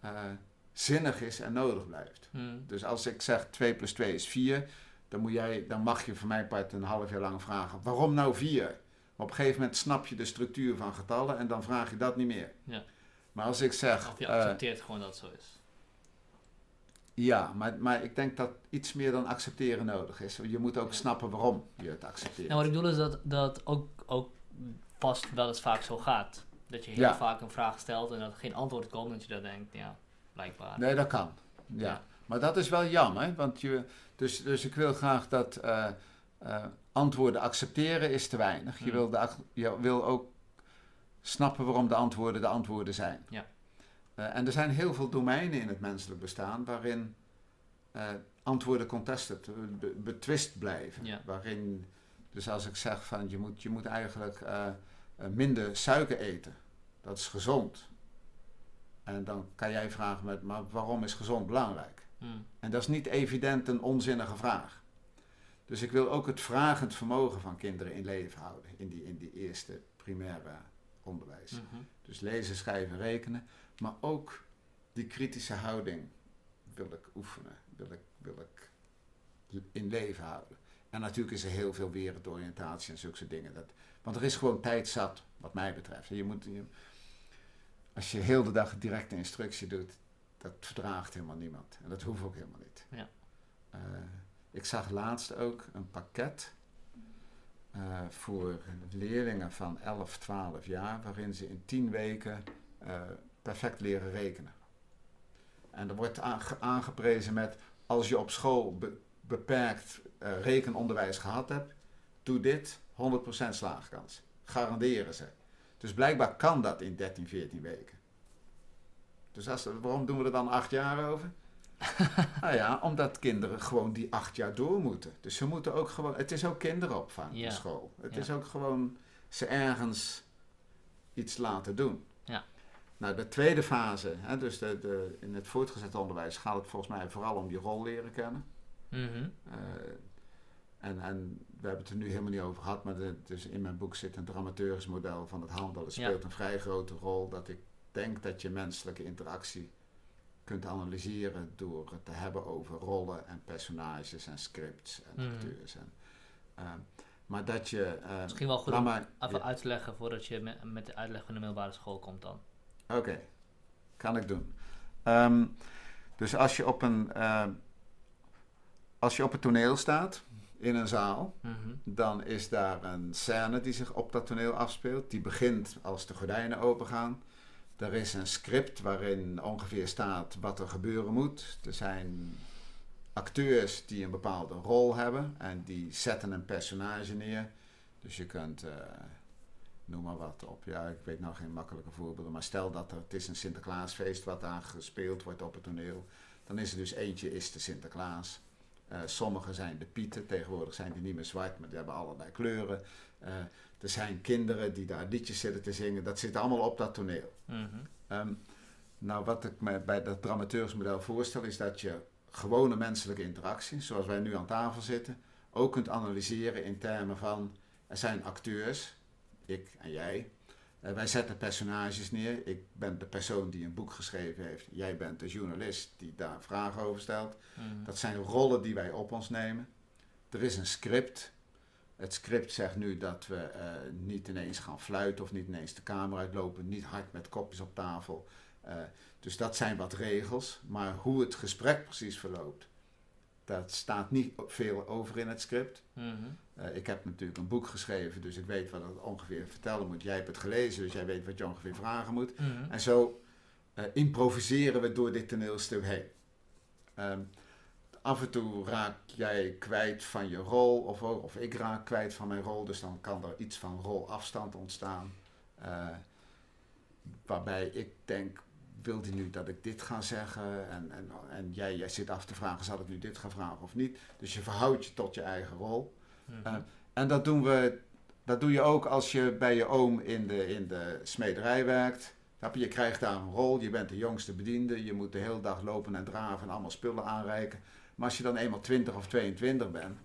[SPEAKER 1] eh, zinnig is en nodig blijft.
[SPEAKER 2] Mhm.
[SPEAKER 1] Dus als ik zeg 2 plus 2 is 4, dan, moet jij, dan mag je van mijn part een half jaar lang vragen: waarom nou 4? Op een gegeven moment snap je de structuur van getallen en dan vraag je dat niet meer.
[SPEAKER 2] Ja.
[SPEAKER 1] Maar als ik zeg,
[SPEAKER 2] Of je
[SPEAKER 1] eh,
[SPEAKER 2] accepteert gewoon dat het zo is.
[SPEAKER 1] ja, maar, maar ik denk dat iets meer dan accepteren nodig is. Je moet ook
[SPEAKER 2] Ja.
[SPEAKER 1] snappen waarom je het accepteert.
[SPEAKER 2] Nou, wat ik bedoel is dat dat ook, ook vast wel eens vaak zo gaat. Dat je heel
[SPEAKER 1] Ja.
[SPEAKER 2] vaak een vraag stelt en dat er geen antwoord komt. En dat je dan denkt, ja, blijkbaar.
[SPEAKER 1] Nee, dat kan. Ja.
[SPEAKER 2] Ja.
[SPEAKER 1] Maar dat is wel jammer, want je, dus, dus ik wil graag dat eh, eh, antwoorden accepteren is te weinig. Je,
[SPEAKER 2] Hmm.
[SPEAKER 1] wil de, je wil ook snappen waarom de antwoorden de antwoorden zijn.
[SPEAKER 2] Ja.
[SPEAKER 1] Eh, en er zijn heel veel domeinen in het menselijk bestaan waarin antwoorden contested, be- betwist blijven.
[SPEAKER 2] Ja.
[SPEAKER 1] Waarin, dus als ik zeg van je moet, je moet eigenlijk minder suiker eten, dat is gezond. En dan kan jij vragen met, maar waarom is gezond belangrijk?
[SPEAKER 2] Mhm.
[SPEAKER 1] En dat is niet evident een onzinnige vraag. Dus ik wil ook het vragend vermogen van kinderen in leven houden in die, in die eerste primaire onderwijs.
[SPEAKER 2] Mhm.
[SPEAKER 1] Dus lezen, schrijven, rekenen. Maar ook die kritische houding wil ik oefenen, wil ik, wil ik in leven houden. En natuurlijk is er heel veel wereldoriëntatie en zulke dingen. Dat, want er is gewoon tijd zat, wat mij betreft. Je moet, je, als je heel de dag directe instructie doet, dat verdraagt helemaal niemand. En dat hoeft ook helemaal niet.
[SPEAKER 2] Ja.
[SPEAKER 1] Eh, ik zag laatst ook een pakket eh, voor leerlingen van 11, 12 jaar, waarin ze in 10 weken eh, perfect leren rekenen. En er wordt aange- aangeprezen met als je op school be- beperkt rekenonderwijs gehad hebt, doe dit, 100% slaagkans. Garanderen ze. Dus blijkbaar kan dat in 13, 14 weken. Dus als, waarom doen we er dan acht jaar over? nou ja, omdat kinderen gewoon die acht jaar door moeten. Dus ze moeten ook gewoon, het is ook kinderopvang
[SPEAKER 2] Ja.
[SPEAKER 1] op school. Het
[SPEAKER 2] Ja.
[SPEAKER 1] is ook gewoon ze ergens iets laten doen.
[SPEAKER 2] Ja.
[SPEAKER 1] Nou, de tweede fase, hè, dus de, de, in het voortgezet onderwijs gaat het volgens mij vooral om je rol leren kennen.
[SPEAKER 2] Mhm.
[SPEAKER 1] Eh, en, en we hebben het er nu helemaal niet over gehad, maar de, dus in mijn boek zit een dramaturgisch model van het handel. Het
[SPEAKER 2] Ja.
[SPEAKER 1] speelt een vrij grote rol dat ik denk dat je menselijke interactie kunt analyseren door het te hebben over rollen en personages en scripts en
[SPEAKER 2] Mhm.
[SPEAKER 1] acteurs. En, eh, maar dat je... eh,
[SPEAKER 2] Misschien wel goed om
[SPEAKER 1] maar-
[SPEAKER 2] even
[SPEAKER 1] ja.
[SPEAKER 2] uit te leggen voordat je met, met de uitleg van de middelbare school komt dan.
[SPEAKER 1] Oké, kan ik doen. Ehm, dus als je, op een, als je op het toneel staat, in een zaal,
[SPEAKER 2] Mhm.
[SPEAKER 1] dan is daar een scène die zich op dat toneel afspeelt. Die begint als de gordijnen opengaan. Er is een script waarin ongeveer staat wat er gebeuren moet. Er zijn acteurs die een bepaalde rol hebben en die zetten een personage neer. Dus je kunt, eh, noem maar wat op. Ja, ik weet nou geen makkelijke voorbeelden, maar stel dat er, het is een Sinterklaasfeest wat daar gespeeld wordt op het toneel. Dan is er dus eentje is de Sinterklaas. Eh, sommige zijn de pieten, tegenwoordig zijn die niet meer zwart, maar die hebben allerlei kleuren. Eh, er zijn kinderen die daar liedjes zitten te zingen, dat zit allemaal op dat toneel.
[SPEAKER 2] Mhm.
[SPEAKER 1] Ehm, nou, wat ik me bij dat dramaturgsmodel voorstel, is dat je gewone menselijke interactie, zoals wij nu aan tafel zitten, ook kunt analyseren in termen van, er zijn acteurs, ik en jij. Eh, wij zetten personages neer. Ik ben de persoon die een boek geschreven heeft. Jij bent de journalist die daar vragen over stelt.
[SPEAKER 2] Mhm.
[SPEAKER 1] Dat zijn rollen die wij op ons nemen. Er is een script. Het script zegt nu dat we eh, niet ineens gaan fluiten of niet ineens de kamer uitlopen, niet hard met kopjes op tafel. Eh, dus dat zijn wat regels. Maar hoe het gesprek precies verloopt, dat staat niet veel over in het script.
[SPEAKER 2] Mhm.
[SPEAKER 1] Eh, ik heb natuurlijk een boek geschreven, dus ik weet wat ik ongeveer vertellen moet. Jij hebt het gelezen, dus jij weet wat je ongeveer vragen moet.
[SPEAKER 2] Mhm.
[SPEAKER 1] En zo improviseren we door dit toneelstuk heen. Ehm, af en toe raak jij kwijt van je rol, of, of ik raak kwijt van mijn rol, dus dan kan er iets van rolafstand ontstaan. Eh, waarbij ik denk, wil die nu dat ik dit ga zeggen? En, en, en jij, jij zit af te vragen, zal ik nu dit gaan vragen of niet? Dus je verhoudt je tot je eigen rol.
[SPEAKER 2] Mhm.
[SPEAKER 1] Eh, en dat doen we, dat doe je ook als je bij je oom in de, in de smederij werkt. Je krijgt daar een rol, je bent de jongste bediende, je moet de hele dag lopen en draven en allemaal spullen aanreiken. Maar als je dan eenmaal 20 of 22 bent,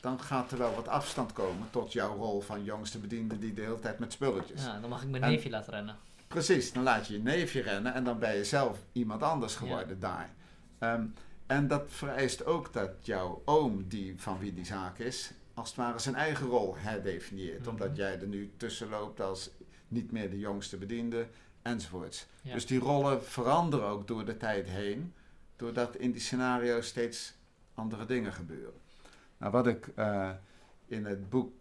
[SPEAKER 1] dan gaat er wel wat afstand komen tot jouw rol van jongste bediende die de hele tijd met spulletjes.
[SPEAKER 2] ja, dan mag ik mijn
[SPEAKER 1] En-
[SPEAKER 2] neefje laten rennen.
[SPEAKER 1] Precies, dan laat je je neefje rennen en dan ben je zelf iemand anders geworden daar. Ehm, en dat vereist ook dat jouw oom, die van wie die zaak is, als het ware zijn eigen rol herdefinieert.
[SPEAKER 2] Mhm.
[SPEAKER 1] Omdat jij er nu tussen loopt als niet meer de jongste bediende, enzovoorts.
[SPEAKER 2] Ja.
[SPEAKER 1] Dus die rollen veranderen ook door de tijd heen, doordat in die scenario's steeds andere dingen gebeuren. Nou, wat ik eh, in het boek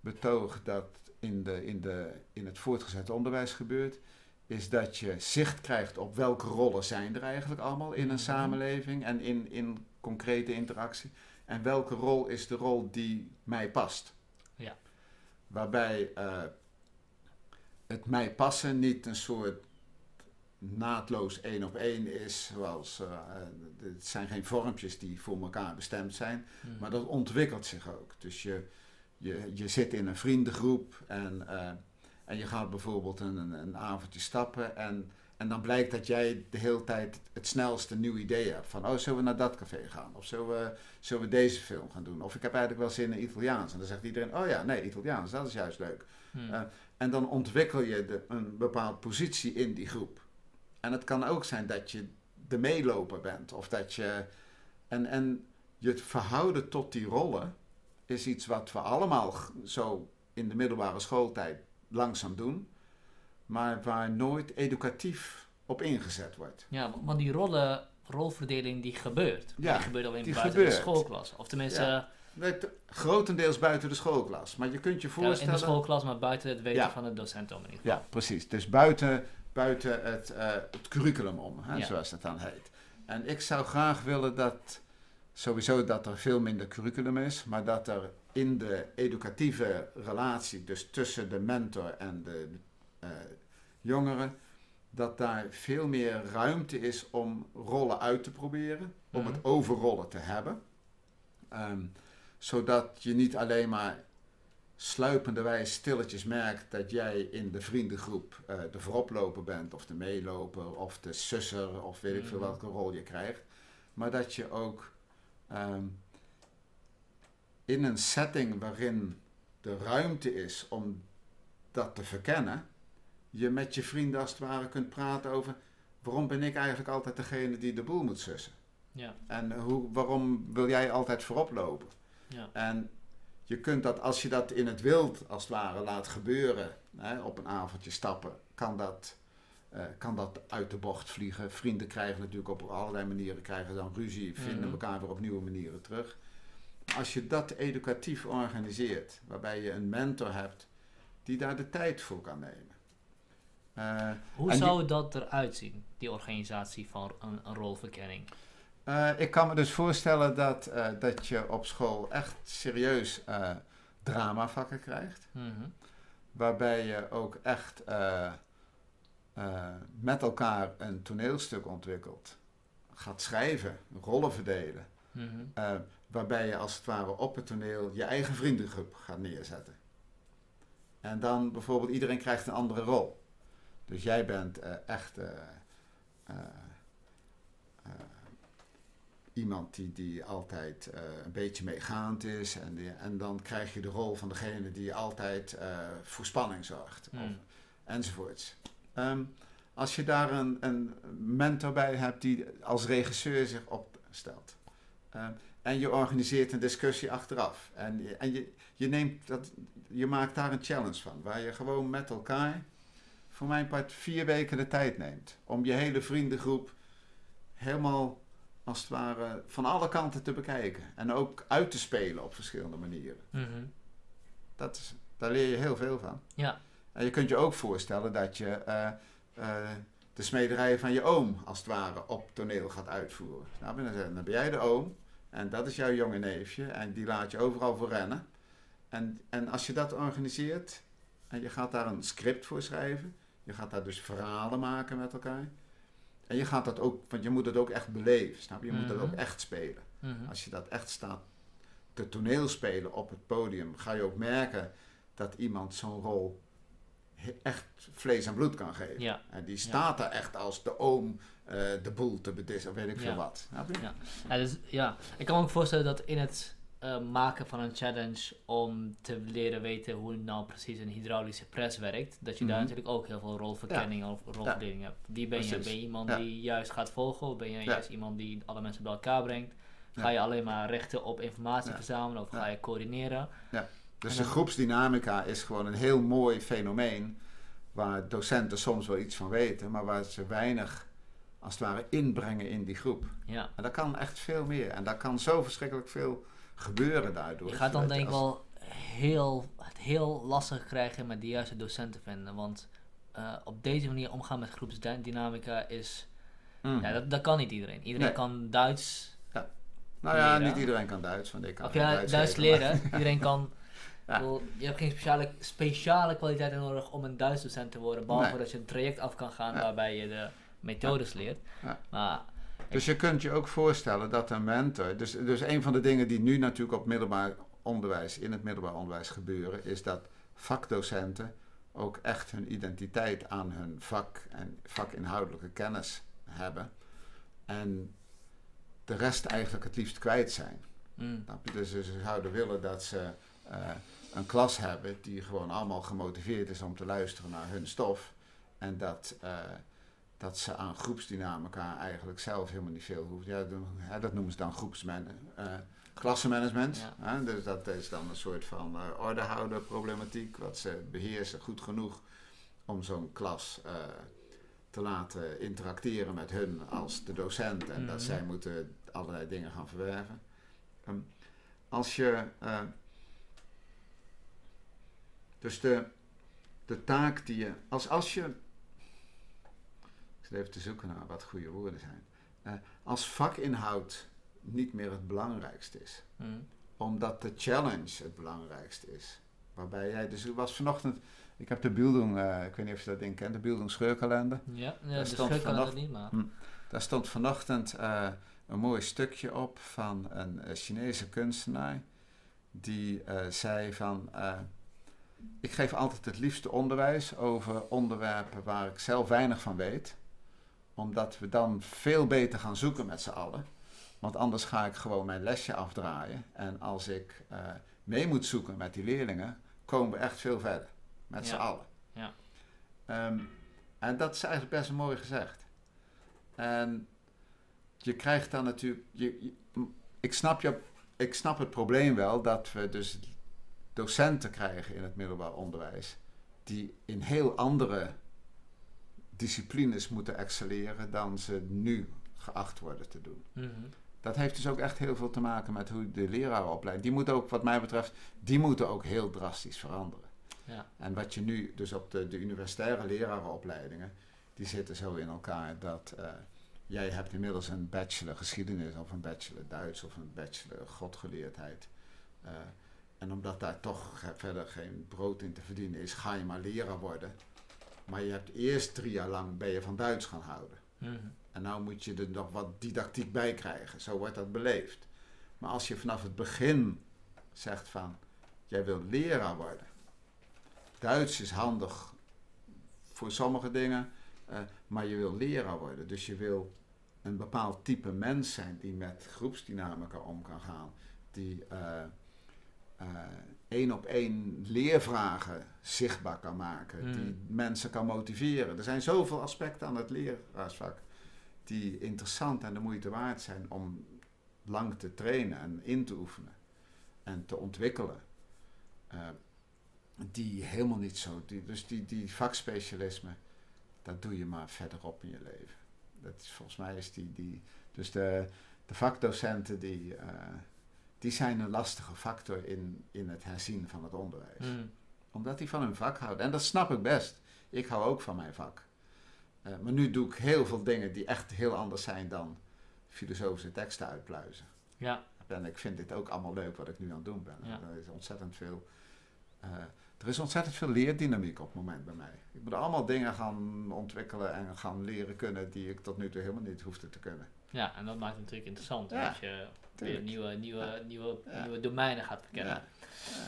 [SPEAKER 1] betoog dat in, de, in, de, in het voortgezet onderwijs gebeurt, is dat je zicht krijgt op welke rollen zijn er eigenlijk allemaal in een
[SPEAKER 2] Mhm.
[SPEAKER 1] samenleving en in, in concrete interactie. En welke rol is de rol die mij past.
[SPEAKER 2] Ja.
[SPEAKER 1] Waarbij eh, het mij passen niet een soort naadloos één op één is, zoals eh, eh, het zijn geen vormpjes die voor elkaar bestemd zijn,
[SPEAKER 2] Mhm.
[SPEAKER 1] maar dat ontwikkelt zich ook. Dus je, je, je zit in een vriendengroep en, eh, en je gaat bijvoorbeeld een, een, een avondje stappen en, en dan blijkt dat jij de hele tijd het snelste nieuw idee hebt. Van, oh, zullen we naar dat café gaan? Of zullen we, zullen we deze film gaan doen? Of ik heb eigenlijk wel zin in Italiaans. En dan zegt iedereen, oh ja, nee, Italiaans, dat is juist leuk. Eh, En dan ontwikkel je de, een bepaalde positie in die groep. En het kan ook zijn dat je de meeloper bent. Of dat je. En, en je verhouden tot die rollen is iets wat we allemaal zo in de middelbare schooltijd langzaam doen. Maar waar nooit educatief op ingezet wordt.
[SPEAKER 2] Ja, want die rollen, rolverdeling die gebeurt.
[SPEAKER 1] Ja,
[SPEAKER 2] die gebeurt alleen
[SPEAKER 1] die
[SPEAKER 2] buiten
[SPEAKER 1] gebeurt.
[SPEAKER 2] de schoolklas. Of tenminste,
[SPEAKER 1] Ja. Grotendeels buiten de schoolklas. Maar je kunt je
[SPEAKER 2] ja, in
[SPEAKER 1] voorstellen.
[SPEAKER 2] de schoolklas, maar buiten het weten
[SPEAKER 1] Ja.
[SPEAKER 2] van de docent om in ieder geval.
[SPEAKER 1] Ja, precies. Dus buiten, buiten het, eh, het curriculum om, hè,
[SPEAKER 2] Ja.
[SPEAKER 1] zoals het dan heet. En ik zou graag willen dat sowieso dat er veel minder curriculum is, maar dat er in de educatieve relatie, dus tussen de mentor en de uh, jongeren, dat daar veel meer ruimte is om rollen uit te proberen, om het mhm. over rollen te hebben. Ehm, zodat je niet alleen maar sluipenderwijs stilletjes merkt dat jij in de vriendengroep uh, de vooroploper bent, of de meeloper, of de susser, of weet ik veel mhm. welke rol je krijgt. Maar dat je ook ehm, in een setting waarin de ruimte is om dat te verkennen, je met je vrienden als het ware kunt praten over waarom ben ik eigenlijk altijd degene die de boel moet sussen. Ja. En hoe, waarom wil jij altijd voorop lopen? Ja. En je kunt dat, als je dat in het wild als het ware laat gebeuren, hè, op een avondje stappen, kan dat, uh, kan dat uit de bocht vliegen. Vrienden krijgen natuurlijk op allerlei manieren krijgen dan ruzie, vinden mhm. elkaar weer op nieuwe manieren terug. Als je dat educatief organiseert, waarbij je een mentor hebt die daar de tijd voor kan nemen.
[SPEAKER 2] Uh, Hoe zou dat eruit zien, die organisatie van een, een rolverkenning?
[SPEAKER 1] Uh, ik kan me dus voorstellen dat, uh, dat je op school echt serieus uh, dramavakken krijgt. Mm -hmm. Waarbij je ook echt met elkaar een toneelstuk ontwikkelt. Gaat schrijven, rollen verdelen. Mm -hmm. waarbij je als het ware op het toneel je eigen vriendengroep gaat neerzetten. En dan bijvoorbeeld iedereen krijgt een andere rol. Dus jij bent echt iemand die, die altijd uh, een beetje meegaand is. En, die, en dan krijg je de rol van degene die altijd uh, voor spanning zorgt. Of, hmm. enzovoorts. Um, als je daar een, een mentor bij hebt die als regisseur zich opstelt. Uh, en je organiseert een discussie achteraf. En, en je, je, neemt dat, je maakt daar een challenge van. Waar je gewoon met elkaar, voor mijn part, vier weken de tijd neemt. Om je hele vriendengroep helemaal als het ware van alle kanten te bekijken. En ook uit te spelen op verschillende manieren. Mhm. dat is, daar leer je heel veel van. Ja. En je kunt je ook voorstellen dat je uh, uh, de smederij van je oom, als het ware, op toneel gaat uitvoeren. Nou, dan ben jij de oom en dat is jouw jonge neefje en die laat je overal voor rennen. En, en als je dat organiseert en je gaat daar een script voor schrijven, je gaat daar dus verhalen maken met elkaar en je gaat dat ook, want je moet het ook echt beleven, snap je? Je moet dat ook mhm. echt spelen. Mhm. Als je dat echt staat te toneel spelen op het podium, ga je ook merken dat iemand zo'n rol echt vlees en bloed kan geven. Ja. En die staat er echt als de oom uh, de boel te bedissen, of weet ik veel wat.
[SPEAKER 2] Ja. Ja. dus, ja, ik kan me ook voorstellen dat in het uh, maken van een challenge om te leren weten hoe nou precies een hydraulische press werkt, dat je daar mhm. natuurlijk ook heel veel rolverkenning of rolverdeling hebt. Wie ben je? Ben je iemand die juist gaat volgen of ben je juist iemand die alle mensen bij elkaar brengt? Ga je alleen maar rechten op informatie verzamelen of ga je coördineren?
[SPEAKER 1] Ja. Dus de groepsdynamica is gewoon een heel mooi fenomeen waar docenten soms wel iets van weten, maar waar ze weinig als het ware inbrengen in die groep. Ja. En dat kan echt veel meer. En daar kan zo verschrikkelijk veel gebeuren daardoor.
[SPEAKER 2] Je gaat dan denk ik wel heel, het heel lastig krijgen met de juiste docenten vinden. Want uh, op deze manier omgaan met groepsdynamica is... Mm. Ja, dat, dat kan niet iedereen. Iedereen kan Duits
[SPEAKER 1] ja. Nou ja, niet iedereen kan Duits. Want ik kan
[SPEAKER 2] of ja, Duits, Duits leren. iedereen kan... Ja. je hebt geen speciale, speciale kwaliteiten nodig om een Duits docent te worden. Behalve dat je een traject af kan gaan waarbij je de methodes leert. Maar
[SPEAKER 1] dus je kunt je ook voorstellen dat een mentor. Dus, dus een van de dingen die nu natuurlijk op middelbaar onderwijs, in het middelbaar onderwijs gebeuren, is dat vakdocenten ook echt hun identiteit aan hun vak en vakinhoudelijke kennis hebben. En de rest eigenlijk het liefst kwijt zijn. Mm. Dus ze zouden willen dat ze uh, een klas hebben die gewoon allemaal gemotiveerd is om te luisteren naar hun stof. En dat. Uh, dat ze aan groepsdynamica eigenlijk zelf helemaal niet veel hoeft. Ja, dat noemen ze dan groepsmanagement. Uh, klassenmanagement. dus dat is dan een soort van uh, ordehouder problematiek. Wat ze beheersen goed genoeg om zo'n klas uh, te laten interacteren met hun als de docent. En dat mhm. zij moeten allerlei dingen gaan verwerven. Um, als je... Uh, dus de, de taak die je... Als, als je even te zoeken naar wat goede woorden zijn. eh, als vakinhoud niet meer het belangrijkste is.
[SPEAKER 2] Mm.
[SPEAKER 1] Omdat de challenge het belangrijkste is. Waarbij jij, dus ik was vanochtend, ik heb de Bildung, eh, ik weet niet of je dat ding kent, de Bildung scheurkalender.
[SPEAKER 2] Ja, ja
[SPEAKER 1] Daar
[SPEAKER 2] de
[SPEAKER 1] stond
[SPEAKER 2] niet, maar...
[SPEAKER 1] Hm. Daar stond vanochtend eh, een mooi stukje op van een Chinese kunstenaar. Die zei van, ik geef altijd het liefste onderwijs over onderwerpen waar ik zelf weinig van weet. Omdat we dan veel beter gaan zoeken met z'n allen. Want anders ga ik gewoon mijn lesje afdraaien. En als ik eh, mee moet zoeken met die leerlingen, komen we echt veel verder. Met z'n
[SPEAKER 2] Ja.
[SPEAKER 1] allen.
[SPEAKER 2] Ja.
[SPEAKER 1] Ehm, en dat is eigenlijk best mooi gezegd. En je krijgt dan natuurlijk. Je, ik, snap je, ik snap het probleem wel dat we dus docenten krijgen in het middelbaar onderwijs. die in heel andere disciplines moeten excelleren dan ze nu geacht worden te doen.
[SPEAKER 2] Mhm.
[SPEAKER 1] Dat heeft dus ook echt heel veel te maken met hoe de leraren opleiden. Die moeten ook, wat mij betreft, die moeten ook heel drastisch veranderen.
[SPEAKER 2] Ja.
[SPEAKER 1] En wat je nu, dus op de, de universitaire lerarenopleidingen, die zitten zo in elkaar dat eh, jij hebt inmiddels een bachelor geschiedenis of een bachelor Duits of een bachelor godgeleerdheid. Eh, en omdat daar toch verder geen brood in te verdienen is, ga je maar leraar worden. Maar je hebt eerst drie jaar lang ben je van Duits gaan houden.
[SPEAKER 2] Mhm.
[SPEAKER 1] En nou moet je er nog wat didactiek bij krijgen. Zo wordt dat beleefd. Maar als je vanaf het begin zegt van, jij wil leraar worden. Duits is handig voor sommige dingen, eh, maar je wil leraar worden. Dus je wil een bepaald type mens zijn die met groepsdynamica om kan gaan. Die eh, eh, één op één leervragen zichtbaar kan maken.
[SPEAKER 2] Hmm.
[SPEAKER 1] Die mensen kan motiveren. Er zijn zoveel aspecten aan het leraarsvak die interessant en de moeite waard zijn om lang te trainen en in te oefenen en te ontwikkelen. Eh, die helemaal niet zo. Die, dus die, die vakspecialisme, dat doe je maar verderop in je leven. Dat is, volgens mij is die. die dus de, de vakdocenten die, eh, die zijn een lastige factor in, in het herzien van het onderwijs
[SPEAKER 2] Mhm.
[SPEAKER 1] omdat die van hun vak houden. En dat snap ik best. Ik hou ook van mijn vak. Eh, maar nu doe ik heel veel dingen die echt heel anders zijn dan filosofische teksten uitpluizen.
[SPEAKER 2] Ja,
[SPEAKER 1] En ik vind dit ook allemaal leuk wat ik nu aan het doen ben.
[SPEAKER 2] Ja.
[SPEAKER 1] Er is ontzettend veel. eh, er is ontzettend veel leerdynamiek op het moment bij mij. Ik moet allemaal dingen gaan ontwikkelen en gaan leren kunnen die ik tot nu toe helemaal niet hoefde te kunnen.
[SPEAKER 2] ja, en dat maakt het natuurlijk interessant.
[SPEAKER 1] Ja,
[SPEAKER 2] als je weer nieuwe, nieuwe, nieuwe, nieuwe domeinen gaat verkennen.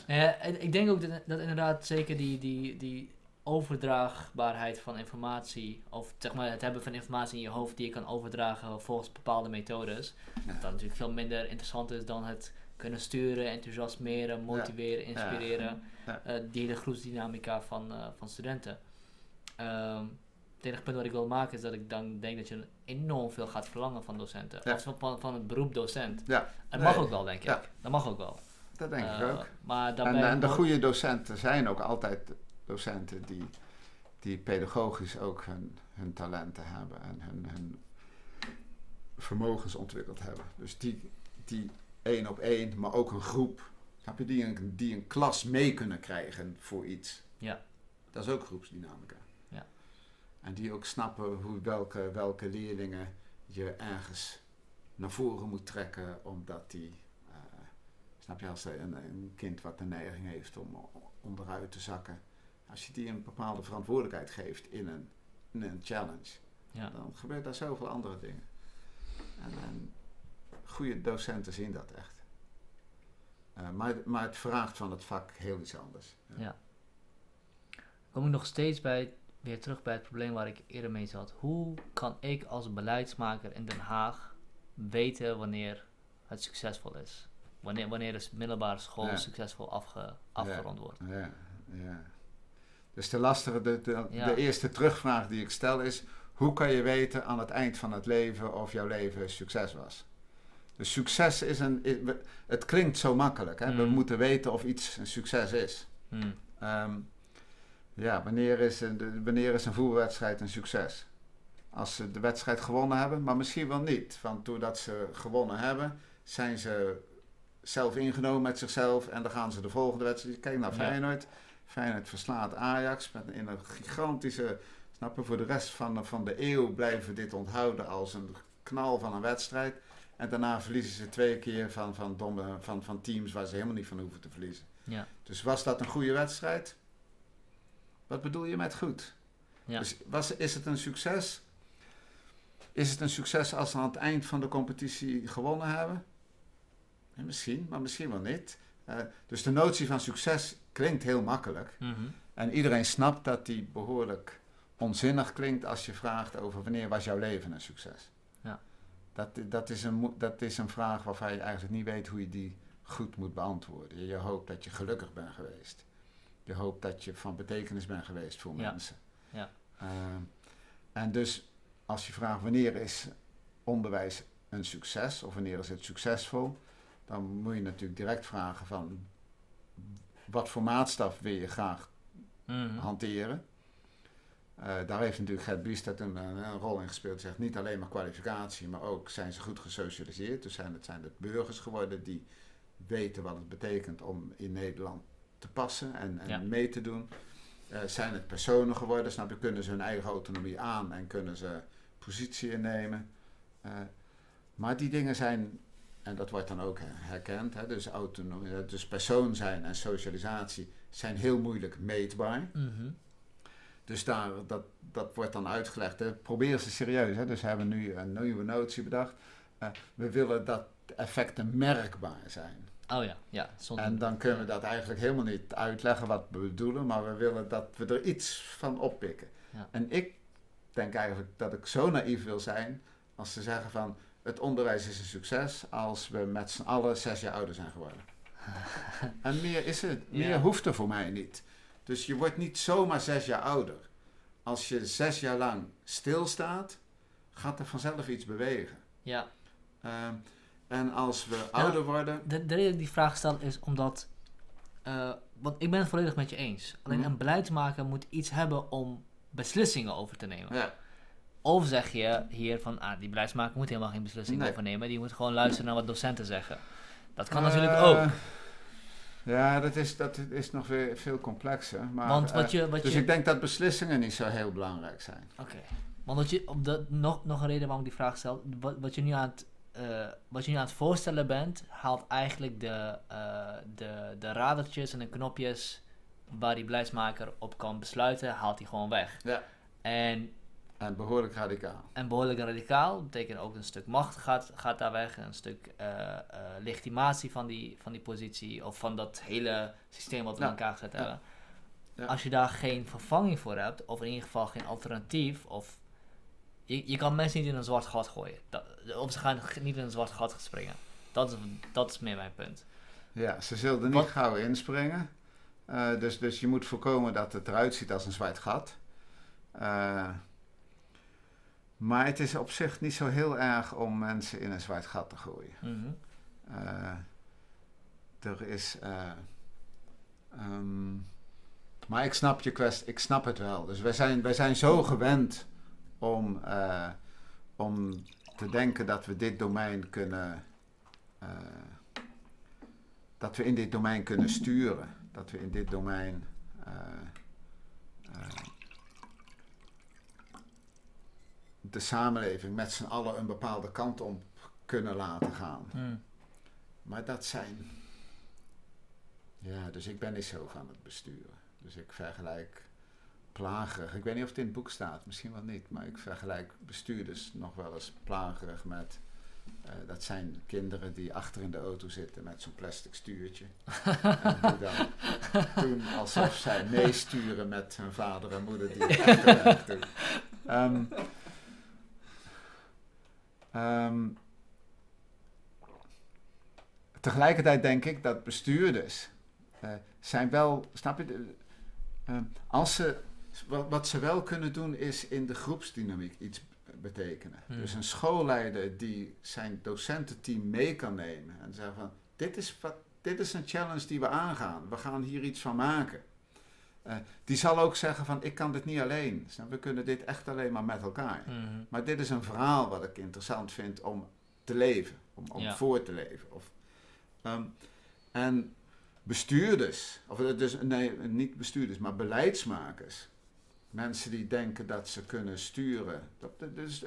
[SPEAKER 1] Ja.
[SPEAKER 2] Eh, en ik denk ook dat, dat inderdaad zeker die, die, die overdraagbaarheid van informatie, of zeg maar het hebben van informatie in je hoofd die je kan overdragen volgens bepaalde methodes,
[SPEAKER 1] Ja.
[SPEAKER 2] dat natuurlijk veel minder interessant is dan het kunnen sturen, enthousiasmeren, motiveren, inspireren.
[SPEAKER 1] Ja.
[SPEAKER 2] eh, die hele groepsdynamica van, eh, van studenten. Ehm, het enige punt wat ik wil maken is dat ik dan denk dat je enorm veel gaat verlangen van docenten.
[SPEAKER 1] Ja.
[SPEAKER 2] Of van, van, het beroep docent.
[SPEAKER 1] Ja, Nee.
[SPEAKER 2] mag ook wel, denk ik.
[SPEAKER 1] Ja.
[SPEAKER 2] Dat mag ook wel.
[SPEAKER 1] dat denk ik
[SPEAKER 2] Eh,
[SPEAKER 1] ook.
[SPEAKER 2] Maar
[SPEAKER 1] En, en de goede docenten zijn ook altijd docenten die, die pedagogisch ook hun, hun talenten hebben en hun, hun vermogens ontwikkeld hebben. Dus die, die één op één, maar ook een groep, snap je, die een, die een klas mee kunnen krijgen voor iets.
[SPEAKER 2] Ja.
[SPEAKER 1] Dat is ook groepsdynamica. En die ook snappen hoe, welke, welke leerlingen je ergens naar voren moet trekken, omdat die eh, Snap je, als een, een kind wat de neiging heeft om o- onderuit te zakken. Als je die een bepaalde verantwoordelijkheid geeft in een, in een challenge,
[SPEAKER 2] ja.
[SPEAKER 1] dan gebeurt daar zoveel andere dingen. En, en goede docenten zien dat echt. Eh, maar, maar het vraagt van het vak heel iets anders.
[SPEAKER 2] Ja. kom ik nog steeds bij, weer terug bij het probleem waar ik eerder mee zat. Hoe kan ik als beleidsmaker in Den Haag weten wanneer het succesvol is? Wanneer, wanneer de middelbare school
[SPEAKER 1] Ja.
[SPEAKER 2] succesvol afge, afgerond wordt?
[SPEAKER 1] Ja, ja. Dus de lastige, de, de,
[SPEAKER 2] Ja.
[SPEAKER 1] de eerste terugvraag die ik stel is: hoe kan je weten aan het eind van het leven of jouw leven succes was? Dus succes is een. het klinkt zo makkelijk, hè? We
[SPEAKER 2] Mm.
[SPEAKER 1] moeten weten of iets een succes is.
[SPEAKER 2] Hmm.
[SPEAKER 1] Ehm, ja, wanneer is, een, de- wanneer is een voetbalwedstrijd een succes? Als ze de wedstrijd gewonnen hebben, maar misschien wel niet. Want doordat ze gewonnen hebben, zijn ze zelf ingenomen met zichzelf en dan gaan ze de volgende wedstrijd. Kijk naar
[SPEAKER 2] Ja.
[SPEAKER 1] Feyenoord. Feyenoord verslaat Ajax met in een gigantische. Snap je, voor de rest van, de- van de eeuw blijven we dit onthouden als een knal van een wedstrijd. En daarna verliezen ze twee keer van, van, domme, van, van teams waar ze helemaal niet van hoeven te verliezen.
[SPEAKER 2] Ja.
[SPEAKER 1] Dus was dat een goede wedstrijd? Wat bedoel je met goed?
[SPEAKER 2] Ja.
[SPEAKER 1] Dus was, is het een succes? Is het een succes als ze aan het eind van de competitie gewonnen hebben? Ja, misschien, maar misschien wel niet. Eh, dus de notie van succes klinkt heel makkelijk.
[SPEAKER 2] Mhm.
[SPEAKER 1] En iedereen snapt dat die behoorlijk onzinnig klinkt als je vraagt over wanneer was jouw leven een succes.
[SPEAKER 2] Ja.
[SPEAKER 1] Dat, dat, is een, dat is een vraag waarvan je eigenlijk niet weet hoe je die goed moet beantwoorden. Je hoopt dat je gelukkig bent geweest. Je hoopt dat je van betekenis bent geweest voor
[SPEAKER 2] Ja.
[SPEAKER 1] mensen.
[SPEAKER 2] Ja.
[SPEAKER 1] Ehm, en dus als je vraagt wanneer is onderwijs een succes of wanneer is het succesvol, dan moet je natuurlijk direct vragen van wat voor maatstaf wil je graag
[SPEAKER 2] Mhm.
[SPEAKER 1] hanteren. Eh, daar heeft natuurlijk Gert Biestad een, een, een rol in gespeeld. Zegt niet alleen maar kwalificatie, maar ook zijn ze goed gesocialiseerd. Dus zijn het, zijn het burgers geworden die weten wat het betekent om in Nederland te passen en, en
[SPEAKER 2] Ja.
[SPEAKER 1] mee te doen. Eh, zijn het personen geworden, snap je, kunnen ze hun eigen autonomie aan en kunnen ze positie innemen. Eh, maar die dingen zijn, en dat wordt dan ook herkend, hè, dus, autonomie, eh, dus persoon zijn en socialisatie zijn heel moeilijk meetbaar.
[SPEAKER 2] Mhm.
[SPEAKER 1] Dus daar, dat, dat wordt dan uitgelegd. Hè. Probeer ze serieus. Hè. Dus we hebben nu een nieuwe notie bedacht. We willen dat effecten merkbaar zijn.
[SPEAKER 2] Oh ja, ja. Zonder,
[SPEAKER 1] En dan kunnen we dat eigenlijk helemaal niet uitleggen wat we bedoelen, maar we willen dat we er iets van oppikken.
[SPEAKER 2] Ja.
[SPEAKER 1] En ik denk eigenlijk dat ik zo naïef wil zijn als te zeggen van het onderwijs is een succes als we met z'n allen zes jaar ouder zijn geworden. en meer is het, meer
[SPEAKER 2] Ja.
[SPEAKER 1] hoeft er voor mij niet. Dus je wordt niet zomaar zes jaar ouder. Als je zes jaar lang stilstaat, gaat er vanzelf iets bewegen.
[SPEAKER 2] Ja,
[SPEAKER 1] Ehm, en als we ouder worden,
[SPEAKER 2] de, de reden dat ik die vraag stel is omdat... eh, want ik ben het volledig met je eens. Alleen
[SPEAKER 1] Mhm.
[SPEAKER 2] een beleidsmaker moet iets hebben om beslissingen over te nemen.
[SPEAKER 1] ja,
[SPEAKER 2] Of zeg je hier van, ah, die beleidsmaker moet helemaal geen beslissing
[SPEAKER 1] Nee.
[SPEAKER 2] overnemen. Die moet gewoon luisteren naar wat docenten zeggen. Dat kan
[SPEAKER 1] Eh,
[SPEAKER 2] natuurlijk ook.
[SPEAKER 1] Ja, dat is, dat is nog weer veel complexer. Maar,
[SPEAKER 2] Want wat
[SPEAKER 1] eh,
[SPEAKER 2] je... Wat
[SPEAKER 1] dus
[SPEAKER 2] je
[SPEAKER 1] ik denk dat beslissingen niet zo heel belangrijk zijn.
[SPEAKER 2] Oké. Want wat je, op de, nog, nog een reden waarom ik die vraag stel. Wat, wat, je nu aan het, eh, wat je nu aan het voorstellen bent, haalt eigenlijk de, eh, de, de radertjes en de knopjes waar die beleidsmaker op kan besluiten, haalt hij gewoon weg.
[SPEAKER 1] Ja.
[SPEAKER 2] En,
[SPEAKER 1] En behoorlijk radicaal.
[SPEAKER 2] en behoorlijk radicaal, betekent ook een stuk macht gaat, gaat daar weg, een stuk eh, legitimatie van die, van die positie of van dat hele systeem wat we
[SPEAKER 1] Ja.
[SPEAKER 2] in elkaar gezet
[SPEAKER 1] Ja.
[SPEAKER 2] hebben.
[SPEAKER 1] Ja.
[SPEAKER 2] Als je daar geen vervanging voor hebt, of in ieder geval geen alternatief, of je, je kan mensen niet in een zwart gat gooien. Dat, of ze gaan niet in een zwart gat springen. Dat is, dat is meer mijn punt.
[SPEAKER 1] Ja, ze zullen er niet gauw inspringen. Eh, dus, dus je moet voorkomen dat het eruit ziet als een zwart gat. Eh, maar het is op zich niet zo heel erg om mensen in een zwart gat te gooien. Eh, er is. eh, ehm, maar ik snap je kwestie, ik snap het wel. Dus wij zijn, wij zijn zo gewend om, eh, om te denken dat we dit domein kunnen. eh, dat we in dit domein kunnen sturen. Dat we in dit domein. eh, de samenleving met z'n allen een bepaalde kant op kunnen laten gaan.
[SPEAKER 2] Mm.
[SPEAKER 1] Maar dat zijn. Ja, dus ik ben niet zo van het besturen. Dus ik vergelijk plagerig. Ik weet niet of het in het boek staat, misschien wel niet. Maar ik vergelijk bestuurders nog wel eens plagerig met. eh, dat zijn kinderen die achter in de auto zitten met zo'n plastic stuurtje. en die dan doen alsof zij meesturen met hun vader en moeder die het doen. Ehm, ehm, tegelijkertijd denk ik dat bestuurders eh, zijn wel, snap je, eh, als ze, wat, wat ze wel kunnen doen is in de groepsdynamiek iets betekenen.
[SPEAKER 2] Hmm.
[SPEAKER 1] Dus een schoolleider die zijn docententeam mee kan nemen en zeggen van, dit is, wat, dit is een challenge die we aangaan, we gaan hier iets van maken. Eh, die zal ook zeggen van, ik kan dit niet alleen, we kunnen dit echt alleen maar met elkaar.
[SPEAKER 2] Mhm.
[SPEAKER 1] Maar dit is een verhaal wat ik interessant vind om te leven, om, om
[SPEAKER 2] Ja.
[SPEAKER 1] voor te leven. Of, ehm, en bestuurders, of eh, dus, nee, niet bestuurders, maar beleidsmakers. Mensen die denken dat ze kunnen sturen. Dat, dus,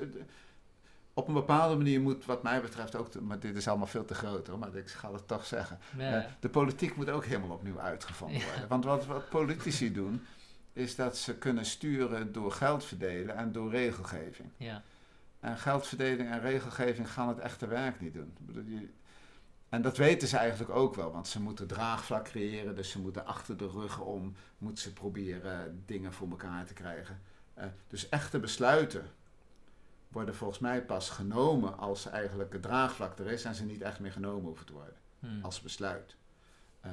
[SPEAKER 1] op een bepaalde manier moet, wat mij betreft ook, de- maar dit is allemaal veel te groot hoor, maar ik ga het toch zeggen. Eh, de politiek moet ook helemaal opnieuw uitgevonden
[SPEAKER 2] Ja.
[SPEAKER 1] worden. Want wat, wat politici doen, is dat ze kunnen sturen door geld verdelen en door regelgeving.
[SPEAKER 2] ja.
[SPEAKER 1] En geldverdeling en regelgeving gaan het echte werk niet doen. Ik bedoel, je- En dat weten ze eigenlijk ook wel, want ze moeten draagvlak creëren, dus ze moeten achter de rug om, moeten ze proberen dingen voor elkaar te krijgen. Eh, dus echte besluiten worden volgens mij pas genomen als eigenlijk het draagvlak er is en ze niet echt meer genomen hoeven te worden
[SPEAKER 2] Hm.
[SPEAKER 1] als besluit. Eh,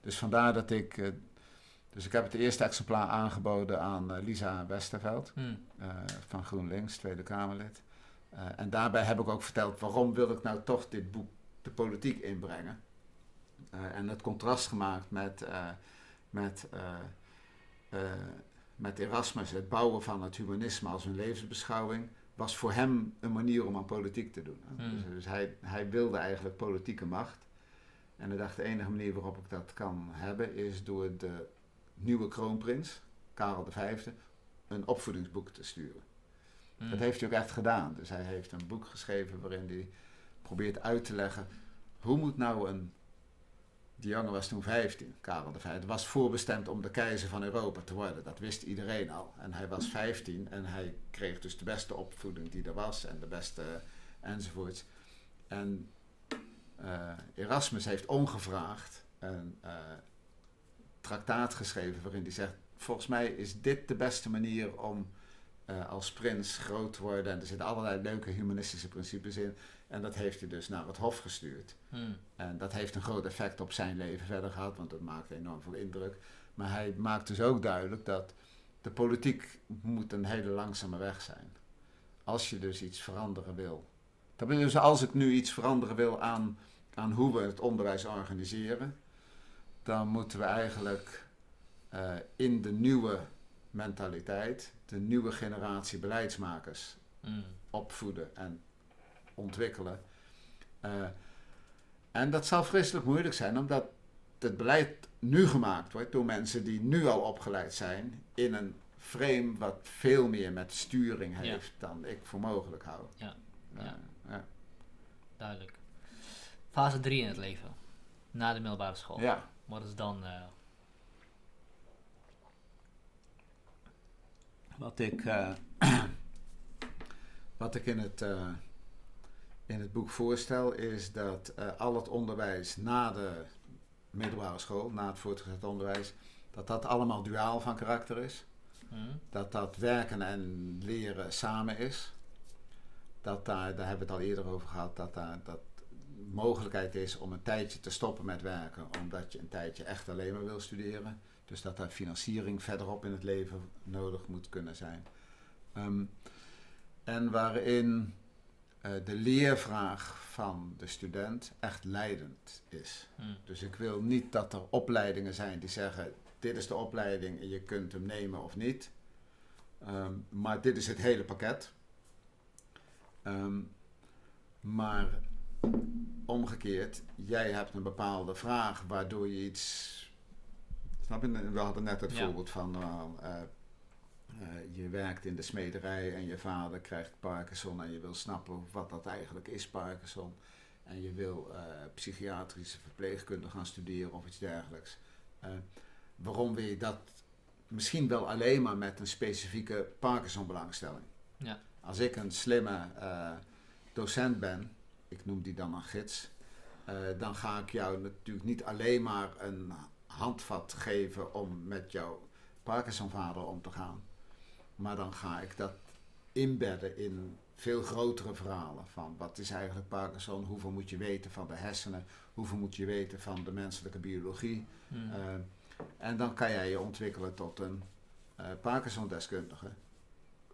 [SPEAKER 1] dus vandaar dat ik. eh, dus ik heb het eerste exemplaar aangeboden aan Lisa Westerveld
[SPEAKER 2] Hm.
[SPEAKER 1] eh, van GroenLinks, Tweede Kamerlid. En daarbij heb ik ook verteld waarom wil ik nou toch dit boek de politiek inbrengen. Eh, en het contrast gemaakt met, eh, met, eh, met Erasmus, het bouwen van het humanisme als een levensbeschouwing, was voor hem een manier om aan politiek te doen.
[SPEAKER 2] Hmm.
[SPEAKER 1] Dus, dus hij, hij wilde eigenlijk politieke macht. En hij dacht, de enige manier waarop ik dat kan hebben, is door de nieuwe kroonprins, Karel V, een opvoedingsboek te sturen.
[SPEAKER 2] Hm.
[SPEAKER 1] Dat heeft hij ook echt gedaan. Dus hij heeft een boek geschreven waarin hij probeert uit te leggen hoe moet nou een. Die jongen was toen 15, Karel V. Het was voorbestemd om de keizer van Europa te worden. Dat wist iedereen al. En hij was 15 en hij kreeg dus de beste opvoeding die er was en de beste enzovoorts. En eh, Erasmus heeft ongevraagd een eh, traktaat geschreven waarin hij zegt: Volgens mij is dit de beste manier om eh, als prins groot te worden. En er zitten allerlei leuke humanistische principes in. En dat heeft hij dus naar het Hof gestuurd.
[SPEAKER 2] Hm.
[SPEAKER 1] En dat heeft een groot effect op zijn leven verder gehad, want dat maakt enorm veel indruk. Maar hij maakt dus ook duidelijk dat de politiek moet een hele langzame weg zijn. Als je dus iets veranderen wil. Dat betekent dus als ik nu iets veranderen wil aan, aan hoe we het onderwijs organiseren, dan moeten we eigenlijk eh, in de nieuwe mentaliteit, de nieuwe generatie beleidsmakers
[SPEAKER 2] Hm.
[SPEAKER 1] opvoeden en ontwikkelen. Eh, en dat zal vreselijk moeilijk zijn, omdat het beleid nu gemaakt wordt door mensen die nu al opgeleid zijn in een frame wat veel meer met sturing
[SPEAKER 2] Ja.
[SPEAKER 1] heeft dan ik voor mogelijk hou.
[SPEAKER 2] Ja,
[SPEAKER 1] Eh,
[SPEAKER 2] ja.
[SPEAKER 1] ja.
[SPEAKER 2] Duidelijk. Fase 3 in het leven. Na de middelbare school.
[SPEAKER 1] ja.
[SPEAKER 2] Wat is dan... eh,
[SPEAKER 1] Wat ik, wat ik in, het, in het boek voorstel is dat eh, al het onderwijs na de middelbare school, na het voortgezet onderwijs, dat dat allemaal duaal van karakter is.
[SPEAKER 2] hm?
[SPEAKER 1] Dat dat werken en leren samen is. Dat daar, daar hebben we het al eerder over gehad, dat daar dat mogelijkheid is om een tijdje te stoppen met werken, omdat je een tijdje echt alleen maar wil studeren. Dus dat daar financiering verderop in het leven nodig moet kunnen zijn. Ehm, en waarin de leervraag van de student echt leidend is.
[SPEAKER 2] Hm.
[SPEAKER 1] Dus ik wil niet dat er opleidingen zijn die zeggen: dit is de opleiding en je kunt hem nemen of niet. Ehm, maar dit is het hele pakket. Ehm, maar omgekeerd, jij hebt een bepaalde vraag waardoor je iets. Snap je? We hadden net het
[SPEAKER 2] Ja.
[SPEAKER 1] voorbeeld van. nou, eh, je werkt in de smederij en je vader krijgt Parkinson en je wil snappen wat dat eigenlijk is, Parkinson. En je wil eh, psychiatrische verpleegkunde gaan studeren of iets dergelijks. Eh, waarom wil je dat misschien wel alleen maar met een specifieke Parkinson-belangstelling?
[SPEAKER 2] Ja.
[SPEAKER 1] Als ik een slimme docent ben, ik noem die dan een gids, dan ga ik jou natuurlijk niet alleen maar een handvat geven om met jouw Parkinson-vader om te gaan. Maar dan ga ik dat inbedden in veel grotere verhalen. Van wat is eigenlijk Parkinson? Hoeveel moet je weten van de hersenen? Hoeveel moet je weten van de menselijke biologie?
[SPEAKER 2] Hm.
[SPEAKER 1] Eh, en dan kan jij je ontwikkelen tot een eh Parkinson-deskundige.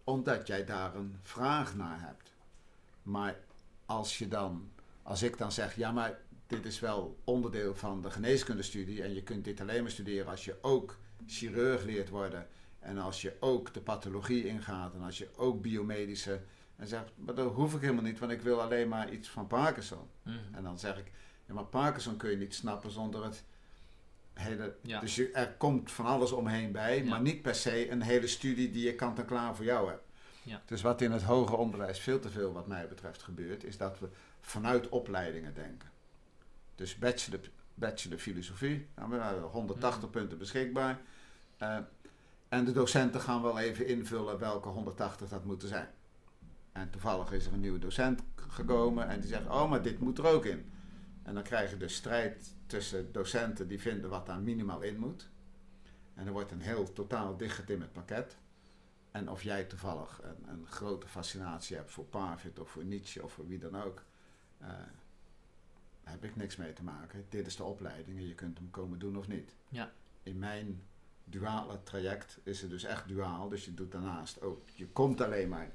[SPEAKER 1] Omdat jij daar een vraag naar hebt. Maar als je dan, als ik dan zeg, ja maar dit is wel onderdeel van de geneeskundestudie en je kunt dit alleen maar studeren als je ook chirurg leert worden en als je ook de pathologie ingaat en als je ook biomedische en zegt, maar dat hoef ik helemaal niet, want ik wil alleen maar iets van Parkinson.
[SPEAKER 2] Hm.
[SPEAKER 1] En dan zeg ik, ja, maar Parkinson kun je niet snappen zonder het hele...
[SPEAKER 2] Ja.
[SPEAKER 1] Dus je, er komt van alles omheen bij,
[SPEAKER 2] Ja.
[SPEAKER 1] maar niet per se een hele studie die je kant en klaar voor jou hebt.
[SPEAKER 2] Ja.
[SPEAKER 1] Dus wat in het hoger onderwijs veel te veel, wat mij betreft, gebeurt, is dat we vanuit opleidingen denken. Dus bachelor, bachelor filosofie, nou, we hebben 180
[SPEAKER 2] Hmm.
[SPEAKER 1] punten beschikbaar. Eh, en de docenten gaan wel even invullen welke 180 dat moeten zijn. En toevallig is er een nieuwe docent gekomen en die zegt, oh, maar dit moet er ook in. En dan krijg je dus strijd tussen docenten die vinden wat daar minimaal in moet. En er wordt een heel totaal dichtgetimmerd pakket. En of jij toevallig een, een grote fascinatie hebt voor Parfit of voor Nietzsche of voor wie dan ook, daar heb ik niks mee te maken. Dit is de opleiding en je kunt hem komen doen of niet.
[SPEAKER 2] Ja.
[SPEAKER 1] In mijn duale traject is het dus echt duaal. Dus je doet daarnaast ook, je komt alleen maar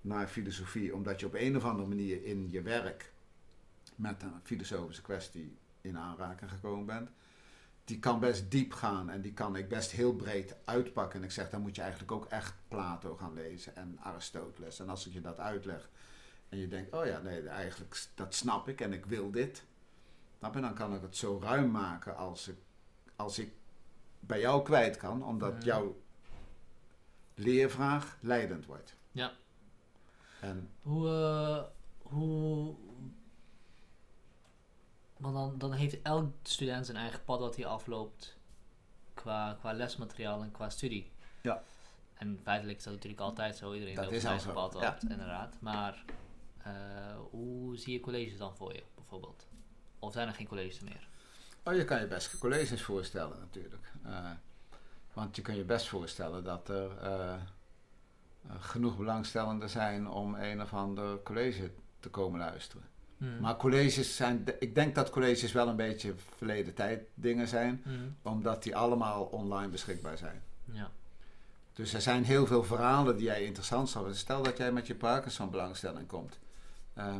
[SPEAKER 1] naar filosofie omdat je op een of andere manier in je werk met een filosofische kwestie in aanraking gekomen bent. Die kan best diep gaan en die kan ik best heel breed uitpakken. En ik zeg, dan moet je eigenlijk ook echt Plato gaan lezen en Aristoteles. En als ik je dat uitleg en je denkt, oh ja, nee, eigenlijk dat snap ik en ik wil dit. Dan kan ik het zo ruim maken als ik, als ik bij jou kwijt kan, omdat jouw leervraag leidend wordt.
[SPEAKER 2] Ja.
[SPEAKER 1] En
[SPEAKER 2] Hoe, eh, hoe... Want dan, dan heeft elk student zijn eigen pad dat hij afloopt qua, qua lesmateriaal en qua studie.
[SPEAKER 1] Ja.
[SPEAKER 2] En feitelijk is dat natuurlijk altijd zo. Iedereen
[SPEAKER 1] Dat
[SPEAKER 2] loopt zijn eigen pad
[SPEAKER 1] ja.
[SPEAKER 2] af, inderdaad. Maar eh, hoe zie je colleges dan voor je, bijvoorbeeld? Of zijn er geen colleges meer?
[SPEAKER 1] Oh, je kan je best colleges voorstellen natuurlijk. Eh, want je kan je best voorstellen dat er eh, eh, genoeg belangstellenden zijn om een of ander college te komen luisteren.
[SPEAKER 2] Hmm.
[SPEAKER 1] Maar colleges zijn, ik denk dat colleges wel een beetje verleden tijd dingen zijn,
[SPEAKER 2] Hmm.
[SPEAKER 1] omdat die allemaal online beschikbaar zijn.
[SPEAKER 2] Ja.
[SPEAKER 1] Dus er zijn heel veel verhalen die jij interessant zou vinden. Stel dat jij met je Parkinson belangstelling komt. Eh,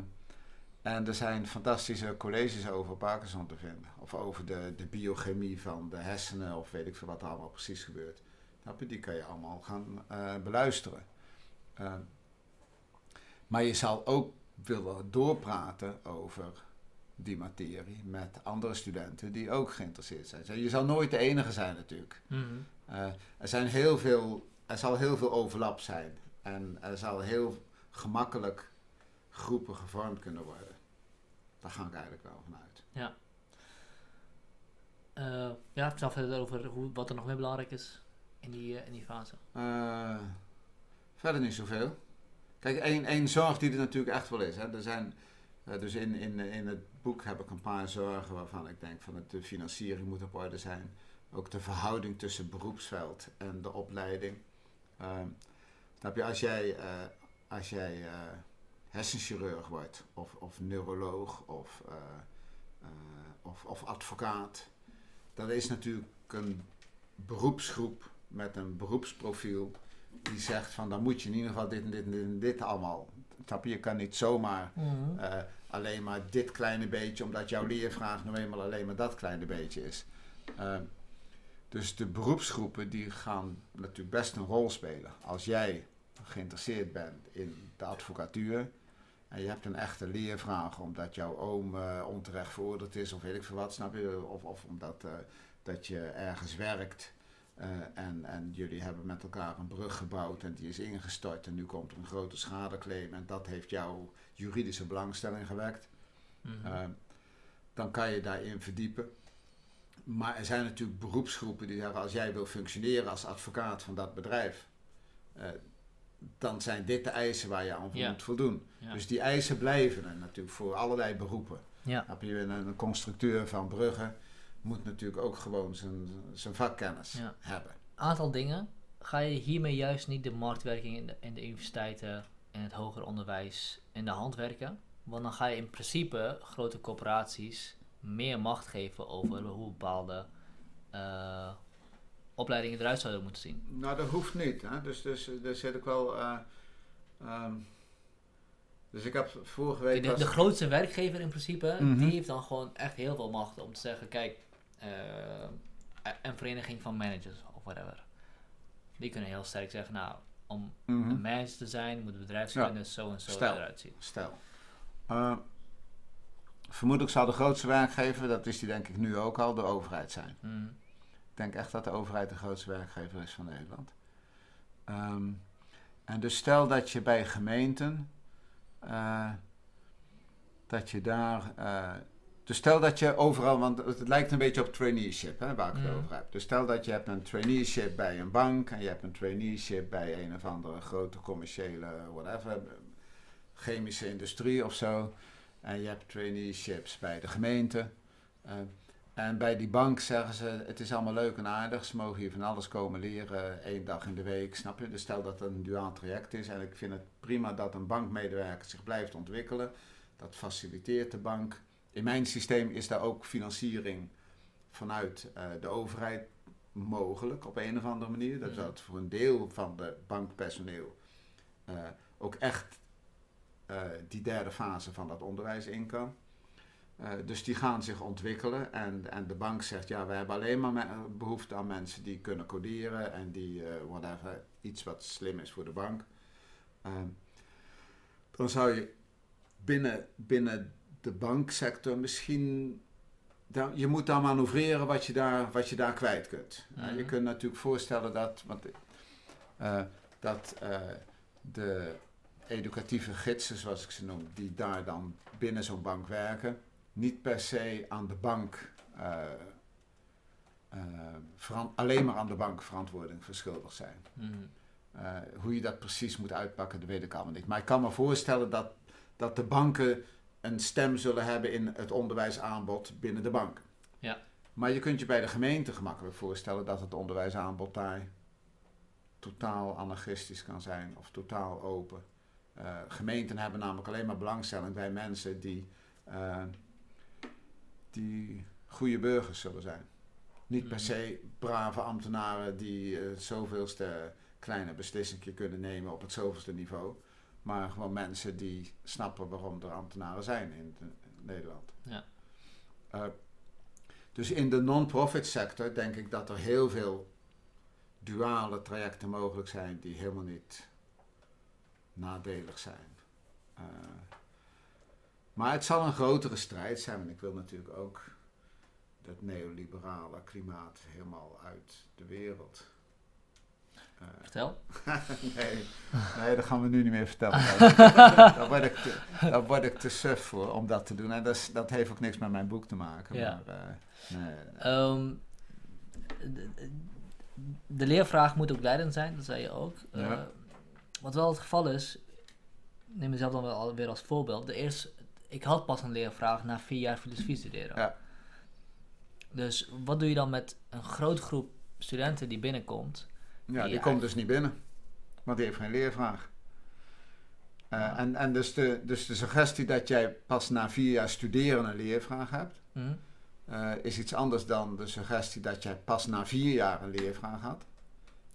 [SPEAKER 1] en er zijn fantastische colleges over Parkinson te vinden. Of over de, de biochemie van de hersenen of weet ik veel wat er allemaal precies gebeurt. Die kan je allemaal gaan eh, beluisteren. Eh, maar je zal ook willen doorpraten over die materie met andere studenten die ook geïnteresseerd zijn. Je zal nooit de enige zijn natuurlijk.
[SPEAKER 2] Hmm.
[SPEAKER 1] Eh, er, zijn heel veel, er zal heel veel overlap zijn. En er zal heel gemakkelijk groepen gevormd kunnen worden. Daar ga ik eigenlijk wel van uit.
[SPEAKER 2] Eh, ja, vertel verder over hoe, wat er nog meer belangrijk is in die, eh, in die fase.
[SPEAKER 1] Eh, verder niet zoveel. Kijk, één, één zorg die er natuurlijk echt wel is. Hè. Er zijn, dus in, in, in het boek heb ik een paar zorgen waarvan ik denk van het, de financiering moet op orde zijn. Ook de verhouding tussen beroepsveld en de opleiding. Ehm, snap je, als jij, als jij hersenchirurg wordt, of, of neuroloog, of, eh, eh, of, of advocaat, dat is natuurlijk een beroepsgroep met een beroepsprofiel die zegt van dan moet je in ieder geval dit en dit en dit en dit allemaal. Je? Kan niet zomaar eh, alleen maar dit kleine beetje, omdat jouw leervraag nou eenmaal alleen maar dat kleine beetje is. Eh, dus de beroepsgroepen die gaan natuurlijk best een rol spelen. Als jij geïnteresseerd bent in de advocatuur en je hebt een echte leervraag omdat jouw oom eh, onterecht veroordeeld is of weet ik veel wat, snap je? Of, of omdat eh, dat je ergens werkt eh, en, en jullie hebben met elkaar een brug gebouwd en die is ingestort en nu komt er een grote schadeclaim en dat heeft jouw juridische belangstelling gewekt.
[SPEAKER 2] Mhm.
[SPEAKER 1] Dan kan je daarin verdiepen. Maar er zijn natuurlijk beroepsgroepen die zeggen: als jij wil functioneren als advocaat van dat bedrijf, dan zijn dit de eisen waar je aan
[SPEAKER 2] Ja.
[SPEAKER 1] moet voldoen.
[SPEAKER 2] ja.
[SPEAKER 1] Dus die eisen blijven er natuurlijk voor allerlei beroepen.
[SPEAKER 2] ja.
[SPEAKER 1] Heb je een, constructeur van bruggen, moet natuurlijk ook gewoon zijn, zijn vakkennis
[SPEAKER 2] Ja.
[SPEAKER 1] hebben.
[SPEAKER 2] aantal dingen. Ga je hiermee juist niet de marktwerking in de, in de universiteiten, in het hoger onderwijs, in de hand werken? Want dan ga je in principe grote corporaties meer macht geven over hoe bepaalde eh, opleidingen eruit zouden moeten zien.
[SPEAKER 1] Nou, dat hoeft niet. Hè? Dus, dus daar zit ik wel. eh, ehm, dus ik heb vorige week.
[SPEAKER 2] De, de grootste werkgever in principe,
[SPEAKER 1] Mhm.
[SPEAKER 2] die heeft dan gewoon echt heel veel macht om te zeggen, kijk, eh, een vereniging van managers of whatever. Die kunnen heel sterk zeggen, nou, om
[SPEAKER 1] Mhm.
[SPEAKER 2] een manager te zijn, moet het bedrijfskunde zo en zo
[SPEAKER 1] Stel.
[SPEAKER 2] eruit zien.
[SPEAKER 1] Stel. Eh, vermoedelijk zal de grootste werkgever, dat is die denk ik nu ook al, de overheid zijn.
[SPEAKER 2] Mhm.
[SPEAKER 1] Ik denk echt dat de overheid de grootste werkgever is van Nederland. Ehm, En dus stel dat je bij gemeenten, eh, dat je daar, eh, dus stel dat je overal, want het lijkt een beetje op traineeship, hè, waar ik het
[SPEAKER 2] Mhm.
[SPEAKER 1] over heb. Dus stel dat je hebt een traineeship bij een bank en je hebt een traineeship bij een of andere grote commerciële, whatever, chemische industrie of zo. En je hebt traineeships bij de gemeente. Eh, en bij die bank zeggen ze, het is allemaal leuk en aardig. Ze mogen hier van alles komen leren, één dag in de week, snap je? Dus stel dat het een duaal traject is. En ik vind het prima dat een bankmedewerker zich blijft ontwikkelen. Dat faciliteert de bank. In mijn systeem is daar ook financiering vanuit eh, de overheid mogelijk op een of andere manier. Dat dat voor een deel van de bankpersoneel eh, ook echt eh, die derde fase van dat onderwijs in kan. Eh, dus die gaan zich ontwikkelen en, en de bank zegt, ja, we hebben alleen maar me- behoefte aan mensen die kunnen coderen en die, eh, whatever, iets wat slim is voor de bank. Ehm, dan zou je binnen, binnen de banksector misschien, dan, je moet dan manoeuvreren wat je daar, wat je daar kwijt kunt. Nou, je
[SPEAKER 2] Mhm.
[SPEAKER 1] kunt natuurlijk voorstellen dat, want, eh, dat eh, de educatieve gidsen, zoals ik ze noem, die daar dan binnen zo'n bank werken, niet per se aan de bank, eh, eh, alleen maar aan de bank verantwoording verschuldigd zijn.
[SPEAKER 2] Mhm.
[SPEAKER 1] Eh, hoe je dat precies moet uitpakken, dat weet ik allemaal niet. Maar ik kan me voorstellen dat, dat de banken een stem zullen hebben in het onderwijsaanbod binnen de bank.
[SPEAKER 2] Ja.
[SPEAKER 1] Maar je kunt je bij de gemeente gemakkelijk voorstellen dat het onderwijsaanbod daar totaal anarchistisch kan zijn of totaal open. Gemeenten hebben namelijk alleen maar belangstelling bij mensen die, die goede burgers zullen zijn. Niet per
[SPEAKER 2] Mhm.
[SPEAKER 1] se brave ambtenaren die eh zoveelste kleine beslissing kunnen nemen op het zoveelste niveau. Maar gewoon mensen die snappen waarom er ambtenaren zijn in, de- in Nederland.
[SPEAKER 2] Ja.
[SPEAKER 1] Eh, dus in de non-profit sector denk ik dat er heel veel duale trajecten mogelijk zijn die helemaal niet nadelig zijn. Eh, maar het zal een grotere strijd zijn, want ik wil natuurlijk ook dat neoliberale klimaat helemaal uit de wereld. Eh,
[SPEAKER 2] Vertel.
[SPEAKER 1] nee, nee, dat gaan we nu niet meer vertellen. daar, word ik te, daar word ik te suf voor om dat te doen. En dat, is, dat heeft ook niks met mijn boek te maken.
[SPEAKER 2] Ja.
[SPEAKER 1] Maar, eh, nee,
[SPEAKER 2] Ehm, de, de leervraag moet ook leidend zijn, dat zei je ook.
[SPEAKER 1] Ja.
[SPEAKER 2] Eh, wat wel het geval is, ik neem mezelf dan wel alweer als voorbeeld. De eerste, ik had pas een leervraag na vier jaar filosofie studeren.
[SPEAKER 1] Ja.
[SPEAKER 2] Dus wat doe je dan met een grote groep studenten die binnenkomt?
[SPEAKER 1] ja, die komt dus niet binnen. Want die heeft geen leervraag. Eh,
[SPEAKER 2] Ja.
[SPEAKER 1] En, en dus, de, dus de suggestie dat jij pas na vier jaar studeren een leervraag hebt,
[SPEAKER 2] Hm?
[SPEAKER 1] eh, is iets anders dan de suggestie dat jij pas na vier jaar een leervraag had.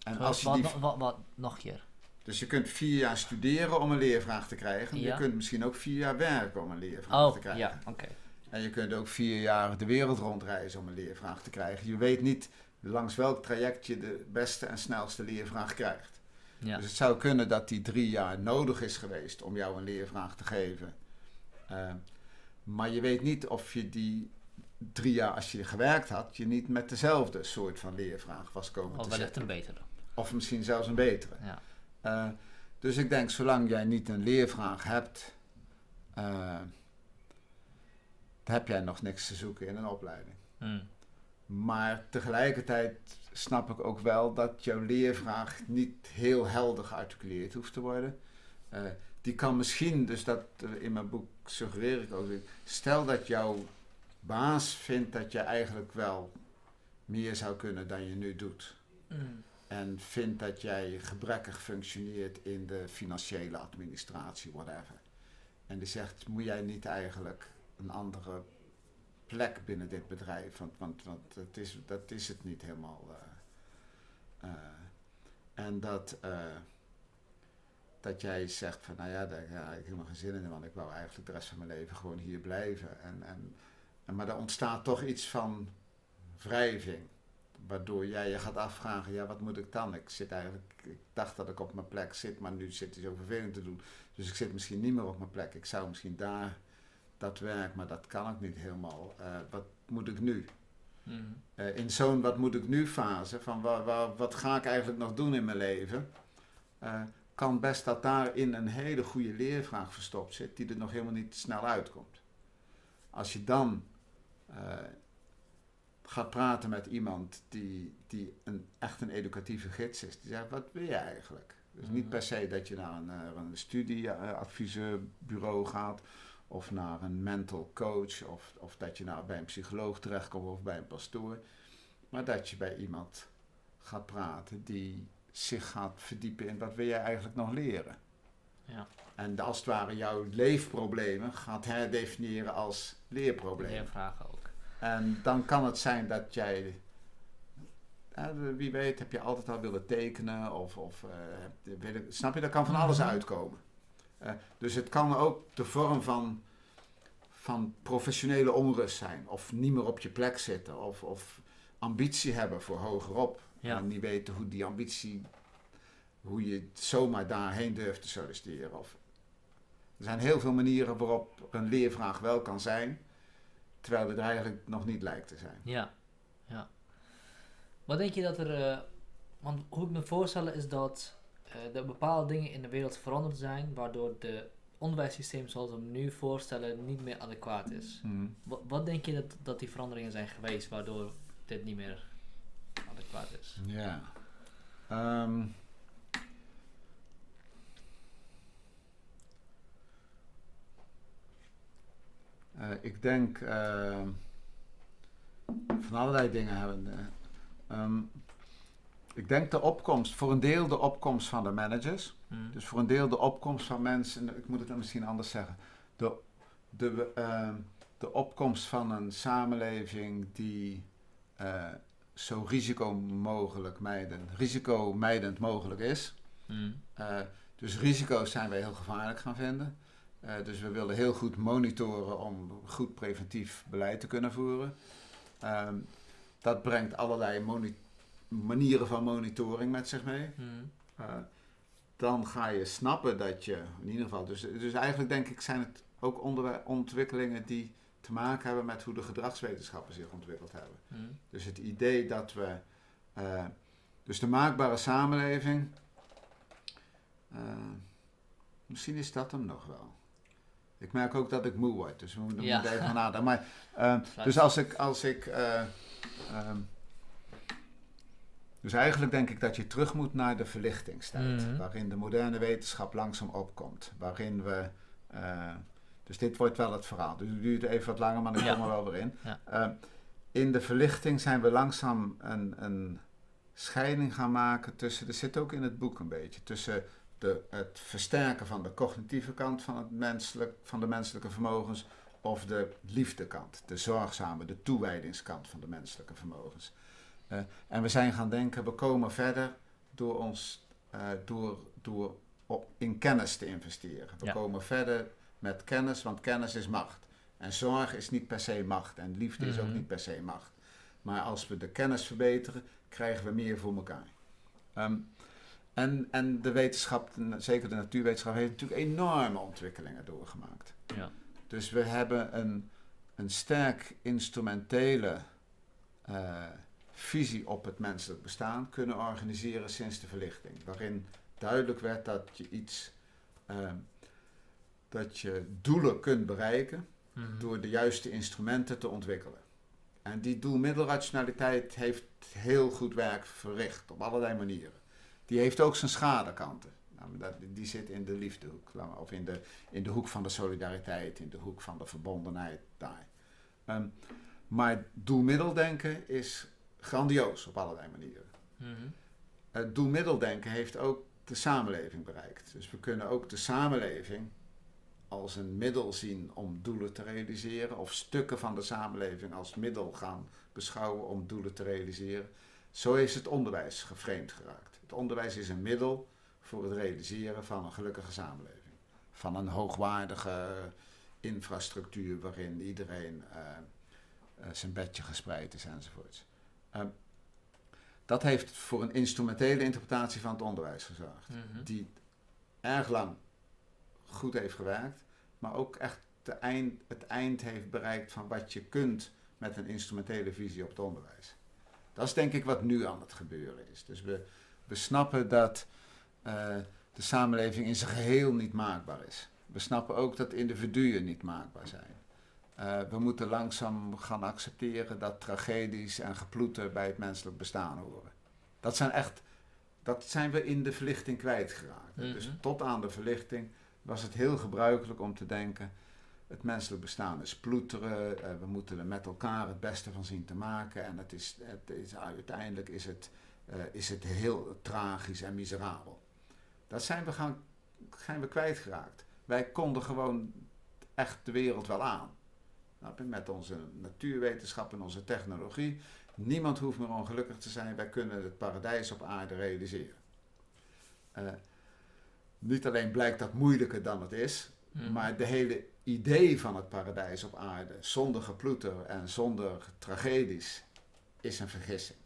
[SPEAKER 1] En
[SPEAKER 2] Wat-
[SPEAKER 1] als je die,
[SPEAKER 2] wat, wat, wat- nog een keer.
[SPEAKER 1] Dus je kunt vier jaar studeren om een leervraag te krijgen.
[SPEAKER 2] Ja.
[SPEAKER 1] Je kunt misschien ook vier jaar werken om een leervraag te
[SPEAKER 2] Oh,
[SPEAKER 1] krijgen.
[SPEAKER 2] ja, oké.
[SPEAKER 1] En je kunt ook vier jaar de wereld rondreizen om een leervraag te krijgen. Je weet niet langs welk traject je de beste en snelste leervraag krijgt.
[SPEAKER 2] Ja.
[SPEAKER 1] Dus het zou kunnen dat die drie jaar nodig is geweest om jou een leervraag te geven. Eh, maar je weet niet of je die drie jaar, als je gewerkt had, je niet met dezelfde soort van leervraag was komen
[SPEAKER 2] Of
[SPEAKER 1] te
[SPEAKER 2] wellicht
[SPEAKER 1] zitten.
[SPEAKER 2] een betere.
[SPEAKER 1] Of misschien zelfs een betere.
[SPEAKER 2] Ja.
[SPEAKER 1] Eh, dus ik denk, zolang jij niet een leervraag hebt, eh, heb jij nog niks te zoeken in een opleiding.
[SPEAKER 2] Hm.
[SPEAKER 1] Maar tegelijkertijd snap ik ook wel dat jouw leervraag niet heel helder gearticuleerd hoeft te worden. Eh, die kan misschien, dus dat in mijn boek suggereer ik ook, stel dat jouw baas vindt dat je eigenlijk wel meer zou kunnen dan je nu doet.
[SPEAKER 2] Hm.
[SPEAKER 1] En vindt dat jij gebrekkig functioneert in de financiële administratie, whatever. En die zegt, moet jij niet eigenlijk een andere plek binnen dit bedrijf? Want, want, want dat, is, dat is het niet helemaal. eh, eh, en dat, eh, dat jij zegt van, nou ja, daar ja, ik heb helemaal geen zin in, want ik wou eigenlijk de rest van mijn leven gewoon hier blijven. En, en, en, maar er ontstaat toch iets van wrijving. Waardoor jij je gaat afvragen, ja, wat moet ik dan? Ik zit eigenlijk, ik dacht dat ik op mijn plek zit, maar nu zit hij zo vervelend te doen. Dus ik zit misschien niet meer op mijn plek. Ik zou misschien daar dat werk, maar dat kan ik niet helemaal. Eh, wat moet ik nu?
[SPEAKER 2] Hm.
[SPEAKER 1] Eh, in zo'n wat moet ik nu fase, van wa, wa- wat ga ik eigenlijk nog doen in mijn leven? Eh, kan best dat daarin een hele goede leervraag verstopt zit, die er nog helemaal niet snel uitkomt. Als je dan gaat praten met iemand die, die een, echt een educatieve gids is, die zegt: Wat wil je eigenlijk? Dus niet per se dat je naar een, eh, een studieadviseurbureau gaat, of naar een mental coach, of, of dat je naar, bij een psycholoog terechtkomt of bij een pastoor, maar dat je bij iemand gaat praten die zich gaat verdiepen in wat wil jij eigenlijk nog leren.
[SPEAKER 2] Ja.
[SPEAKER 1] En als het ware jouw leefproblemen gaat herdefiniëren als leerproblemen.
[SPEAKER 2] Leervragen ook.
[SPEAKER 1] En dan kan het zijn dat jij, eh, wie weet, heb je altijd al willen tekenen of, of eh, ik- snap je, daar kan van alles
[SPEAKER 2] Mhm.
[SPEAKER 1] uitkomen. Eh, dus het kan ook de vorm van, van professionele onrust zijn, of niet meer op je plek zitten, of, of ambitie hebben voor hogerop.
[SPEAKER 2] Ja.
[SPEAKER 1] En niet weten hoe die ambitie, hoe je zomaar daarheen durft te solliciteren. Of, er zijn heel veel manieren waarop een leervraag wel kan zijn, terwijl het er eigenlijk nog niet lijkt te zijn.
[SPEAKER 2] Ja, ja. Wat denk je dat er... eh, want hoe ik me voorstel is dat eh, er bepaalde dingen in de wereld veranderd zijn, waardoor de onderwijssysteem zoals we hem nu voorstellen niet meer adequaat is. Wat, wat denk je dat, dat die veranderingen zijn geweest, waardoor dit niet meer adequaat is?
[SPEAKER 1] Ja. Ehm. Eh, ik denk ehm, van allerlei dingen hebben. eh, ehm, ik denk de opkomst, voor een deel de opkomst van de managers.
[SPEAKER 2] Mm.
[SPEAKER 1] Dus voor een deel de opkomst van mensen, ik moet het dan misschien anders zeggen. De, de, de opkomst van een samenleving die eh, zo risico mogelijk mijden, risicomijdend mogelijk is.
[SPEAKER 2] Mm.
[SPEAKER 1] Eh, dus risico's zijn wij heel gevaarlijk gaan vinden. Eh, dus we willen heel goed monitoren om goed preventief beleid te kunnen voeren. Ehm, dat brengt allerlei manieren van monitoring met zich mee.
[SPEAKER 2] Mm.
[SPEAKER 1] Eh, dan ga je snappen dat je, in ieder geval, dus, dus eigenlijk denk ik zijn het ook ontwikkelingen die te maken hebben met hoe de gedragswetenschappen zich ontwikkeld hebben.
[SPEAKER 2] Mm.
[SPEAKER 1] Dus het idee dat we, eh, dus de maakbare samenleving, misschien is dat hem nog wel. Ik merk ook dat ik moe word, dus we moeten
[SPEAKER 2] Ja.
[SPEAKER 1] moeten even nadenken. Maar, eh, dus als ik, als ik eh, ehm, dus eigenlijk denk ik dat je terug moet naar de verlichtingstijd,
[SPEAKER 2] Mhm.
[SPEAKER 1] waarin de moderne wetenschap langzaam opkomt, waarin we, eh, dus dit wordt wel het verhaal, dus het duurt even wat langer, maar ik
[SPEAKER 2] Ja.
[SPEAKER 1] kom er wel weer in.
[SPEAKER 2] Ja.
[SPEAKER 1] Eh, in de verlichting zijn we langzaam een, een scheiding gaan maken tussen, er zit ook in het boek een beetje, tussen de, het versterken van de cognitieve kant van, het menselijk, van de menselijke vermogens of de liefdekant, de zorgzame, de toewijdingskant van de menselijke vermogens. Eh, en we zijn gaan denken, we komen verder door ons eh, door, door op, in kennis te investeren. We
[SPEAKER 2] Ja.
[SPEAKER 1] komen verder met kennis, want kennis is macht. En zorg is niet per se macht en liefde is ook
[SPEAKER 2] Mhm.
[SPEAKER 1] niet per se macht. Maar als we de kennis verbeteren, krijgen we meer voor elkaar. Ehm, en, en de wetenschap, zeker de natuurwetenschap, heeft natuurlijk enorme ontwikkelingen doorgemaakt.
[SPEAKER 2] Ja.
[SPEAKER 1] Dus we hebben een, een sterk instrumentele eh, visie op het menselijk bestaan kunnen organiseren sinds de verlichting. Waarin duidelijk werd dat je iets, eh, dat je doelen kunt bereiken
[SPEAKER 2] Mhm.
[SPEAKER 1] door de juiste instrumenten te ontwikkelen. En die doelmiddelrationaliteit heeft heel goed werk verricht op allerlei manieren. Die heeft ook zijn schadekanten. Nou, die zit in de liefdehoek, of in de, in de hoek van de solidariteit, in de hoek van de verbondenheid daar. Ehm, maar doelmiddeldenken is grandioos op allerlei manieren.
[SPEAKER 2] Mhm.
[SPEAKER 1] Het doelmiddeldenken heeft ook de samenleving bereikt. Dus we kunnen ook de samenleving als een middel zien om doelen te realiseren, of stukken van de samenleving als middel gaan beschouwen om doelen te realiseren. Zo is het onderwijs geframed geraakt. Het onderwijs is een middel voor het realiseren van een gelukkige samenleving. Van een hoogwaardige infrastructuur waarin iedereen eh, eh, zijn bedje gespreid is enzovoorts. Ehm, dat heeft voor een instrumentele interpretatie van het onderwijs gezorgd.
[SPEAKER 2] Mhm.
[SPEAKER 1] Die erg lang goed heeft gewerkt, maar ook echt eind, het eind heeft bereikt van wat je kunt met een instrumentele visie op het onderwijs. Dat is denk ik wat nu aan het gebeuren is. Dus we, we snappen dat, eh, de samenleving in zijn geheel niet maakbaar is. We snappen ook dat individuen niet maakbaar zijn. Uh, we moeten langzaam gaan accepteren dat tragedies en geploeten bij het menselijk bestaan horen. Dat zijn echt, dat zijn we in de verlichting kwijtgeraakt. Mm Dus tot aan de verlichting was het heel gebruikelijk om te denken, het menselijk bestaan is ploeteren, uh, we moeten er met elkaar het beste van zien te maken en het is, het is, uiteindelijk is het, uh, is het heel tragisch en miserabel. Dat zijn we, gaan, zijn we kwijtgeraakt. Wij konden gewoon echt de wereld wel aan. Met onze natuurwetenschap en onze technologie. Niemand hoeft meer ongelukkig te zijn. Wij kunnen het paradijs op aarde realiseren. Uh, niet alleen blijkt dat moeilijker dan het is, mm. maar de hele idee van het paradijs op aarde, zonder geploeter en zonder tragedies, is een vergissing.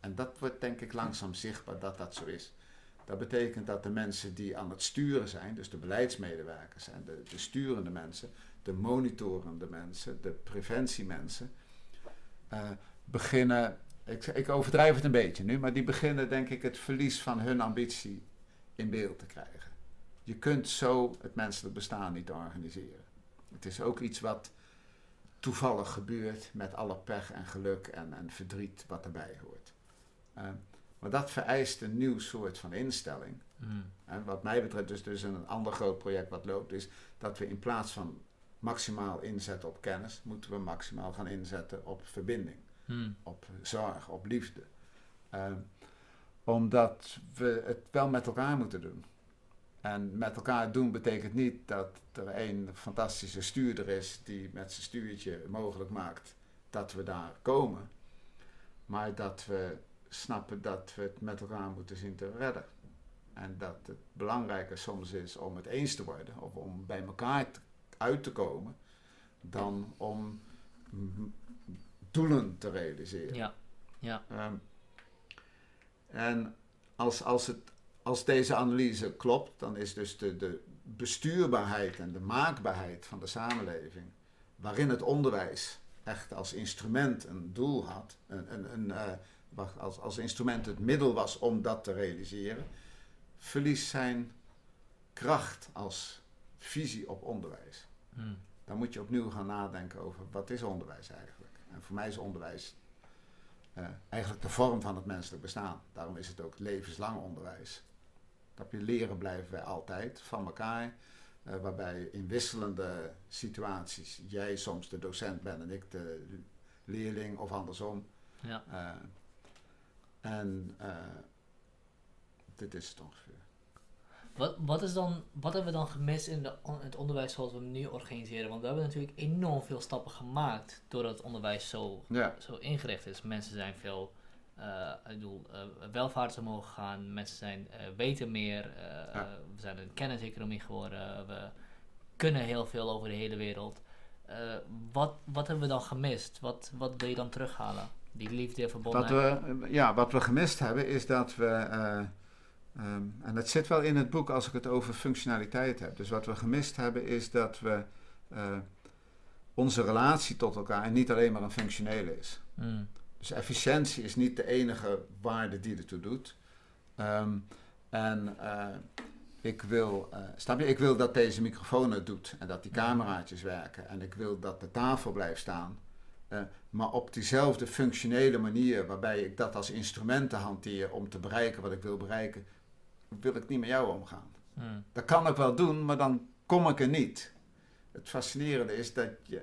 [SPEAKER 1] En dat wordt denk ik langzaam zichtbaar dat dat zo is. Dat betekent dat de mensen die aan het sturen zijn, dus de beleidsmedewerkers en de, de sturende mensen, de monitorende mensen, de preventiemensen, uh, beginnen, ik, ik overdrijf het een beetje nu, maar die beginnen denk ik het verlies van hun ambitie in beeld te krijgen. Je kunt zo het menselijk bestaan niet organiseren. Het is ook iets wat toevallig gebeurt met alle pech en geluk en, en verdriet wat erbij hoort. Uh, maar dat vereist een nieuw soort van instelling. Mm. En wat mij betreft, dus, dus een ander groot project wat loopt, is dat we in plaats van maximaal inzetten op kennis, moeten we maximaal gaan inzetten op verbinding, mm. op zorg, op liefde. Uh, omdat we het wel met elkaar moeten doen. En met elkaar doen betekent niet dat er een fantastische stuurder is die met zijn stuurtje mogelijk maakt dat we daar komen. Maar dat we snappen dat we het met elkaar moeten zien te redden. En dat het belangrijker soms is om het eens te worden of om bij elkaar uit te komen, dan om doelen te realiseren.
[SPEAKER 2] Ja, ja.
[SPEAKER 1] Um, en als, als, het, als deze analyse klopt, dan is dus de, de bestuurbaarheid en de maakbaarheid van de samenleving, waarin het onderwijs echt als instrument een doel had, een, een, een, uh, als, als instrument het middel was om dat te realiseren, verliest zijn kracht als visie op onderwijs. Hmm. Dan moet je opnieuw gaan nadenken over wat is onderwijs eigenlijk. En voor mij is onderwijs uh, eigenlijk de vorm van het menselijk bestaan. Daarom is het ook levenslang onderwijs. Dat je leren blijven wij altijd van elkaar. Uh, waarbij in wisselende situaties jij soms de docent bent en ik de leerling of andersom.
[SPEAKER 2] Ja. Uh,
[SPEAKER 1] en uh, dit is het ongeveer.
[SPEAKER 2] Wat, wat, is dan, wat hebben we dan gemist in de, het onderwijs zoals we hem nu organiseren? Want we hebben natuurlijk enorm veel stappen gemaakt doordat het onderwijs zo,
[SPEAKER 1] ja.
[SPEAKER 2] zo ingericht is. Mensen zijn veel, ik bedoel, uh, welvaart omhoog gegaan, mensen zijn, weten meer, ja. we zijn een kenniseconomie geworden, we kunnen heel veel over de hele wereld. wat, wat hebben we dan gemist? Wat, wat wil je dan terughalen? Die liefde, verbondenheid.
[SPEAKER 1] Wat we, ja, wat we gemist hebben is dat we, um, en dat zit wel in het boek als ik het over functionaliteit heb. Dus wat we gemist hebben is dat we uh, onze relatie tot elkaar niet alleen maar een functionele is. Mm. Dus efficiëntie is niet de enige waarde die ertoe doet. Um, en uh, ik wil, uh, snap je, ik wil dat deze microfoon het doet en dat die cameraatjes werken. En ik wil dat de tafel blijft staan. Uh, maar op diezelfde functionele manier waarbij ik dat als instrumenten hanteer om te bereiken wat ik wil bereiken, wil ik niet met jou omgaan. Hmm. Dat kan ik wel doen, maar dan kom ik er niet. Het fascinerende is dat je,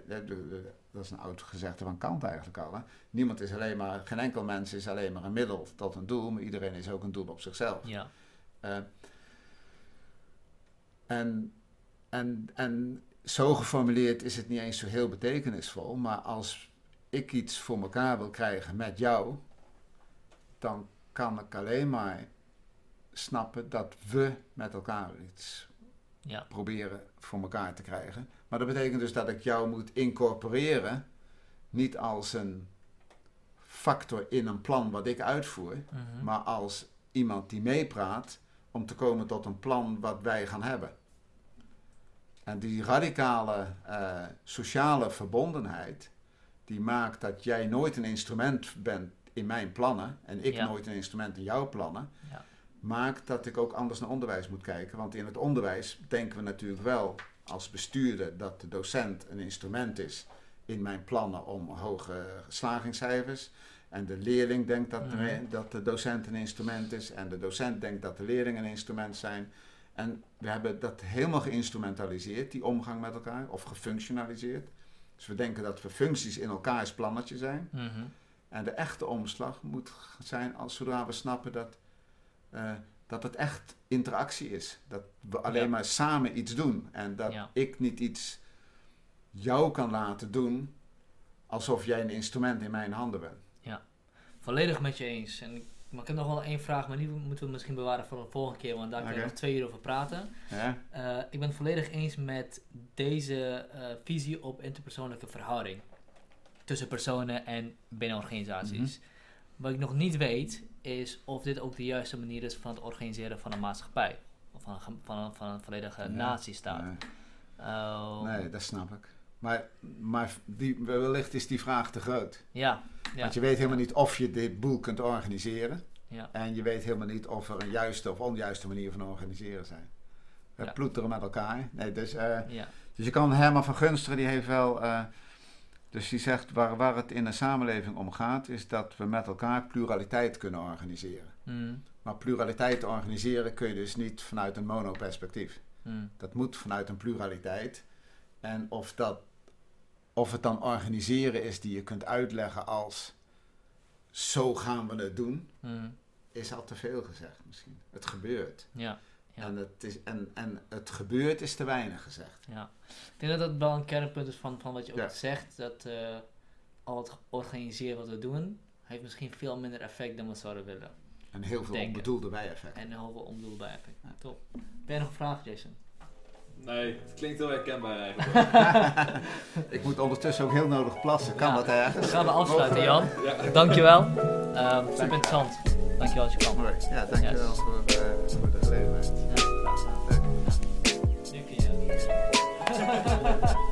[SPEAKER 1] dat is een oud gezegde van Kant eigenlijk al. Hè? Niemand is alleen maar, geen enkel mens is alleen maar een middel tot een doel, maar iedereen is ook een doel op zichzelf.
[SPEAKER 2] Ja.
[SPEAKER 1] Uh, en, en, en zo geformuleerd is het niet eens zo heel betekenisvol, maar als ik iets voor elkaar wil krijgen met jou, dan kan ik alleen maar snappen dat we met elkaar iets
[SPEAKER 2] ja.
[SPEAKER 1] proberen voor elkaar te krijgen. Maar dat betekent dus dat ik jou moet incorporeren, niet als een factor in een plan wat ik uitvoer,
[SPEAKER 2] mhm.
[SPEAKER 1] maar als iemand die meepraat om te komen tot een plan wat wij gaan hebben. En die radicale uh, sociale verbondenheid, die maakt dat jij nooit een instrument bent in mijn plannen en ik nooit een instrument in jouw plannen.
[SPEAKER 2] Ja.
[SPEAKER 1] Maakt dat ik ook anders naar onderwijs moet kijken. Want in het onderwijs denken we natuurlijk wel als bestuurder dat de docent een instrument is in mijn plannen om hoge slagingscijfers. En de leerling denkt dat, de,
[SPEAKER 2] Mhm.
[SPEAKER 1] dat de docent een instrument is. En de docent denkt dat de leerlingen een instrument zijn. En we hebben dat helemaal geïnstrumentaliseerd, die omgang met elkaar, of gefunctionaliseerd. Dus we denken dat we functies in elkaars plannetje zijn.
[SPEAKER 2] Mhm.
[SPEAKER 1] En de echte omslag moet zijn als zodra we snappen dat, eh, dat het echt interactie is. Dat we alleen
[SPEAKER 2] Ja.
[SPEAKER 1] maar samen iets doen. En dat
[SPEAKER 2] Ja.
[SPEAKER 1] ik niet iets jou kan laten doen alsof jij een instrument in mijn handen bent.
[SPEAKER 2] Volledig met je eens. En ik, maar ik heb nog wel één vraag, maar die moeten we misschien bewaren voor een volgende keer, want daar kunnen we nog twee uur over praten.
[SPEAKER 1] Ja?
[SPEAKER 2] Eh, ik ben het volledig eens met deze eh, visie op interpersoonlijke verhouding. Tussen personen en binnen organisaties.
[SPEAKER 1] Mhm.
[SPEAKER 2] Wat ik nog niet weet, is of dit ook de juiste manier is van het organiseren van een maatschappij. Of van een, van een, van een volledige
[SPEAKER 1] Ja.
[SPEAKER 2] natiestaat.
[SPEAKER 1] Nee,
[SPEAKER 2] Oh,
[SPEAKER 1] nee, dat snap ik. Maar, maar die, wellicht is die vraag te groot.
[SPEAKER 2] Ja, ja.
[SPEAKER 1] Want je weet helemaal niet of je dit boel kunt organiseren.
[SPEAKER 2] ja.
[SPEAKER 1] En je weet helemaal niet of er een juiste of onjuiste manier van organiseren zijn. We ploeteren met elkaar. Nee, dus, eh,
[SPEAKER 2] ja.
[SPEAKER 1] dus je kan Herman van Gunsteren, die heeft wel... eh, dus die zegt, waar, waar het in een samenleving om gaat... is dat we met elkaar pluraliteit kunnen organiseren.
[SPEAKER 2] Mm,
[SPEAKER 1] Maar pluraliteit organiseren kun je dus niet vanuit een monoperspectief.
[SPEAKER 2] mm,
[SPEAKER 1] Dat moet vanuit een pluraliteit. En of, dat, of het dan organiseren is die je kunt uitleggen als... zo gaan we het doen...
[SPEAKER 2] mm.
[SPEAKER 1] is al te veel gezegd misschien. Het gebeurt.
[SPEAKER 2] Ja, ja.
[SPEAKER 1] En, het is, en, en het gebeurt is te weinig gezegd.
[SPEAKER 2] ja. Ik denk dat dat wel een kernpunt is van, van wat je ook
[SPEAKER 1] Ja.
[SPEAKER 2] zegt. Dat eh, al het georganiseerd wat we doen, heeft misschien veel minder effect dan we zouden willen.
[SPEAKER 1] En heel veel
[SPEAKER 2] Denken.
[SPEAKER 1] onbedoelde bijeffecten.
[SPEAKER 2] En heel veel onbedoelde effect. Top. Ben je nog een vraag, Jason?
[SPEAKER 3] Nee, het klinkt heel herkenbaar eigenlijk.
[SPEAKER 1] Ik moet ondertussen ook heel nodig plassen. Kan
[SPEAKER 2] Ja.
[SPEAKER 1] dat ergens?
[SPEAKER 2] Gaan we afsluiten, Jan.
[SPEAKER 3] ja.
[SPEAKER 2] Dankjewel. Ehm super interessant. Dankjewel dat je kwam.
[SPEAKER 1] Mooi. Ja, dankjewel
[SPEAKER 2] Yes.
[SPEAKER 1] voor, eh, voor de gelegenheid.
[SPEAKER 2] Ja, graag gedaan.
[SPEAKER 1] Leuk.
[SPEAKER 2] Nu kun je.